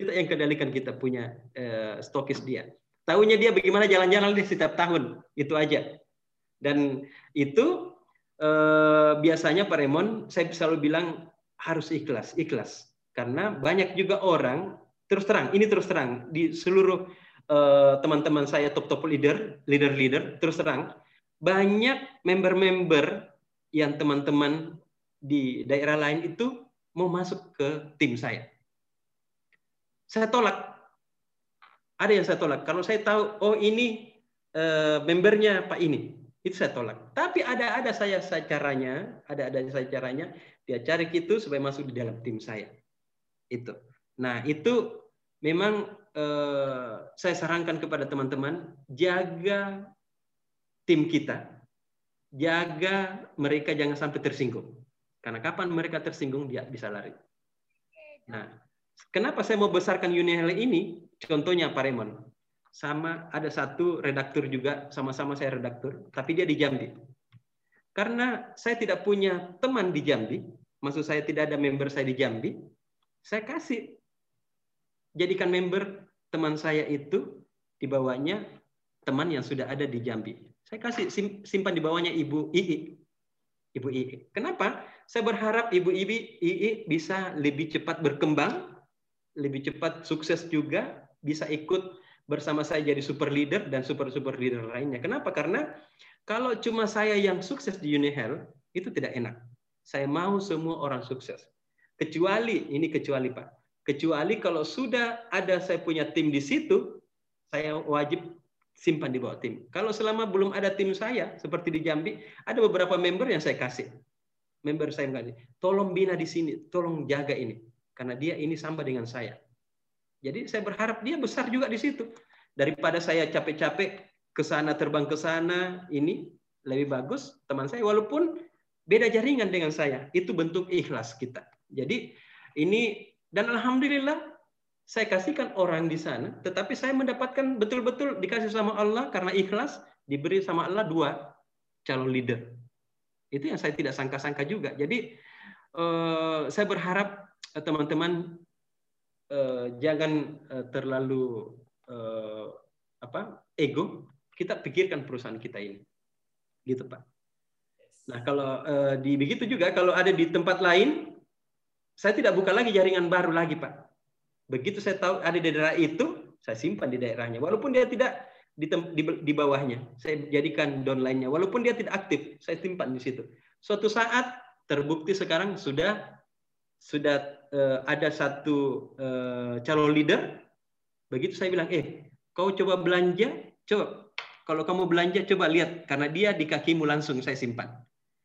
Kita yang kendalikan kita punya uh, stokis dia. Tahunya dia bagaimana jalan-jalan di setiap tahun. Itu aja. Dan itu uh, biasanya Pak Remon, saya selalu bilang harus ikhlas. Ikhlas. Karena banyak juga orang, terus terang, ini terus terang, di seluruh eh, teman-teman uh, saya top-top leader, leader-leader, terus terang, banyak member-member yang teman-teman di daerah lain itu mau masuk ke tim saya. Saya tolak. Ada yang saya tolak. Kalau saya tahu, oh ini uh, membernya Pak ini, itu saya tolak. Tapi ada ada saya, saya caranya, ada ada saya caranya, dia cari itu supaya masuk di dalam tim saya. Itu. Nah itu memang uh, saya sarankan kepada teman-teman jaga tim kita, jaga mereka jangan sampai tersinggung. Karena kapan mereka tersinggung dia bisa lari. Nah, kenapa saya mau besarkan Unihel ini? Contohnya Pak Raymond. Sama ada satu redaktur juga, sama-sama saya redaktur, tapi dia di Jambi. Karena saya tidak punya teman di Jambi, maksud saya tidak ada member saya di Jambi, saya kasih jadikan member teman saya itu di bawahnya teman yang sudah ada di Jambi. Saya kasih simpan di bawahnya Ibu Ii. Ibu Ii. Kenapa? Saya berharap Ibu Ii, Ii bisa lebih cepat berkembang, lebih cepat sukses juga, bisa ikut bersama saya jadi super leader dan super super leader lainnya. Kenapa? Karena kalau cuma saya yang sukses di Unihel, itu tidak enak. Saya mau semua orang sukses. Kecuali, ini kecuali Pak, kecuali kalau sudah ada saya punya tim di situ, saya wajib simpan di bawah tim. Kalau selama belum ada tim saya, seperti di Jambi, ada beberapa member yang saya kasih. Member saya kasih, tolong bina di sini, tolong jaga ini. Karena dia ini sama dengan saya. Jadi saya berharap dia besar juga di situ. Daripada saya capek-capek ke sana terbang ke sana ini lebih bagus teman saya walaupun beda jaringan dengan saya. Itu bentuk ikhlas kita. Jadi ini dan alhamdulillah saya kasihkan orang di sana tetapi saya mendapatkan betul-betul dikasih sama Allah karena ikhlas diberi sama Allah dua calon leader. Itu yang saya tidak sangka-sangka juga. Jadi eh, saya berharap eh, teman-teman eh, jangan eh, terlalu eh, apa ego kita pikirkan perusahaan kita ini. Gitu, Pak. Nah, kalau uh, di begitu juga kalau ada di tempat lain, saya tidak buka lagi jaringan baru lagi, Pak. Begitu saya tahu ada di daerah itu, saya simpan di daerahnya. Walaupun dia tidak di, di, di bawahnya, saya jadikan downline-nya. Walaupun dia tidak aktif, saya simpan di situ. Suatu saat terbukti sekarang sudah sudah uh, ada satu uh, calon leader. Begitu saya bilang, eh, kau coba belanja, coba kalau kamu belanja, coba lihat. Karena dia di kakimu langsung saya simpan.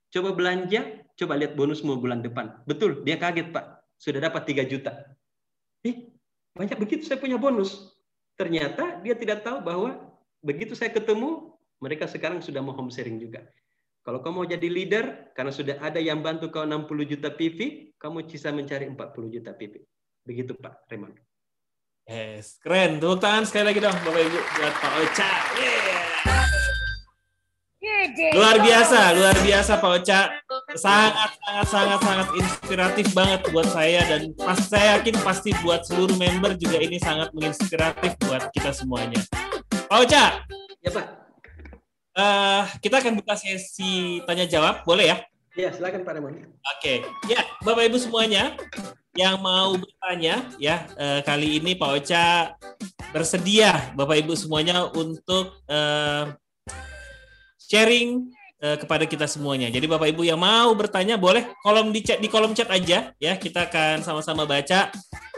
Coba belanja, coba lihat bonusmu bulan depan. Betul, dia kaget Pak. Sudah dapat 3 juta. Eh, banyak begitu saya punya bonus. Ternyata dia tidak tahu bahwa begitu saya ketemu, mereka sekarang sudah mau home sharing juga. Kalau kamu mau jadi leader, karena sudah ada yang bantu kau 60 juta PV, kamu bisa mencari 40 juta PV. Begitu Pak Raymond. Yes, keren. Tepuk tangan sekali lagi dong Bapak Ibu buat Pak Ocha. Yeah. Luar biasa, luar biasa Pak Ocha. Sangat sangat sangat sangat inspiratif banget buat saya dan pas saya yakin pasti buat seluruh member juga ini sangat menginspiratif buat kita semuanya. Pak Ocha. Ya Pak. Uh, kita akan buka sesi tanya jawab, boleh ya? Ya, silakan Pak Ramon. Oke, okay. ya Bapak Ibu semuanya, yang mau bertanya ya eh, kali ini Pak Ocha bersedia Bapak Ibu semuanya untuk eh, sharing kepada kita semuanya. Jadi Bapak Ibu yang mau bertanya boleh kolom di chat di kolom chat aja ya kita akan sama-sama baca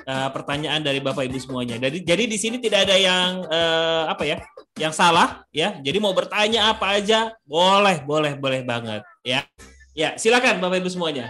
eh, pertanyaan dari Bapak Ibu semuanya. Jadi jadi di sini tidak ada yang eh, apa ya yang salah ya. Jadi mau bertanya apa aja boleh boleh boleh banget ya. Ya silakan Bapak Ibu semuanya.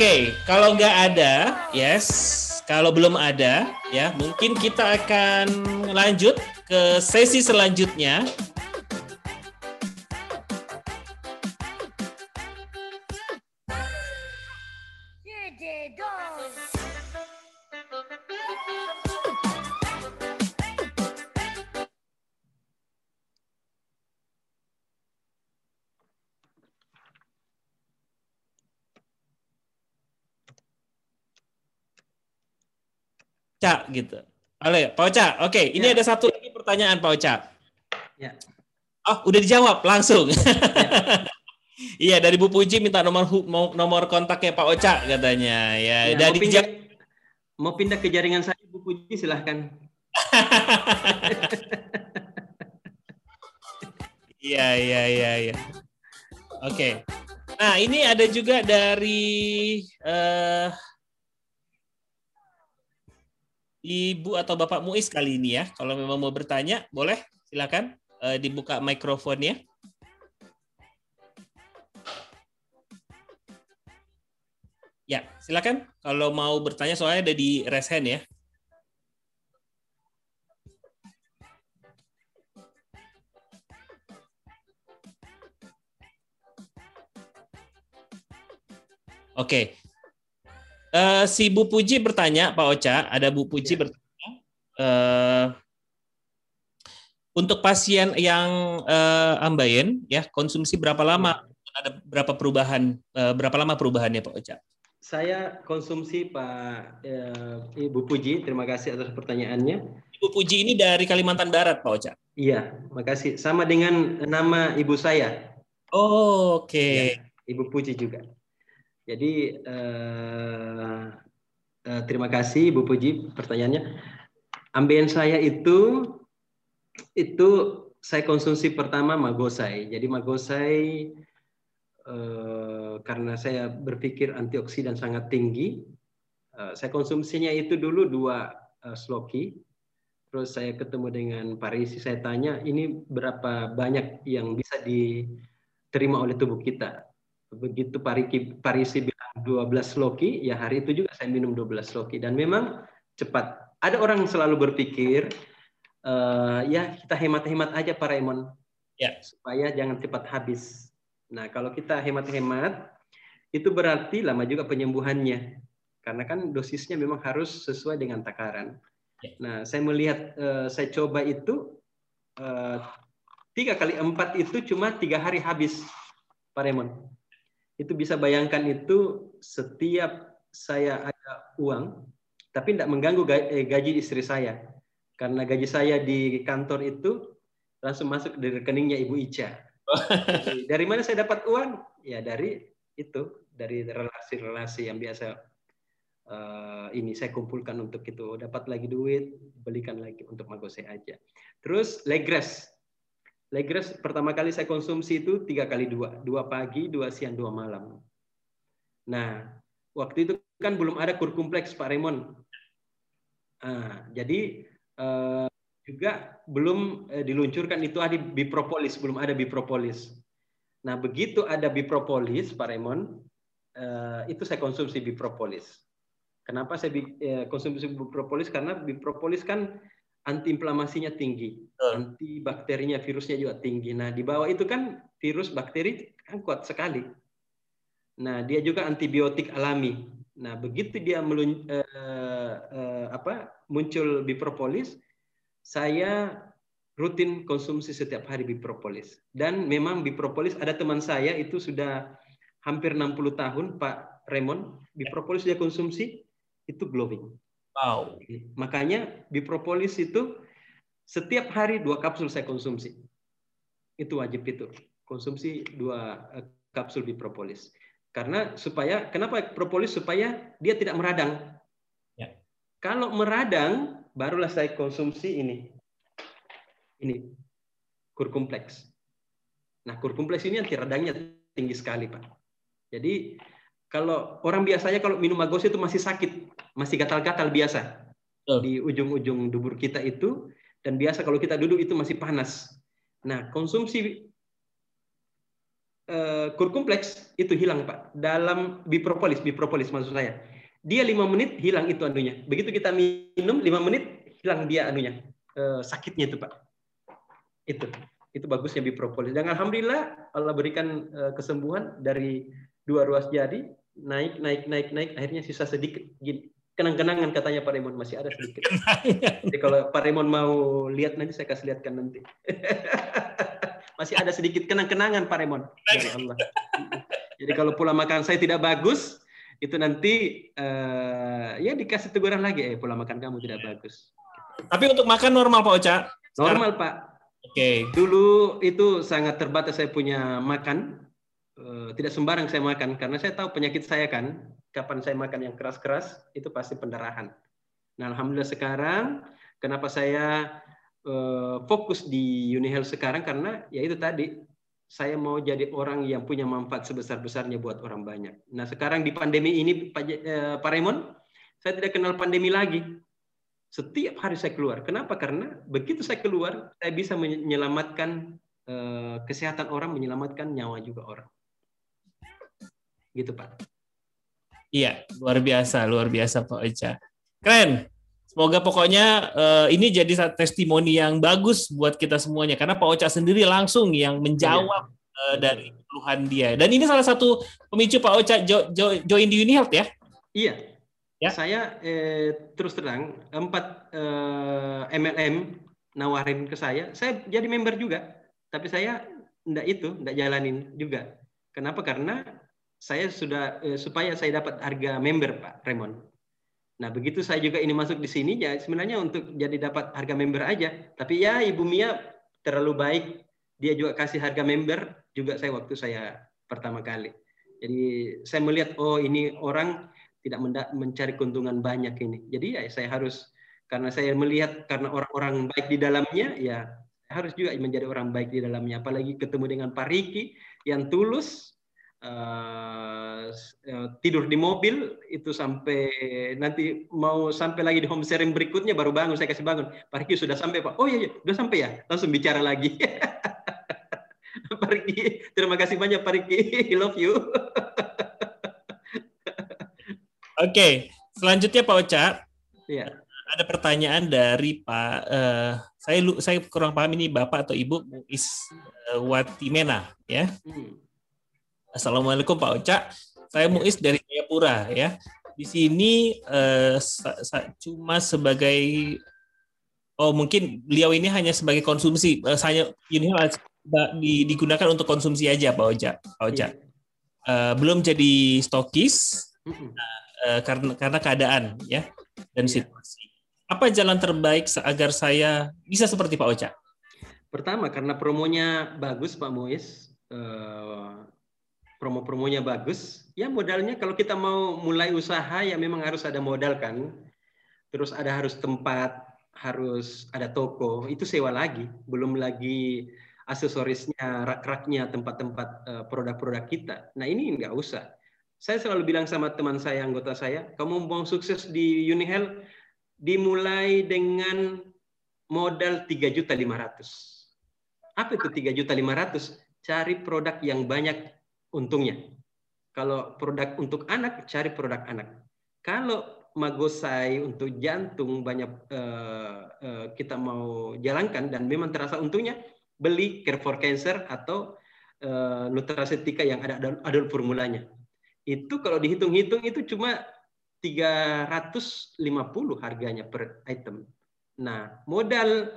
Okay, kalau nggak ada, yes, kalau belum ada, ya mungkin kita akan lanjut ke sesi selanjutnya. Cak gitu. Oleh Pak Oca. Oke, ini ya. ada satu lagi pertanyaan Pak Oca. Ya. Oh, udah dijawab langsung. Ya. iya, dari Bu Puji minta nomor nomor kontaknya Pak Oca katanya. Ya, ya dari mau pindah, mau pindah ke jaringan saya Bu Puji silahkan. Iya, iya, iya, iya. Oke. Nah, ini ada juga dari uh, Ibu atau Bapak Muiz kali ini ya. Kalau memang mau bertanya, boleh silakan uh, dibuka mikrofonnya. Ya, silakan kalau mau bertanya soalnya ada di raise hand ya. Oke. Uh, si Bu Puji bertanya, Pak Ocha, ada Bu Puji ya. bertanya, uh, untuk pasien yang uh, ambayen, ya konsumsi berapa lama? Ada berapa perubahan? Uh, berapa lama perubahannya, Pak Ocha? Saya konsumsi Pak uh, Ibu Puji, terima kasih atas pertanyaannya. Ibu Puji ini dari Kalimantan Barat, Pak Ocha. Iya, makasih. Sama dengan nama ibu saya. Oh, oke. Okay. Ya, Ibu Puji juga. Jadi uh, uh, terima kasih Bu Puji pertanyaannya. Ambeien saya itu itu saya konsumsi pertama magosai. Jadi magosai uh, karena saya berpikir antioksidan sangat tinggi, uh, saya konsumsinya itu dulu dua uh, sloki. Terus saya ketemu dengan Parisi, saya tanya ini berapa banyak yang bisa diterima oleh tubuh kita begitu Pariki, Parisi bilang 12 loki, ya hari itu juga saya minum 12 loki. Dan memang cepat. Ada orang selalu berpikir, uh, ya kita hemat-hemat aja Pak Raymond. Ya. Supaya jangan cepat habis. Nah kalau kita hemat-hemat, itu berarti lama juga penyembuhannya. Karena kan dosisnya memang harus sesuai dengan takaran. Ya. Nah saya melihat, uh, saya coba itu, uh, tiga kali empat itu cuma tiga hari habis Pak Raymond itu bisa bayangkan itu setiap saya ada uang, tapi tidak mengganggu eh, gaji istri saya. Karena gaji saya di kantor itu langsung masuk dari rekeningnya Ibu Ica. dari mana saya dapat uang? Ya dari itu, dari relasi-relasi yang biasa uh, ini saya kumpulkan untuk itu. Dapat lagi duit, belikan lagi untuk magose aja. Terus legres, Legres pertama kali saya konsumsi itu tiga kali dua, dua pagi, dua siang, dua malam. Nah, waktu itu kan belum ada kur kompleks Pak Raymond. Nah, jadi eh, juga belum eh, diluncurkan itu ada bipropolis, belum ada bipropolis. Nah, begitu ada bipropolis Pak Raymond, eh, itu saya konsumsi bipropolis. Kenapa saya eh, konsumsi bipropolis? Karena bipropolis kan anti inflamasinya tinggi, uh. anti bakterinya, virusnya juga tinggi. Nah, di bawah itu kan virus bakteri kan kuat sekali. Nah, dia juga antibiotik alami. Nah, begitu dia melun, uh, uh, apa, muncul bipropolis, saya rutin konsumsi setiap hari bipropolis. Dan memang bipropolis ada teman saya itu sudah hampir 60 tahun, Pak Raymond, bipropolis dia konsumsi itu glowing. Wow. Makanya bipropolis itu setiap hari dua kapsul saya konsumsi. Itu wajib itu. Konsumsi dua eh, kapsul bipropolis. Karena supaya kenapa propolis supaya dia tidak meradang. Ya. Kalau meradang barulah saya konsumsi ini. Ini kurkumpleks. Nah, kurkumpleks ini anti radangnya tinggi sekali, Pak. Jadi kalau orang biasanya kalau minum magos itu masih sakit, masih gatal-gatal biasa oh. di ujung-ujung dubur kita itu dan biasa kalau kita duduk itu masih panas. Nah, konsumsi uh, kur kompleks itu hilang, Pak. Dalam bipropolis, bipropolis maksud saya. Dia lima menit hilang itu anunya. Begitu kita minum lima menit hilang dia anunya. Uh, sakitnya itu, Pak. Itu. Itu bagusnya bipropolis. Dan alhamdulillah Allah berikan uh, kesembuhan dari dua ruas jadi naik naik naik naik akhirnya sisa sedikit gini kenang-kenangan katanya Pak Raymond masih ada sedikit. Jadi kalau Pak Raymond mau lihat nanti saya kasih lihatkan nanti. masih ada sedikit kenang-kenangan Pak Raymond dari Allah. Jadi kalau pola makan saya tidak bagus, itu nanti uh, ya dikasih teguran lagi, eh pola makan kamu tidak bagus. Tapi untuk makan normal Pak Ocha? Normal Pak. Oke. Okay. Dulu itu sangat terbatas saya punya makan tidak sembarang saya makan karena saya tahu penyakit saya kan kapan saya makan yang keras-keras itu pasti pendarahan. Nah alhamdulillah sekarang kenapa saya uh, fokus di Unihel sekarang karena ya itu tadi saya mau jadi orang yang punya manfaat sebesar-besarnya buat orang banyak. Nah sekarang di pandemi ini Pak, uh, Pak Raymond saya tidak kenal pandemi lagi. Setiap hari saya keluar. Kenapa? Karena begitu saya keluar saya bisa menyelamatkan uh, kesehatan orang, menyelamatkan nyawa juga orang. Gitu Pak. Iya, luar biasa, luar biasa Pak Ocha. Keren. Semoga pokoknya uh, ini jadi testimoni yang bagus buat kita semuanya karena Pak Ocha sendiri langsung yang menjawab iya. uh, dari keluhan dia. Dan ini salah satu pemicu Pak Ocha jo, jo, join di UniHealth ya? Iya. Ya. Saya eh, terus terang empat eh, MLM nawarin ke saya, saya jadi member juga. Tapi saya enggak itu, enggak jalanin juga. Kenapa? Karena saya sudah eh, supaya saya dapat harga member Pak Raymond. Nah, begitu saya juga ini masuk di sini ya sebenarnya untuk jadi dapat harga member aja. Tapi ya Ibu Mia terlalu baik, dia juga kasih harga member juga saya waktu saya pertama kali. Jadi saya melihat oh ini orang tidak mencari keuntungan banyak ini. Jadi ya saya harus karena saya melihat karena orang-orang baik di dalamnya ya harus juga menjadi orang baik di dalamnya. Apalagi ketemu dengan Pak Riki yang tulus, uh, tidur di mobil itu sampai nanti mau sampai lagi di home sharing berikutnya baru bangun saya kasih bangun. Pak Riki sudah sampai Pak. Oh iya, iya sudah sampai ya? Langsung bicara lagi. Pak Riki terima kasih banyak Pak Riki I love you. Oke okay. selanjutnya Pak Ocha. Ya. ada pertanyaan dari Pak uh, saya saya kurang paham ini Bapak atau Ibu Muis uh, Watimena ya. Hmm Assalamualaikum Pak Oca. Saya Muiz dari Jayapura ya. Di sini eh, cuma sebagai oh mungkin beliau ini hanya sebagai konsumsi. Eh, saya ini digunakan untuk konsumsi aja Pak Oca. Pak Oca. Iya. Eh, belum jadi stokis eh, karena karena keadaan ya dan iya. situasi. Apa jalan terbaik agar saya bisa seperti Pak Oca? Pertama karena promonya bagus Pak Muiz. Eh, promo-promonya bagus, ya modalnya kalau kita mau mulai usaha ya memang harus ada modal kan. Terus ada harus tempat, harus ada toko, itu sewa lagi. Belum lagi aksesorisnya, rak-raknya, tempat-tempat eh, produk-produk kita. Nah ini nggak usah. Saya selalu bilang sama teman saya, anggota saya, kamu mau sukses di Unihel, dimulai dengan modal 3.500. Apa itu 3.500? Cari produk yang banyak untungnya. Kalau produk untuk anak, cari produk anak. Kalau magosai untuk jantung banyak uh, uh, kita mau jalankan dan memang terasa untungnya, beli Care for Cancer atau uh, nutracetika yang ada adult formulanya. Itu kalau dihitung-hitung itu cuma 350 harganya per item. Nah, modal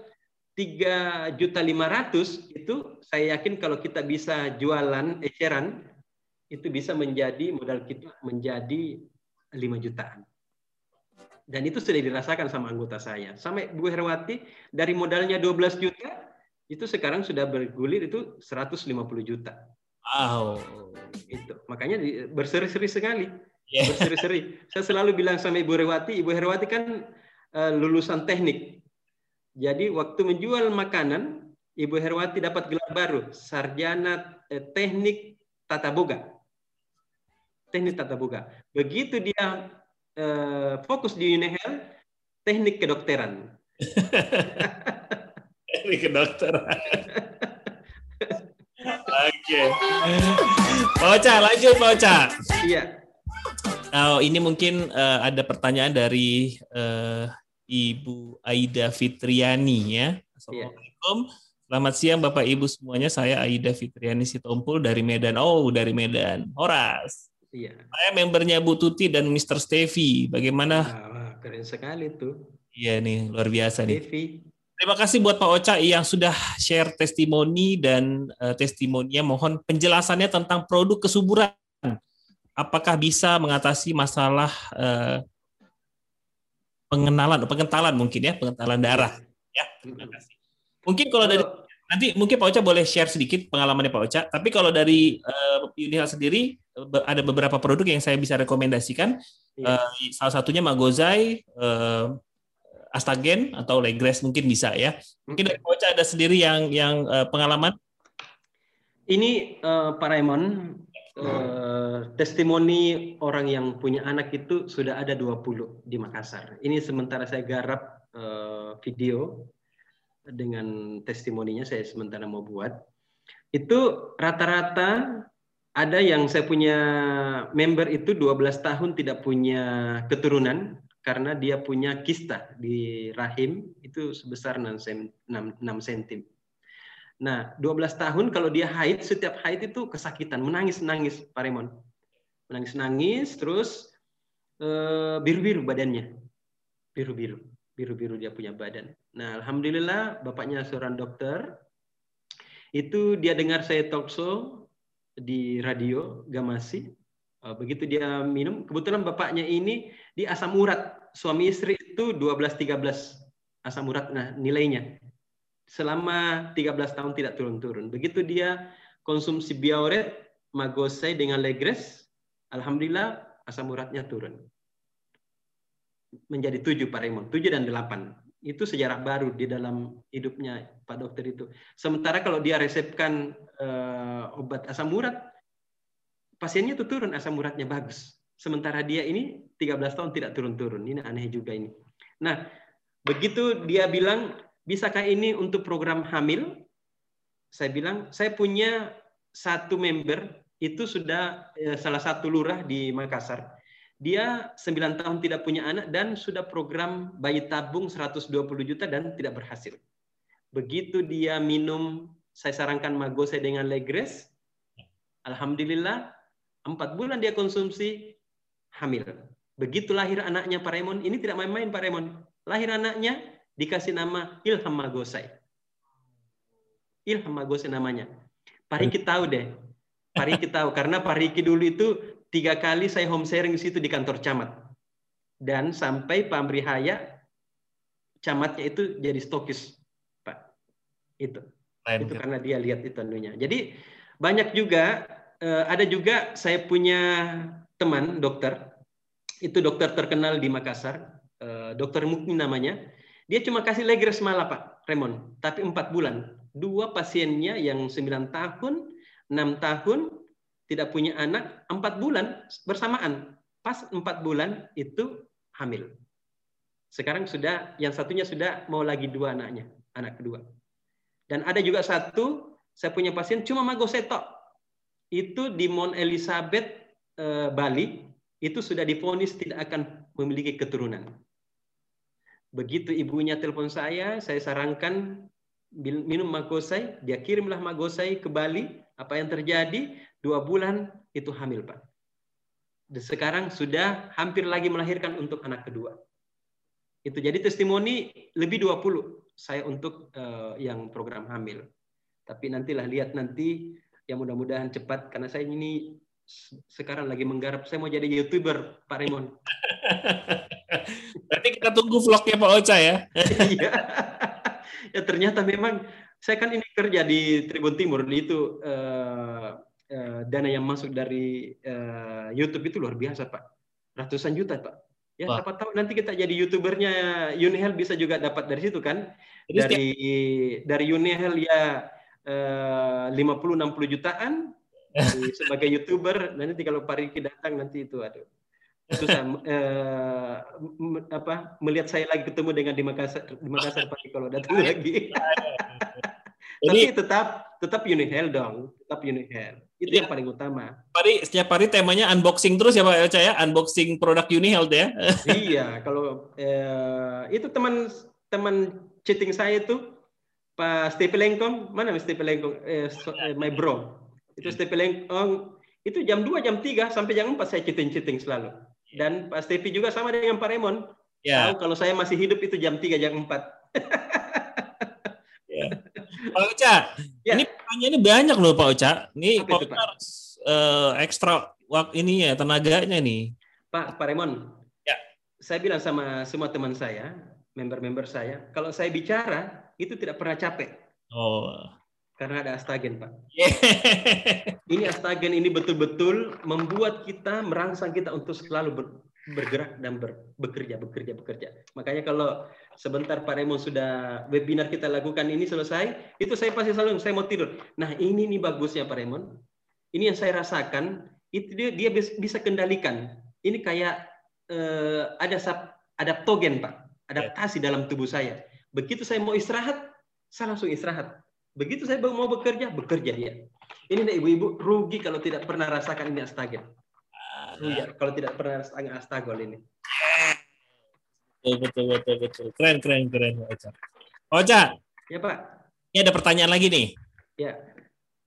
tiga juta lima ratus itu saya yakin kalau kita bisa jualan eceran itu bisa menjadi modal kita menjadi lima jutaan. Dan itu sudah dirasakan sama anggota saya. Sampai Bu Herwati dari modalnya 12 juta itu sekarang sudah bergulir itu 150 juta. Wow. Itu. Makanya berseri-seri sekali. Yeah. Berseri-seri. Saya selalu bilang sama Ibu Herwati, Ibu Herwati kan uh, lulusan teknik jadi waktu menjual makanan, Ibu Herwati dapat gelar baru, sarjana eh, teknik tata boga. Teknik tata boga. Begitu dia eh, fokus di Unihel, teknik kedokteran. teknik kedokteran. Oke. Pak Ocha, lanjut Pak Ocha. Iya. Oh, ini mungkin uh, ada pertanyaan dari uh, Ibu Aida Fitriani ya. Assalamualaikum. Yeah. Selamat siang Bapak Ibu semuanya. Saya Aida Fitriani Sitompul dari Medan. Oh, dari Medan. Horas. Iya. Saya membernya Bu Tuti dan Mr. Stevie. Bagaimana? Wah, keren sekali tuh. Iya nih, luar biasa nih. Terima kasih buat Pak Ocha yang sudah share testimoni dan uh, testimoninya. Mohon penjelasannya tentang produk kesuburan. Apakah bisa mengatasi masalah uh, pengenalan, pengentalan mungkin ya, pengentalan darah. Ya, terima kasih. Mungkin kalau dari nanti mungkin Pak Ocha boleh share sedikit pengalamannya Pak Ocha. Tapi kalau dari uh, Unihal sendiri ada beberapa produk yang saya bisa rekomendasikan. Ya. Uh, salah satunya Magozai, uh, Astagen atau Legres mungkin bisa ya. Mungkin dari Pak Ocha ada sendiri yang yang uh, pengalaman. Ini uh, Pak Raymond Uh, testimoni orang yang punya anak itu sudah ada 20 di Makassar. Ini sementara saya garap uh, video dengan testimoninya saya sementara mau buat. Itu rata-rata ada yang saya punya member itu 12 tahun tidak punya keturunan karena dia punya kista di rahim itu sebesar 6 cm. Nah, 12 tahun kalau dia haid, setiap haid itu kesakitan, menangis-nangis, Pak Raymond. Menangis-nangis, terus eh, biru-biru badannya. Biru-biru. Biru-biru dia punya badan. Nah, Alhamdulillah, bapaknya seorang dokter. Itu dia dengar saya talk show, di radio Gamasi. Eh, begitu dia minum, kebetulan bapaknya ini di asam urat. Suami istri itu 12-13 asam urat nah nilainya. Selama 13 tahun tidak turun-turun. Begitu dia konsumsi Biauret, Magosai dengan Legres, Alhamdulillah asam uratnya turun. Menjadi 7 Pak Raymond, 7 dan 8 itu sejarah baru di dalam hidupnya Pak Dokter itu. Sementara kalau dia resepkan uh, obat asam urat, pasiennya itu turun asam uratnya bagus. Sementara dia ini 13 tahun tidak turun-turun. Ini aneh juga ini. Nah, begitu dia bilang, bisakah ini untuk program hamil? Saya bilang, saya punya satu member, itu sudah eh, salah satu lurah di Makassar dia 9 tahun tidak punya anak dan sudah program bayi tabung 120 juta dan tidak berhasil. Begitu dia minum, saya sarankan magose dengan legres, Alhamdulillah, empat bulan dia konsumsi hamil. Begitu lahir anaknya Pak Raymond, ini tidak main-main Pak Raymond. Lahir anaknya dikasih nama Ilham Magosai. Ilham Magosai namanya. Pak Riki tahu deh. Pak Riki tahu karena Pak Riki dulu itu Tiga kali saya home sharing di situ di kantor camat. Dan sampai Pak Amri Haya, camatnya itu jadi stokis, Pak. Itu. Lain itu karena dia lihat itu anunya. Jadi banyak juga, eh, ada juga saya punya teman dokter, itu dokter terkenal di Makassar, eh, dokter Mukmin namanya. Dia cuma kasih legres malah Pak Raymond, tapi empat bulan. Dua pasiennya yang sembilan tahun, enam tahun, tidak punya anak empat bulan bersamaan. Pas empat bulan itu hamil. Sekarang sudah yang satunya sudah mau lagi dua anaknya, anak kedua. Dan ada juga satu, saya punya pasien cuma magosetok. Itu di Mount Elizabeth eh, Bali, itu sudah difonis tidak akan memiliki keturunan. Begitu ibunya telepon saya, saya sarankan minum magosai, dia kirimlah magosai ke Bali. Apa yang terjadi? dua bulan itu hamil Pak. Dan sekarang sudah hampir lagi melahirkan untuk anak kedua. Itu jadi testimoni lebih 20 saya untuk uh, yang program hamil. Tapi nantilah lihat nanti yang mudah-mudahan cepat karena saya ini sekarang lagi menggarap saya mau jadi youtuber Pak Raymond. Berarti kita tunggu vlognya Pak Ocha ya. Iya. ya ternyata memang saya kan ini kerja di Tribun Timur itu uh, uh, dana yang masuk dari uh, YouTube itu luar biasa Pak, ratusan juta Pak. Ya, Wah. siapa tahu nanti kita jadi youtubernya Unihel bisa juga dapat dari situ kan? Jadi dari setiap... dari Unihel ya uh, 50-60 jutaan sebagai youtuber. Nanti kalau Pak Riki datang nanti itu aduh susah uh, apa melihat saya lagi ketemu dengan di Makassar di Makassar Pak kalau datang lagi. Jadi, Tapi tetap tetap Unihel dong, tetap Unihel. Itu yang paling utama. Hari setiap hari temanya unboxing terus ya Pak Elca ya, unboxing produk Unihel ya. iya, kalau eh, itu teman teman chatting saya itu Pak Stepi Lengkong, mana Stepi Lengkong? Eh, so, eh, my bro. Itu Stepi Lengkong itu jam 2, jam 3 sampai jam 4 saya chatting-chatting selalu. Dan Pak Stepi juga sama dengan Pak Raymond. Ya. Tahu kalau saya masih hidup itu jam 3, jam 4. ya. Pak Ocha, ya. ini pertanyaannya banyak loh Pak Ocha. Ini Pak Ocha uh, ekstra waktu ini ya tenaganya nih. Pak Pak Raymond. Ya. Saya bilang sama semua teman saya, member-member saya, kalau saya bicara itu tidak pernah capek. Oh. Karena ada astagen, Pak. ini astagen ini betul-betul membuat kita merangsang kita untuk selalu ber, bergerak dan ber, bekerja, bekerja, bekerja. Makanya kalau sebentar Pak Raymond sudah webinar kita lakukan ini selesai, itu saya pasti selalu saya mau tidur. Nah ini nih bagusnya Pak Raymond. Ini yang saya rasakan, itu dia, dia bisa kendalikan. Ini kayak eh, ada adaptogen Pak, adaptasi yeah. dalam tubuh saya. Begitu saya mau istirahat, saya langsung istirahat. Begitu saya mau bekerja, bekerja dia. Ini nih ibu-ibu rugi kalau tidak pernah rasakan ini astaga. Rugi kalau tidak pernah rasakan astagol ini. Betul, betul, betul, betul. Keren, keren, keren, Pak Ocha. Ocha. Ya, Pak. Ini ada pertanyaan lagi nih. Ya.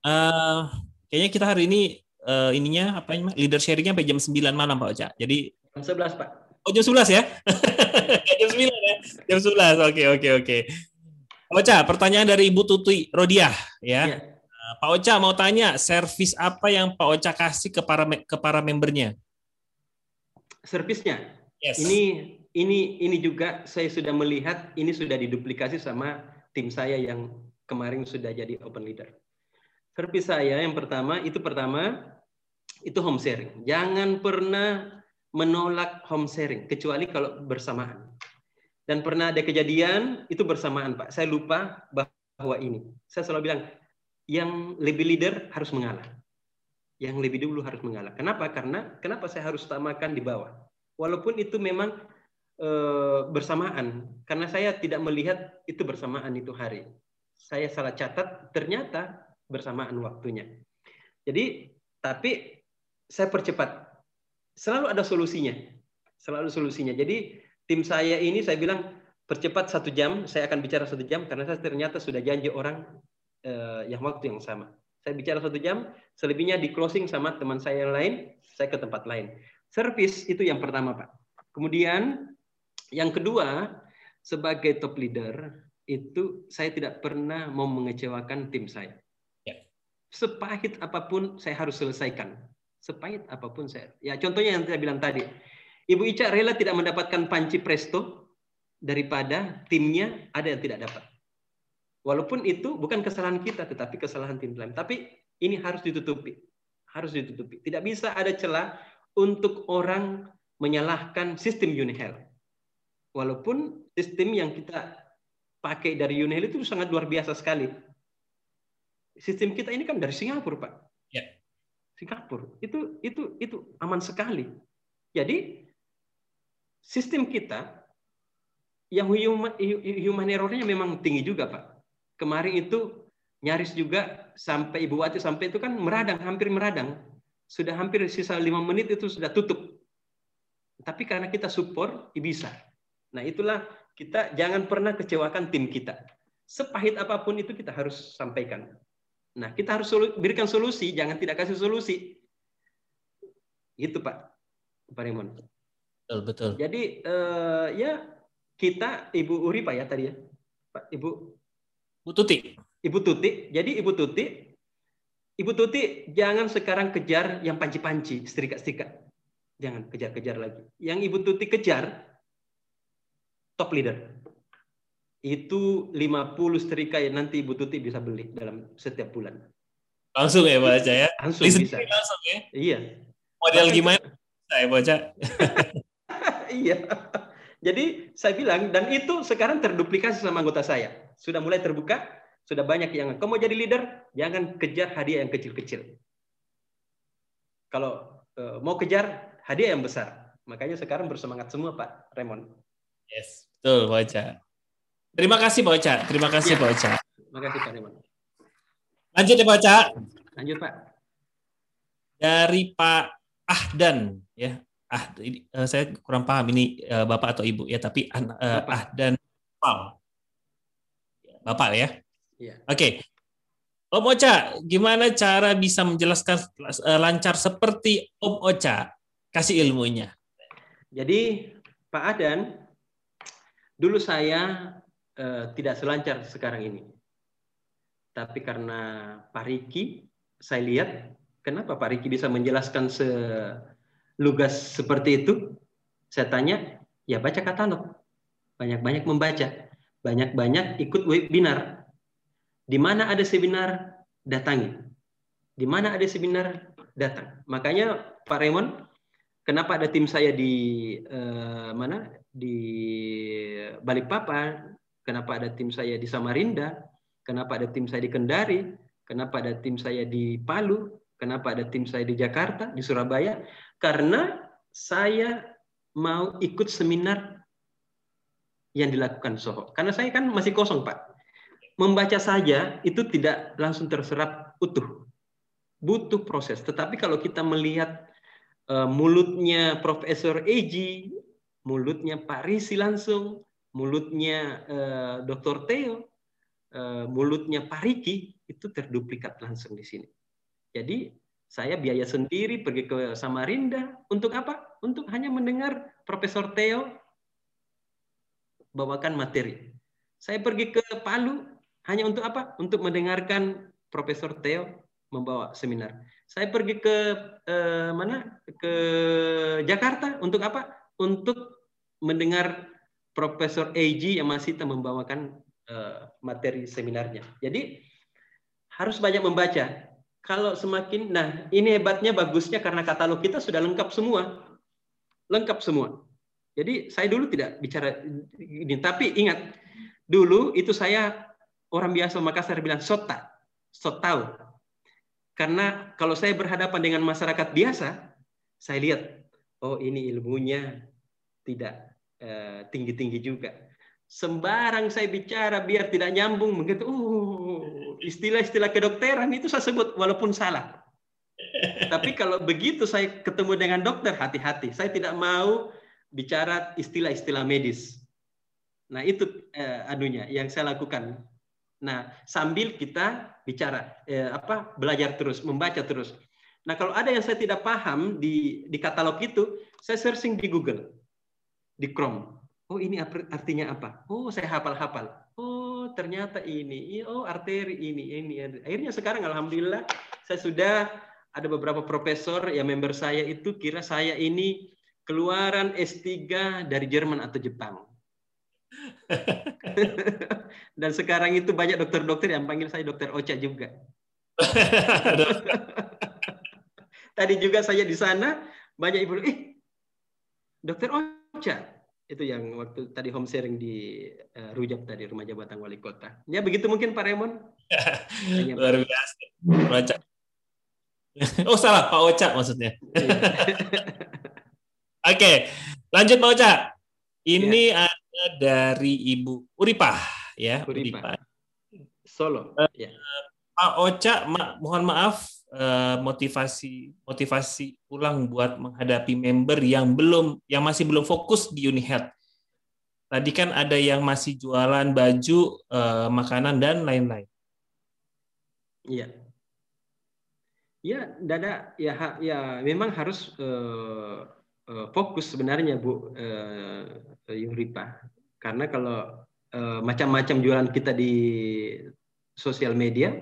Uh, kayaknya kita hari ini uh, ininya apa ini leader sharingnya sampai jam 9 malam Pak Ocha. Jadi jam 11 Pak. Oh jam 11 ya? jam 9 ya? Jam 11. Oke oke oke. Pak Ocha, pertanyaan dari Ibu Tuti Rodiah ya. ya. Pak Ocha mau tanya, servis apa yang Pak Ocha kasih ke para ke para membernya? Servisnya? Yes. Ini ini ini juga saya sudah melihat ini sudah diduplikasi sama tim saya yang kemarin sudah jadi open leader. Servis saya yang pertama itu pertama itu home sharing. Jangan pernah menolak home sharing kecuali kalau bersamaan. Dan pernah ada kejadian itu bersamaan, Pak. Saya lupa bahwa ini. Saya selalu bilang yang lebih leader harus mengalah. Yang lebih dulu harus mengalah. Kenapa? Karena kenapa saya harus utamakan di bawah. Walaupun itu memang e, bersamaan, karena saya tidak melihat itu bersamaan itu hari. Saya salah catat, ternyata bersamaan waktunya. Jadi, tapi saya percepat. Selalu ada solusinya. Selalu solusinya. Jadi, tim saya ini saya bilang percepat satu jam, saya akan bicara satu jam karena saya ternyata sudah janji orang eh, yang waktu yang sama. Saya bicara satu jam, selebihnya di closing sama teman saya yang lain, saya ke tempat lain. Service itu yang pertama, Pak. Kemudian yang kedua, sebagai top leader, itu saya tidak pernah mau mengecewakan tim saya. Sepahit apa pun saya harus selesaikan. Sepahit apa pun saya. Ya contohnya yang saya bilang tadi. Ibu Ica rela tidak mendapatkan panci presto daripada timnya ada yang tidak dapat. Walaupun itu bukan kesalahan kita, tetapi kesalahan tim lain. Tapi ini harus ditutupi. Harus ditutupi. Tidak bisa ada celah untuk orang menyalahkan sistem Unihel. Walaupun sistem yang kita pakai dari Unihel itu sangat luar biasa sekali sistem kita ini kan dari Singapura, Pak. Ya. Singapura. Itu itu itu aman sekali. Jadi sistem kita yang human, human errornya memang tinggi juga, Pak. Kemarin itu nyaris juga sampai Ibu Wati sampai itu kan meradang, hampir meradang. Sudah hampir sisa lima menit itu sudah tutup. Tapi karena kita support, bisa. Nah itulah kita jangan pernah kecewakan tim kita. Sepahit apa pun itu kita harus sampaikan. Nah, kita harus berikan solusi, jangan tidak kasih solusi. Itu Pak, Pak Raymond. Betul, betul. Jadi eh, ya kita Ibu Uri Pak ya tadi ya, Pak Ibu. Bu Tuti. Ibu Tuti. Jadi Ibu Tuti, Ibu Tuti jangan sekarang kejar yang panci-panci, setrika-setrika. Jangan kejar-kejar lagi. Yang Ibu Tuti kejar top leader itu 50 setrika yang nanti Ibu Tuti bisa beli dalam setiap bulan. Langsung ya baca ya? Langsung bisa. Langsung ya? Iya. Model gimana? Saya baca. iya. Jadi saya bilang, dan itu sekarang terduplikasi sama anggota saya. Sudah mulai terbuka, sudah banyak yang, kamu mau jadi leader, jangan kejar hadiah yang kecil-kecil. Kalau uh, mau kejar hadiah yang besar. Makanya sekarang bersemangat semua Pak Raymond. Yes, betul baca. Terima kasih Pak Ocha. Terima kasih ya. Pak Ocha. Terima kasih Pak Raymond. Lanjut ya Pak Ocha. Lanjut Pak. Dari Pak Ahdan ya. Ah, ini, uh, saya kurang paham ini uh, Bapak atau Ibu ya, tapi uh, Ahdan Pal. Bapak ya. Iya. Oke. Okay. Om Ocha, gimana cara bisa menjelaskan lancar seperti Om Ocha? Kasih ilmunya. Jadi Pak Adan, dulu saya Eh, tidak selancar sekarang ini. Tapi karena Pak Riki, saya lihat kenapa Pak Riki bisa menjelaskan selugas seperti itu. Saya tanya, ya baca katalog. Banyak-banyak membaca. Banyak-banyak ikut webinar. Di mana ada seminar, datangi. Di mana ada seminar, datang. Makanya Pak Raymond, kenapa ada tim saya di eh, mana? Di Balikpapan, kenapa ada tim saya di Samarinda, kenapa ada tim saya di Kendari, kenapa ada tim saya di Palu, kenapa ada tim saya di Jakarta, di Surabaya, karena saya mau ikut seminar yang dilakukan Soho. Karena saya kan masih kosong, Pak. Membaca saja itu tidak langsung terserap utuh. butuh proses. Tetapi kalau kita melihat uh, mulutnya Profesor Eji, mulutnya Pak Risi langsung, mulutnya uh, Dr. Theo, uh, mulutnya Pak Riki, itu terduplikat langsung di sini. Jadi saya biaya sendiri pergi ke Samarinda untuk apa? Untuk hanya mendengar Profesor Theo bawakan materi. Saya pergi ke Palu hanya untuk apa? Untuk mendengarkan Profesor Theo membawa seminar. Saya pergi ke eh, mana? Ke Jakarta untuk apa? Untuk mendengar Profesor AG yang masih membawakan eh, materi seminarnya. Jadi harus banyak membaca kalau semakin, nah ini hebatnya bagusnya karena katalog kita sudah lengkap semua, lengkap semua. Jadi saya dulu tidak bicara ini, tapi ingat dulu itu saya orang biasa Makassar bilang sota, sot tahu. Karena kalau saya berhadapan dengan masyarakat biasa, saya lihat, oh ini ilmunya tidak eh, tinggi-tinggi uh, juga. Sembarang saya bicara biar tidak nyambung, begitu. Uh, istilah-istilah kedokteran itu saya sebut walaupun salah. Tapi kalau begitu saya ketemu dengan dokter, hati-hati. Saya tidak mau bicara istilah-istilah medis. Nah itu eh, anunya yang saya lakukan. Nah sambil kita bicara, eh, apa belajar terus, membaca terus. Nah kalau ada yang saya tidak paham di di katalog itu, saya searching di Google, di Chrome. Oh ini artinya apa? Oh saya hafal-hafal. Ternyata ini, oh arteri ini, ini. Akhirnya sekarang alhamdulillah saya sudah ada beberapa profesor ya member saya itu kira saya ini keluaran S3 dari Jerman atau Jepang. Dan sekarang itu banyak dokter-dokter yang panggil saya dokter Ocha juga. Tadi juga saya di sana banyak ibu, eh dokter Ocha, itu yang waktu tadi home sharing di uh, Rujak tadi rumah jabatan wali kota. Ya begitu mungkin Pak Raymond. Luar biasa. Oca. oh salah Pak Oca maksudnya. Iya. Oke, okay. lanjut Pak Oca. Ini ya. ada dari Ibu Uripah ya. Uripah. Uripah. Solo. Uh, ya. Pak Oca, ma mohon maaf Eh, motivasi motivasi ulang buat menghadapi member yang belum yang masih belum fokus di Unihead. Tadi kan ada yang masih jualan baju, uh, makanan dan lain-lain. Iya. Ya, dada ya ya memang harus uh, uh, fokus sebenarnya Bu uh, Yuripa. Karena kalau uh, macam-macam jualan kita di sosial media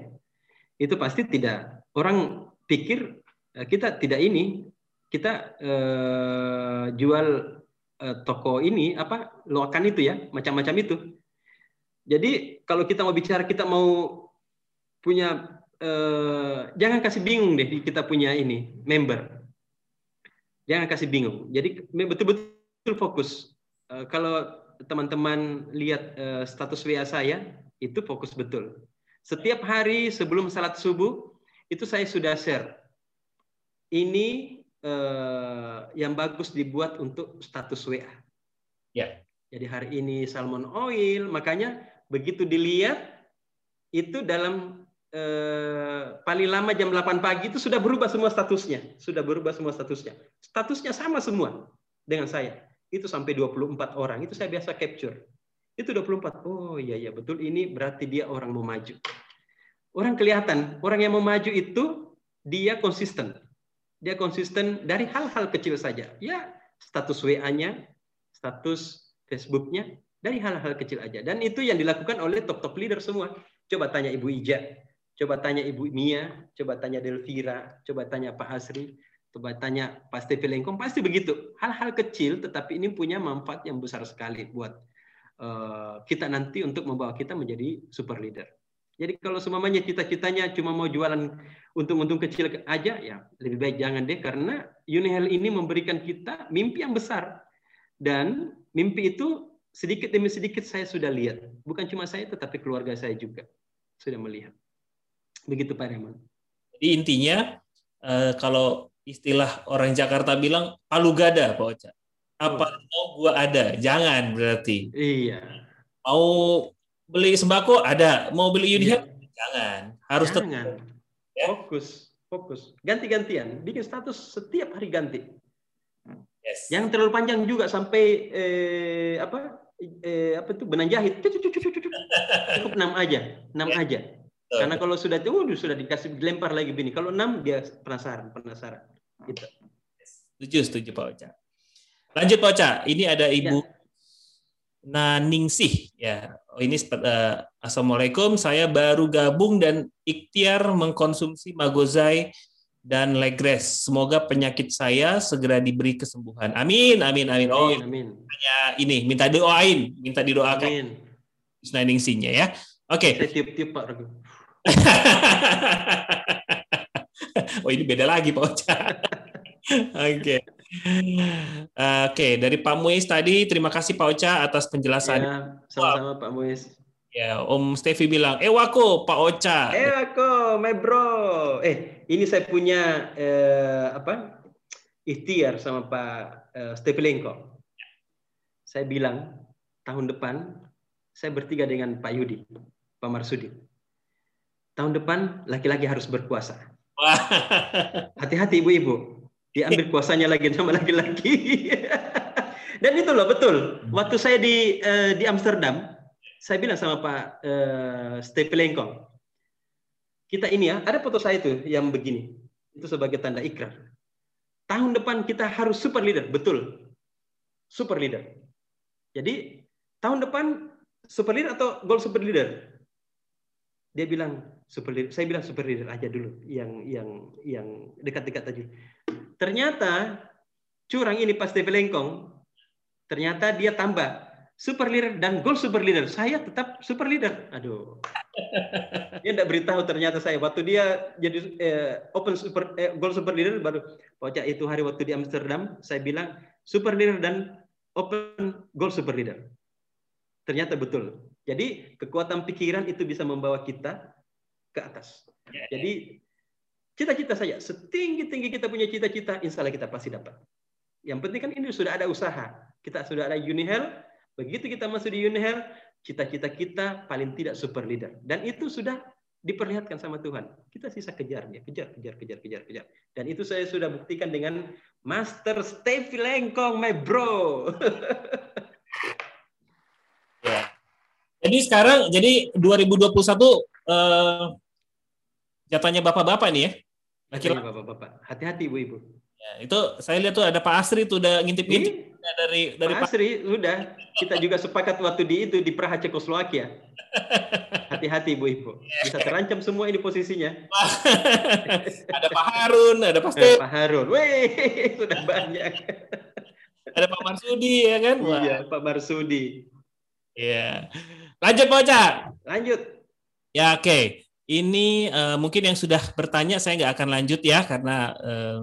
itu pasti tidak orang pikir eh, kita tidak ini kita uh, jual uh, toko ini apa loakan itu ya macam-macam itu. Jadi kalau kita mau bicara kita mau punya uh, jangan kasih bingung deh kita punya ini member. Jangan kasih bingung. Jadi betul-betul fokus. Uh, kalau teman-teman lihat uh, status WA saya itu fokus betul. Setiap hari sebelum salat subuh itu saya sudah share. Ini eh, yang bagus dibuat untuk status WA. Ya. Jadi hari ini salmon oil, makanya begitu dilihat itu dalam eh, paling lama jam 8 pagi itu sudah berubah semua statusnya, sudah berubah semua statusnya. Statusnya sama semua dengan saya. Itu sampai 24 orang. Itu saya biasa capture. Itu 24. Oh iya iya betul ini berarti dia orang mau maju. Orang kelihatan, orang yang mau maju itu dia konsisten. Dia konsisten dari hal-hal kecil saja. Ya, status WA-nya, status Facebook-nya, dari hal-hal kecil aja. Dan itu yang dilakukan oleh top-top leader semua. Coba tanya Ibu Ija, coba tanya Ibu Mia, coba tanya Delvira, coba tanya Pak Asri, coba tanya Pak Stevi Lengkong, pasti begitu. Hal-hal kecil, tetapi ini punya manfaat yang besar sekali buat uh, kita nanti untuk membawa kita menjadi super leader. Jadi kalau semuanya cita-citanya cuma mau jualan untung-untung kecil aja, ya lebih baik jangan deh karena Unihel ini memberikan kita mimpi yang besar dan mimpi itu sedikit demi sedikit saya sudah lihat. Bukan cuma saya, tetapi keluarga saya juga sudah melihat. Begitu Pak Raymond. Jadi intinya eh, kalau istilah orang Jakarta bilang palu gada Pak Ocha. Apa oh. mau gua ada? Jangan berarti. Iya. Mau beli sembako ada, mau beli unit ya. jangan, harus jangan. Tetap, ya. Fokus. fokus. Ganti-gantian, bikin status setiap hari ganti. Yes. Yang terlalu panjang juga sampai eh, apa eh, apa itu benang jahit. Cukup enam aja, enam Ya. aja. Betul. Karena kalau sudah waduh, sudah dikasih dilempar lagi bini. Kalau enam dia penasaran, penasaran. Gitu. Setuju, setuju Pak Ocha. Lanjut Pak Ocha, ini ada Ibu Ya. Naningsih ya. Oh, ini eh, Assalamualaikum, saya baru gabung dan ikhtiar mengkonsumsi Magozai dan Legres. Semoga penyakit saya segera diberi kesembuhan. Amin, amin, amin. Oh, Amin, amin. ya, ini minta doain, minta didoakan Amin. Naningsihnya ya. Oke. Saya tiup-tiup Pak Regu. oh ini beda lagi Pak Ocha. Oke. Oke, dari Pak Muiz tadi terima kasih Pak Ocha atas penjelasan. Ya, sama-sama Pak Muiz. Ya, Om Stevi bilang, "Eh wako Pak Ocha." Eh aku, my bro. Eh, ini saya punya eh, apa? Ikhtiar sama Pak eh, Stepilenko. Saya bilang tahun depan saya bertiga dengan Pak Yudi, Pak Marsudi. Tahun depan laki-laki harus berkuasa. Hati-hati ibu-ibu, diambil kuasanya lagi sama laki-laki. Dan itu loh betul. Waktu saya di eh, di Amsterdam, saya bilang sama Pak eh, Stepelenko, kita ini ya, ada foto saya itu yang begini. Itu sebagai tanda ikrar. Tahun depan kita harus super leader, betul. Super leader. Jadi tahun depan super leader atau goal super leader? Dia bilang super leader. Saya bilang super leader aja dulu, yang yang yang dekat-dekat tadi. Ternyata curang ini pas Stevelengkong, ternyata dia tambah super leader dan goal super leader. Saya tetap super leader. Aduh. Dia tidak beritahu ternyata saya waktu dia jadi eh, open super eh, goal super leader baru pokoknya itu hari waktu di Amsterdam saya bilang super leader dan open goal super leader. Ternyata betul. Jadi kekuatan pikiran itu bisa membawa kita ke atas. Jadi cita-cita saya setinggi-tinggi kita punya cita-cita, insya Allah kita pasti dapat. Yang penting kan ini sudah ada usaha. Kita sudah ada Unihel. Begitu kita masuk di Unihel, cita-cita kita paling tidak super leader. Dan itu sudah diperlihatkan sama Tuhan. Kita sisa kejar dia, kejar, kejar, kejar, kejar, kejar. Dan itu saya sudah buktikan dengan Master Stevie Lengkong, my bro. Ya. Jadi sekarang jadi 2021 eh, jatahnya bapak-bapak nih ya. Laki-laki. Iya, Bapak-bapak, hati-hati ibu-ibu. Ya, itu saya lihat tuh ada Pak Asri tuh udah ngintip-ngintip Ini dari dari Pak Asri sudah kita juga sepakat waktu di itu di Praha Cekoslovakia. Hati-hati ibu-ibu, bisa terancam semua ini posisinya. ada Pak Harun, ada Pak Step, Pak Harun, weh sudah banyak. ada Pak Marsudi ya kan? Wah, Iya, Pak Marsudi. Iya. Lanjut Pak. Lanjut. Ya oke. Ini eh, mungkin yang sudah bertanya saya nggak akan lanjut ya karena eh,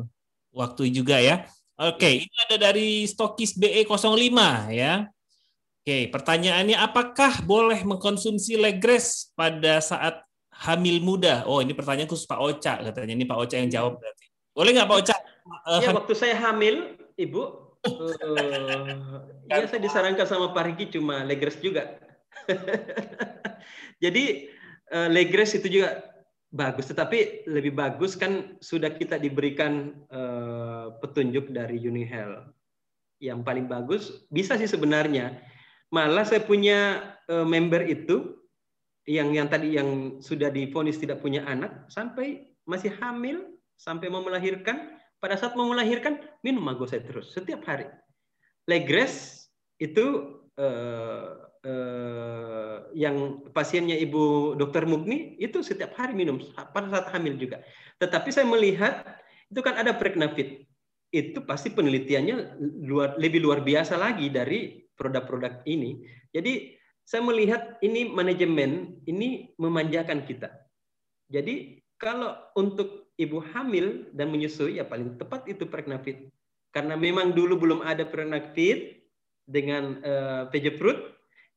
waktu juga ya. Oke, ini ada dari Stokis BE05 ya. Oke, pertanyaannya apakah boleh mengkonsumsi legres pada saat hamil muda? Oh, ini pertanyaan khusus Pak Ocha katanya. Ini Pak Ocha yang jawab berarti. Boleh nggak Pak Ocha? Eh, Ya waktu saya hamil, Ibu, eh, ya saya disarankan sama Pak Riki cuma legres juga. Jadi eh, legres itu juga bagus, tetapi lebih bagus kan sudah kita diberikan eh, petunjuk dari Unihel. Yang paling bagus bisa sih sebenarnya. Malah saya punya eh, member itu yang yang tadi yang sudah difonis tidak punya anak sampai masih hamil sampai mau melahirkan pada saat mau melahirkan minum magosai terus setiap hari. Legres itu eh, yang pasiennya Ibu Dokter Mugni itu setiap hari minum pada saat hamil juga. Tetapi saya melihat itu kan ada Pregnafit. Itu pasti penelitiannya luar, lebih luar biasa lagi dari produk-produk ini. Jadi saya melihat ini manajemen ini memanjakan kita. Jadi kalau untuk ibu hamil dan menyusui ya paling tepat itu Pregnafit. Karena memang dulu belum ada Pregnafit dengan uh,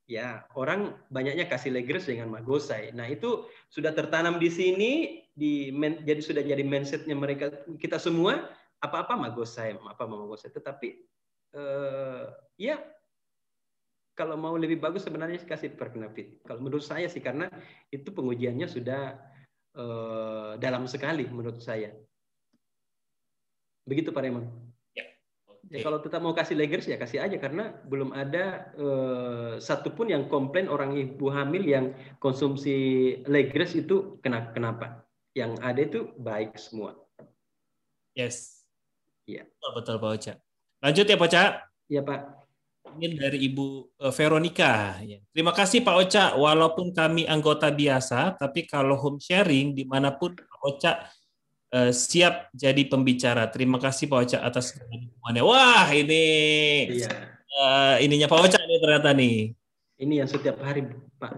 ya orang banyaknya kasih Legres dengan Magosai. Nah itu sudah tertanam di sini, di men, jadi sudah jadi mindsetnya mereka kita semua apa-apa Magosai, apa Magosai. Tetapi uh, ya kalau mau lebih bagus sebenarnya kasih Pregnafit. Kalau menurut saya sih karena itu pengujiannya sudah uh, dalam sekali menurut saya. Begitu Pak Raymond. Ya. Kalau tetap mau kasih leggers ya kasih aja karena belum ada uh, satupun yang komplain orang ibu hamil yang konsumsi leggers itu kena kenapa. Yang ada itu baik semua. Yes. Iya. Betul, betul Pak Ocha. Lanjut ya Pak Ocha. Iya Pak. Ini dari Ibu eh, Veronica. Ya. Terima kasih Pak Ocha. Walaupun kami anggota biasa, tapi kalau home sharing di mana pun Pak Ocha eh, siap jadi pembicara. Terima kasih Pak Ocha atas dukungannya. Wah ini iya. uh, ininya Pak Ocha ini ternyata nih. Ini yang setiap hari Pak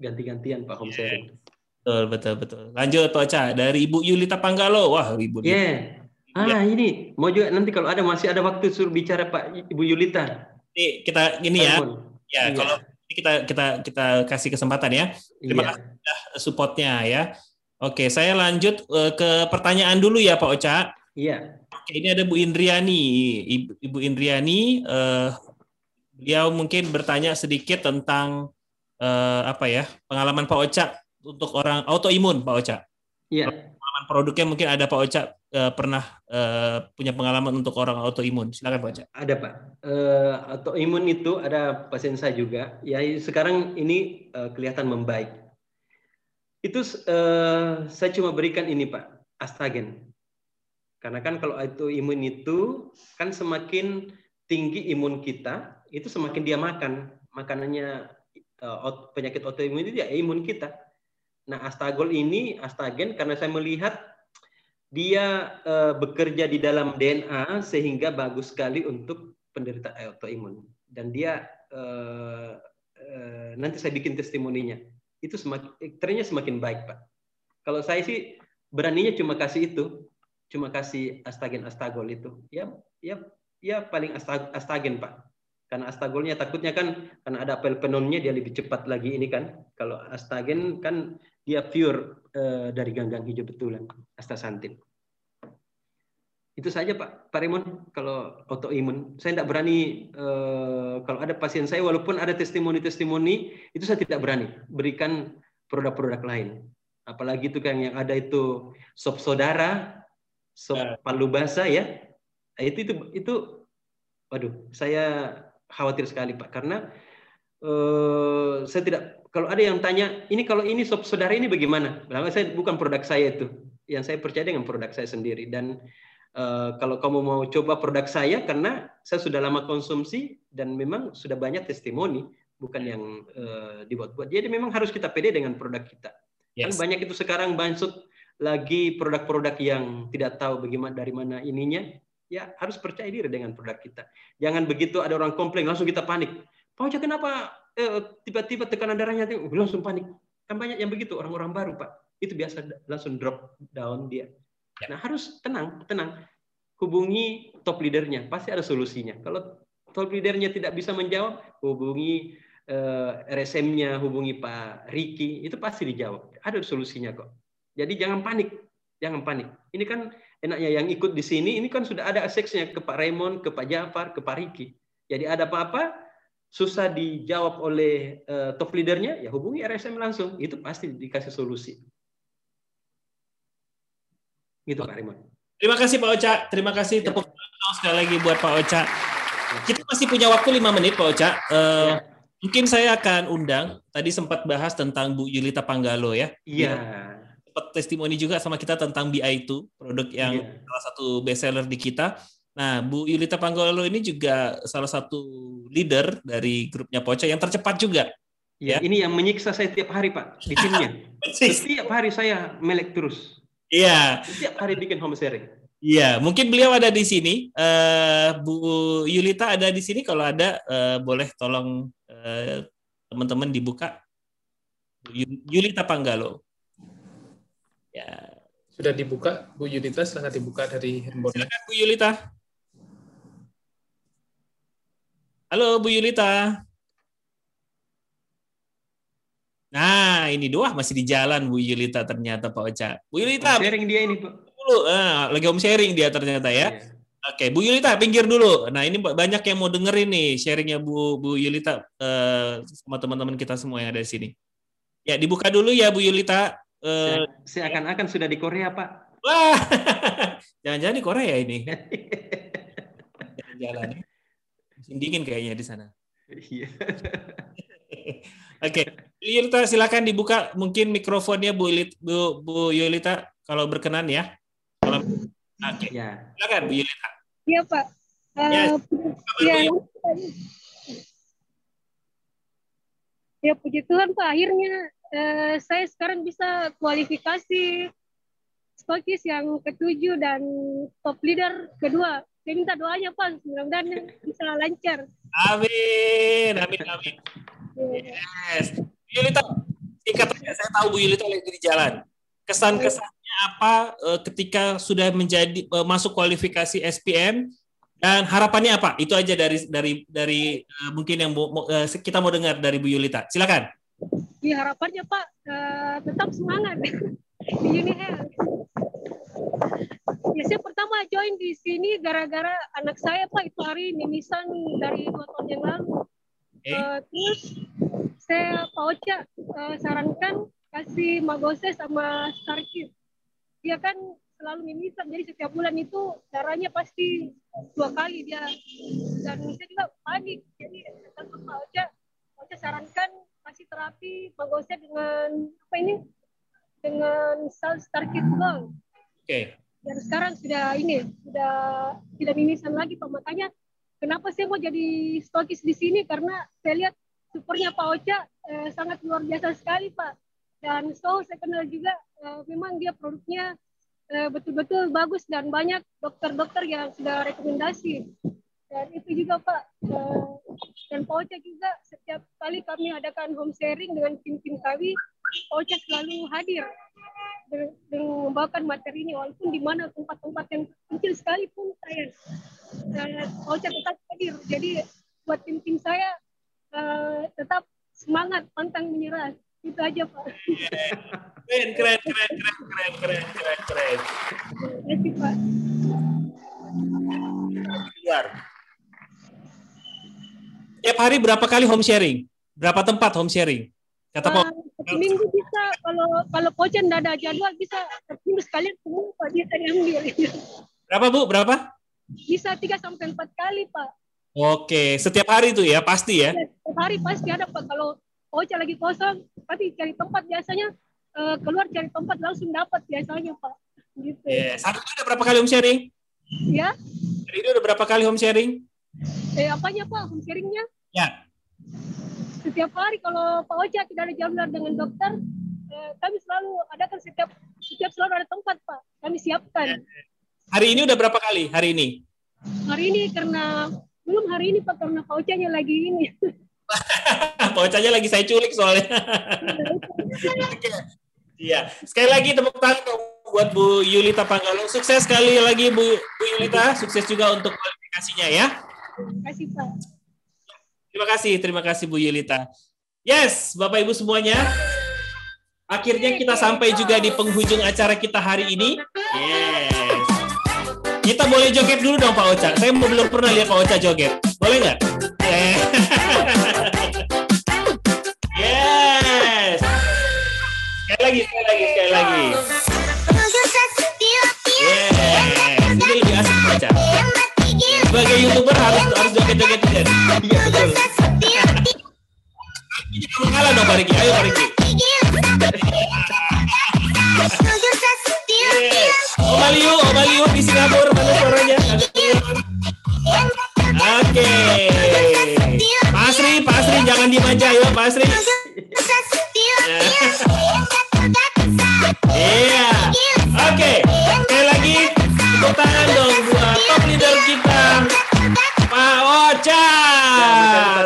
ganti-gantian Pak home yeah. Betul betul betul. Lanjut Pak Ocha dari Ibu Yulita Panggalo. Wah Ibu. Iya. Yeah. Ah ya. ini mau juga nanti kalau ada masih ada waktu suruh bicara Pak Ibu Yulita. Ini kita ini ya. Ya, iya. kalau kita kita kita kasih kesempatan ya. Terima iya. kasih sudah supportnya ya. Oke, saya lanjut uh, ke pertanyaan dulu ya Pak Ocha. Iya. Oke, ini ada Bu Indriani. Ibu, Ibu Indriani uh, beliau mungkin bertanya sedikit tentang uh, apa ya? Pengalaman Pak Ocha untuk orang autoimun Pak Ocha. Iya. Pengalaman produknya mungkin ada Pak Ocha uh, pernah uh, punya pengalaman untuk orang autoimun? Silakan Pak Ocha. Ada Pak. Uh, autoimun itu ada pasien saya juga. Ya sekarang ini uh, kelihatan membaik. Itu uh, saya cuma berikan ini Pak, astagen. Karena kan kalau autoimun itu kan semakin tinggi imun kita, itu semakin dia makan. Makanannya uh, penyakit autoimun itu ya imun kita. Nah, astagol ini, astagen karena saya melihat dia uh, bekerja di dalam DNA sehingga bagus sekali untuk penderita autoimun dan dia uh, nanti saya bikin testimoninya itu semakin ternyata semakin baik pak. Kalau saya sih beraninya cuma kasih itu cuma kasih astagen astagol itu. Ya ya ya paling astagen pak. Karena astagolnya takutnya kan karena ada pelpenonnya dia lebih cepat lagi ini kan. Kalau astagen kan dia pure uh, dari ganggang hijau betulan astaxanthin itu saja Pak. Pak Raymond kalau autoimun. Saya tidak berani uh, kalau ada pasien saya walaupun ada testimoni-testimoni itu saya tidak berani berikan produk-produk lain. Apalagi itu kan yang ada itu sop saudara sop ya. palu basa ya. Itu itu itu waduh saya khawatir sekali Pak. Karena uh, saya tidak kalau ada yang tanya ini kalau ini sop saudara ini bagaimana? Nah, saya bukan produk saya itu. Yang saya percaya dengan produk saya sendiri. Dan Uh, kalau kamu mau coba produk saya karena saya sudah lama konsumsi dan memang sudah banyak testimoni bukan yang uh, dibuat-buat. Jadi memang harus kita pede dengan produk kita. Kan yes. Kan banyak itu sekarang banyak lagi produk-produk yang tidak tahu bagaimana dari mana ininya. Ya harus percaya diri dengan produk kita. Jangan begitu ada orang komplain langsung kita panik. Pak Oja kenapa eh, tiba-tiba tekanan darahnya langsung panik? Kan banyak yang begitu orang-orang baru Pak. Itu biasa langsung drop down dia. Ya. Nah harus tenang, tenang. Hubungi top leadernya, pasti ada solusinya. Kalau top leadernya tidak bisa menjawab, hubungi eh, RSM-nya, hubungi Pak Riki, itu pasti dijawab. Ada solusinya kok. Jadi jangan panik, jangan panik. Ini kan enaknya yang ikut di sini, ini kan sudah ada aksesnya ke Pak Raymond, ke Pak Jafar, ke Pak Riki. Jadi ada apa-apa, susah dijawab oleh uh, top leadernya, ya hubungi RSM langsung. Itu pasti dikasih solusi. Gitu Pak Rimon. Terima kasih Pak Oca. Terima kasih ya. tepuk tangan sekali lagi buat Pak Oca. Kita masih punya waktu lima menit Pak Oca. Uh, ya. Mungkin saya akan undang. Tadi sempat bahas tentang Bu Yulita Panggalo ya. Iya. Sempat testimoni juga sama kita tentang BI2, produk yang ya. salah satu bestseller di kita. Nah, Bu Yulita Panggalo ini juga salah satu leader dari grupnya Poca yang tercepat juga. Ya, ya. ini yang menyiksa saya tiap hari, Pak, di timnya. Setiap hari saya melek terus. Iya. Setiap hari bikin home sharing. Iya, mungkin beliau ada di sini. Uh, Bu Yulita ada di sini. Kalau ada, uh, boleh tolong uh, teman-teman dibuka. Yulita Panggalo. Ya. Sudah dibuka, Bu Yulita. Silahkan dibuka dari handphone. Silakan Bu Yulita. Halo Bu Yulita. Nah, ini dua masih di jalan Bu Yulita ternyata Pak Ocha. Bu Yulita. sharing dia ini, Pak. Dulu, nah, lagi home sharing dia ternyata ya. Iya. Oke, Bu Yulita pinggir dulu. Nah, ini banyak yang mau dengerin nih sharingnya Bu Bu Yulita uh, sama teman-teman kita semua yang ada di sini. Ya, dibuka dulu ya Bu Yulita eh, Seakan-akan sudah di Korea, Pak. wah, jangan-jangan di Korea ini. Jalan. Musim dingin kayaknya di sana. Iya. Oke, Yulita silakan dibuka mungkin mikrofonnya Bu, Yulit- Bu, Bu Yulita kalau berkenan ya. Kalau Oke, Ya. silakan Bu Yulita. Iya Pak. Eh, Ya, ya, ya puji Tuhan Pak, akhirnya eh, saya sekarang bisa kualifikasi stokis yang ketujuh dan top leader kedua. Saya minta doanya Pak, mudah-mudahan bisa lancar. Amin, amin, amin. Yes. Bu Yulita, singkat aja, saya tahu Bu Yulita lagi di jalan. Kesan-kesannya apa eh, ketika sudah menjadi eh, masuk kualifikasi SPM dan harapannya apa? Itu aja dari dari dari eh, mungkin yang kita mau dengar dari Bu Yulita. Silakan. Ya harapannya Pak tetap semangat di Uni Health. Ya saya pertama join di sini gara-gara anak saya Pak itu hari mimisan dari dua tahun yang lalu. Oke. Eh, terus saya Pak Ocha eh, sarankan kasih magose sama Starkit. Dia kan selalu mimisan, jadi setiap bulan itu darahnya pasti dua kali dia. Dan saya juga panik, jadi kata Pak Ocha, Pak Ocha sarankan kasih terapi magose dengan apa ini? Dengan sal Starkit Gold Oke. dan sekarang sudah ini sudah tidak mimisan lagi pak makanya kenapa saya mau jadi stokis di sini karena saya lihat supernya Pak Ocha eh, sangat luar biasa sekali pak. Dan so saya kenal juga eh, memang dia produknya eh, betul-betul bagus dan banyak dokter-dokter yang sudah rekomendasi. Dan itu juga pak eh, dan Pak Ocha juga setiap kali kami adakan home sharing dengan tim-tim kami Pak Ocha selalu hadir dengan membawakan materi ini walaupun di mana tempat-tempat yang kecil sekalipun saya eh, Ocha tetap hadir. Jadi buat tim-tim saya eh, tetap semangat pantang menyerah itu aja pak Keren, keren, keren, keren, keren, keren, keren, keren. terima kasih pak Luar. Tiap hari berapa kali home sharing? Berapa tempat home sharing? Kata Pak. Eh, seminggu bisa kalau kalau Ocha tidak ada jadwal bisa seminggu sekalian semua pak dia tadi ambil Berapa Bu? Berapa? bisa tiga sampai empat kali pak Oke, setiap hari itu ya, pasti ya. setiap hari pasti ada pak kalau Ocha lagi kosong pasti cari tempat biasanya eh, keluar cari tempat langsung dapat biasanya pak gitu. Hari ini udah berapa kali home sharing? ya Hari ini udah berapa kali home sharing? eh apanya pak home sharingnya Ya. setiap hari kalau Pak Ocha tidak ada jadwal dengan dokter eh, kami selalu adakan setiap setiap selalu ada tempat pak kami siapkan Hari ini udah berapa kali? Hari ini? hari ini karena belum hari ini pak karena Pak Ocha-nya lagi ini Pak Ocanya lagi saya culik soalnya. Oke. Iya. Sekali lagi tepuk tangan buat Bu Yulita Panggalung. Sukses sekali lagi Bu, Bu Yulita. Sukses juga untuk kualifikasinya ya. terima kasih pak Terima kasih, terima kasih Bu Yulita. Yes, Bapak Ibu semuanya. Akhirnya kita sampai juga di penghujung acara kita hari ini. Yes. Kita boleh joget dulu dong Pak Ocha. Saya belum pernah lihat Pak Ocha joget. Boleh nggak? Eh. yes. Sekali lagi, sekali lagi, sekali lagi. Yes. Ini lebih asik Pak Ocha. Sebagai youtuber harus harus joget-joget juga. Iya betul. Jangan kalah dong Pak Riki. Ayo Pak Riki. Yes. Omaliu, Omaliu di Singapura mana suaranya? Oke. Pak Asri, Pak Asri jangan diem aja ya Pak Asri. Iya. Oke. Sekali lagi tepuk tangan dong buat top leader kita Pak Ocha.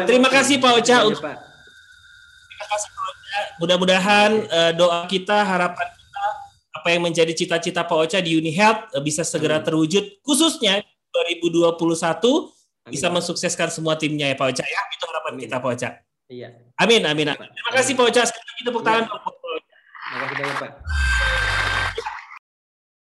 Terima kasih Pak Ocha untuk. Terima kasih Pak Ocha. Mudah-mudahan eh, doa kita, harapan kita, apa yang menjadi cita-cita Pak Ocha di Uni Health eh, bisa segera terwujud, khususnya 2021 bisa Amin. mensukseskan semua timnya ya Pak Ocha ya. Itu harapan Amin. kita Pak Ocha. Iya. Amin, amin, amin. Terima kasih Pak Ocha. Sekali lagi tepuk tangan. Pak Ocha. Terima kasih banyak Pak.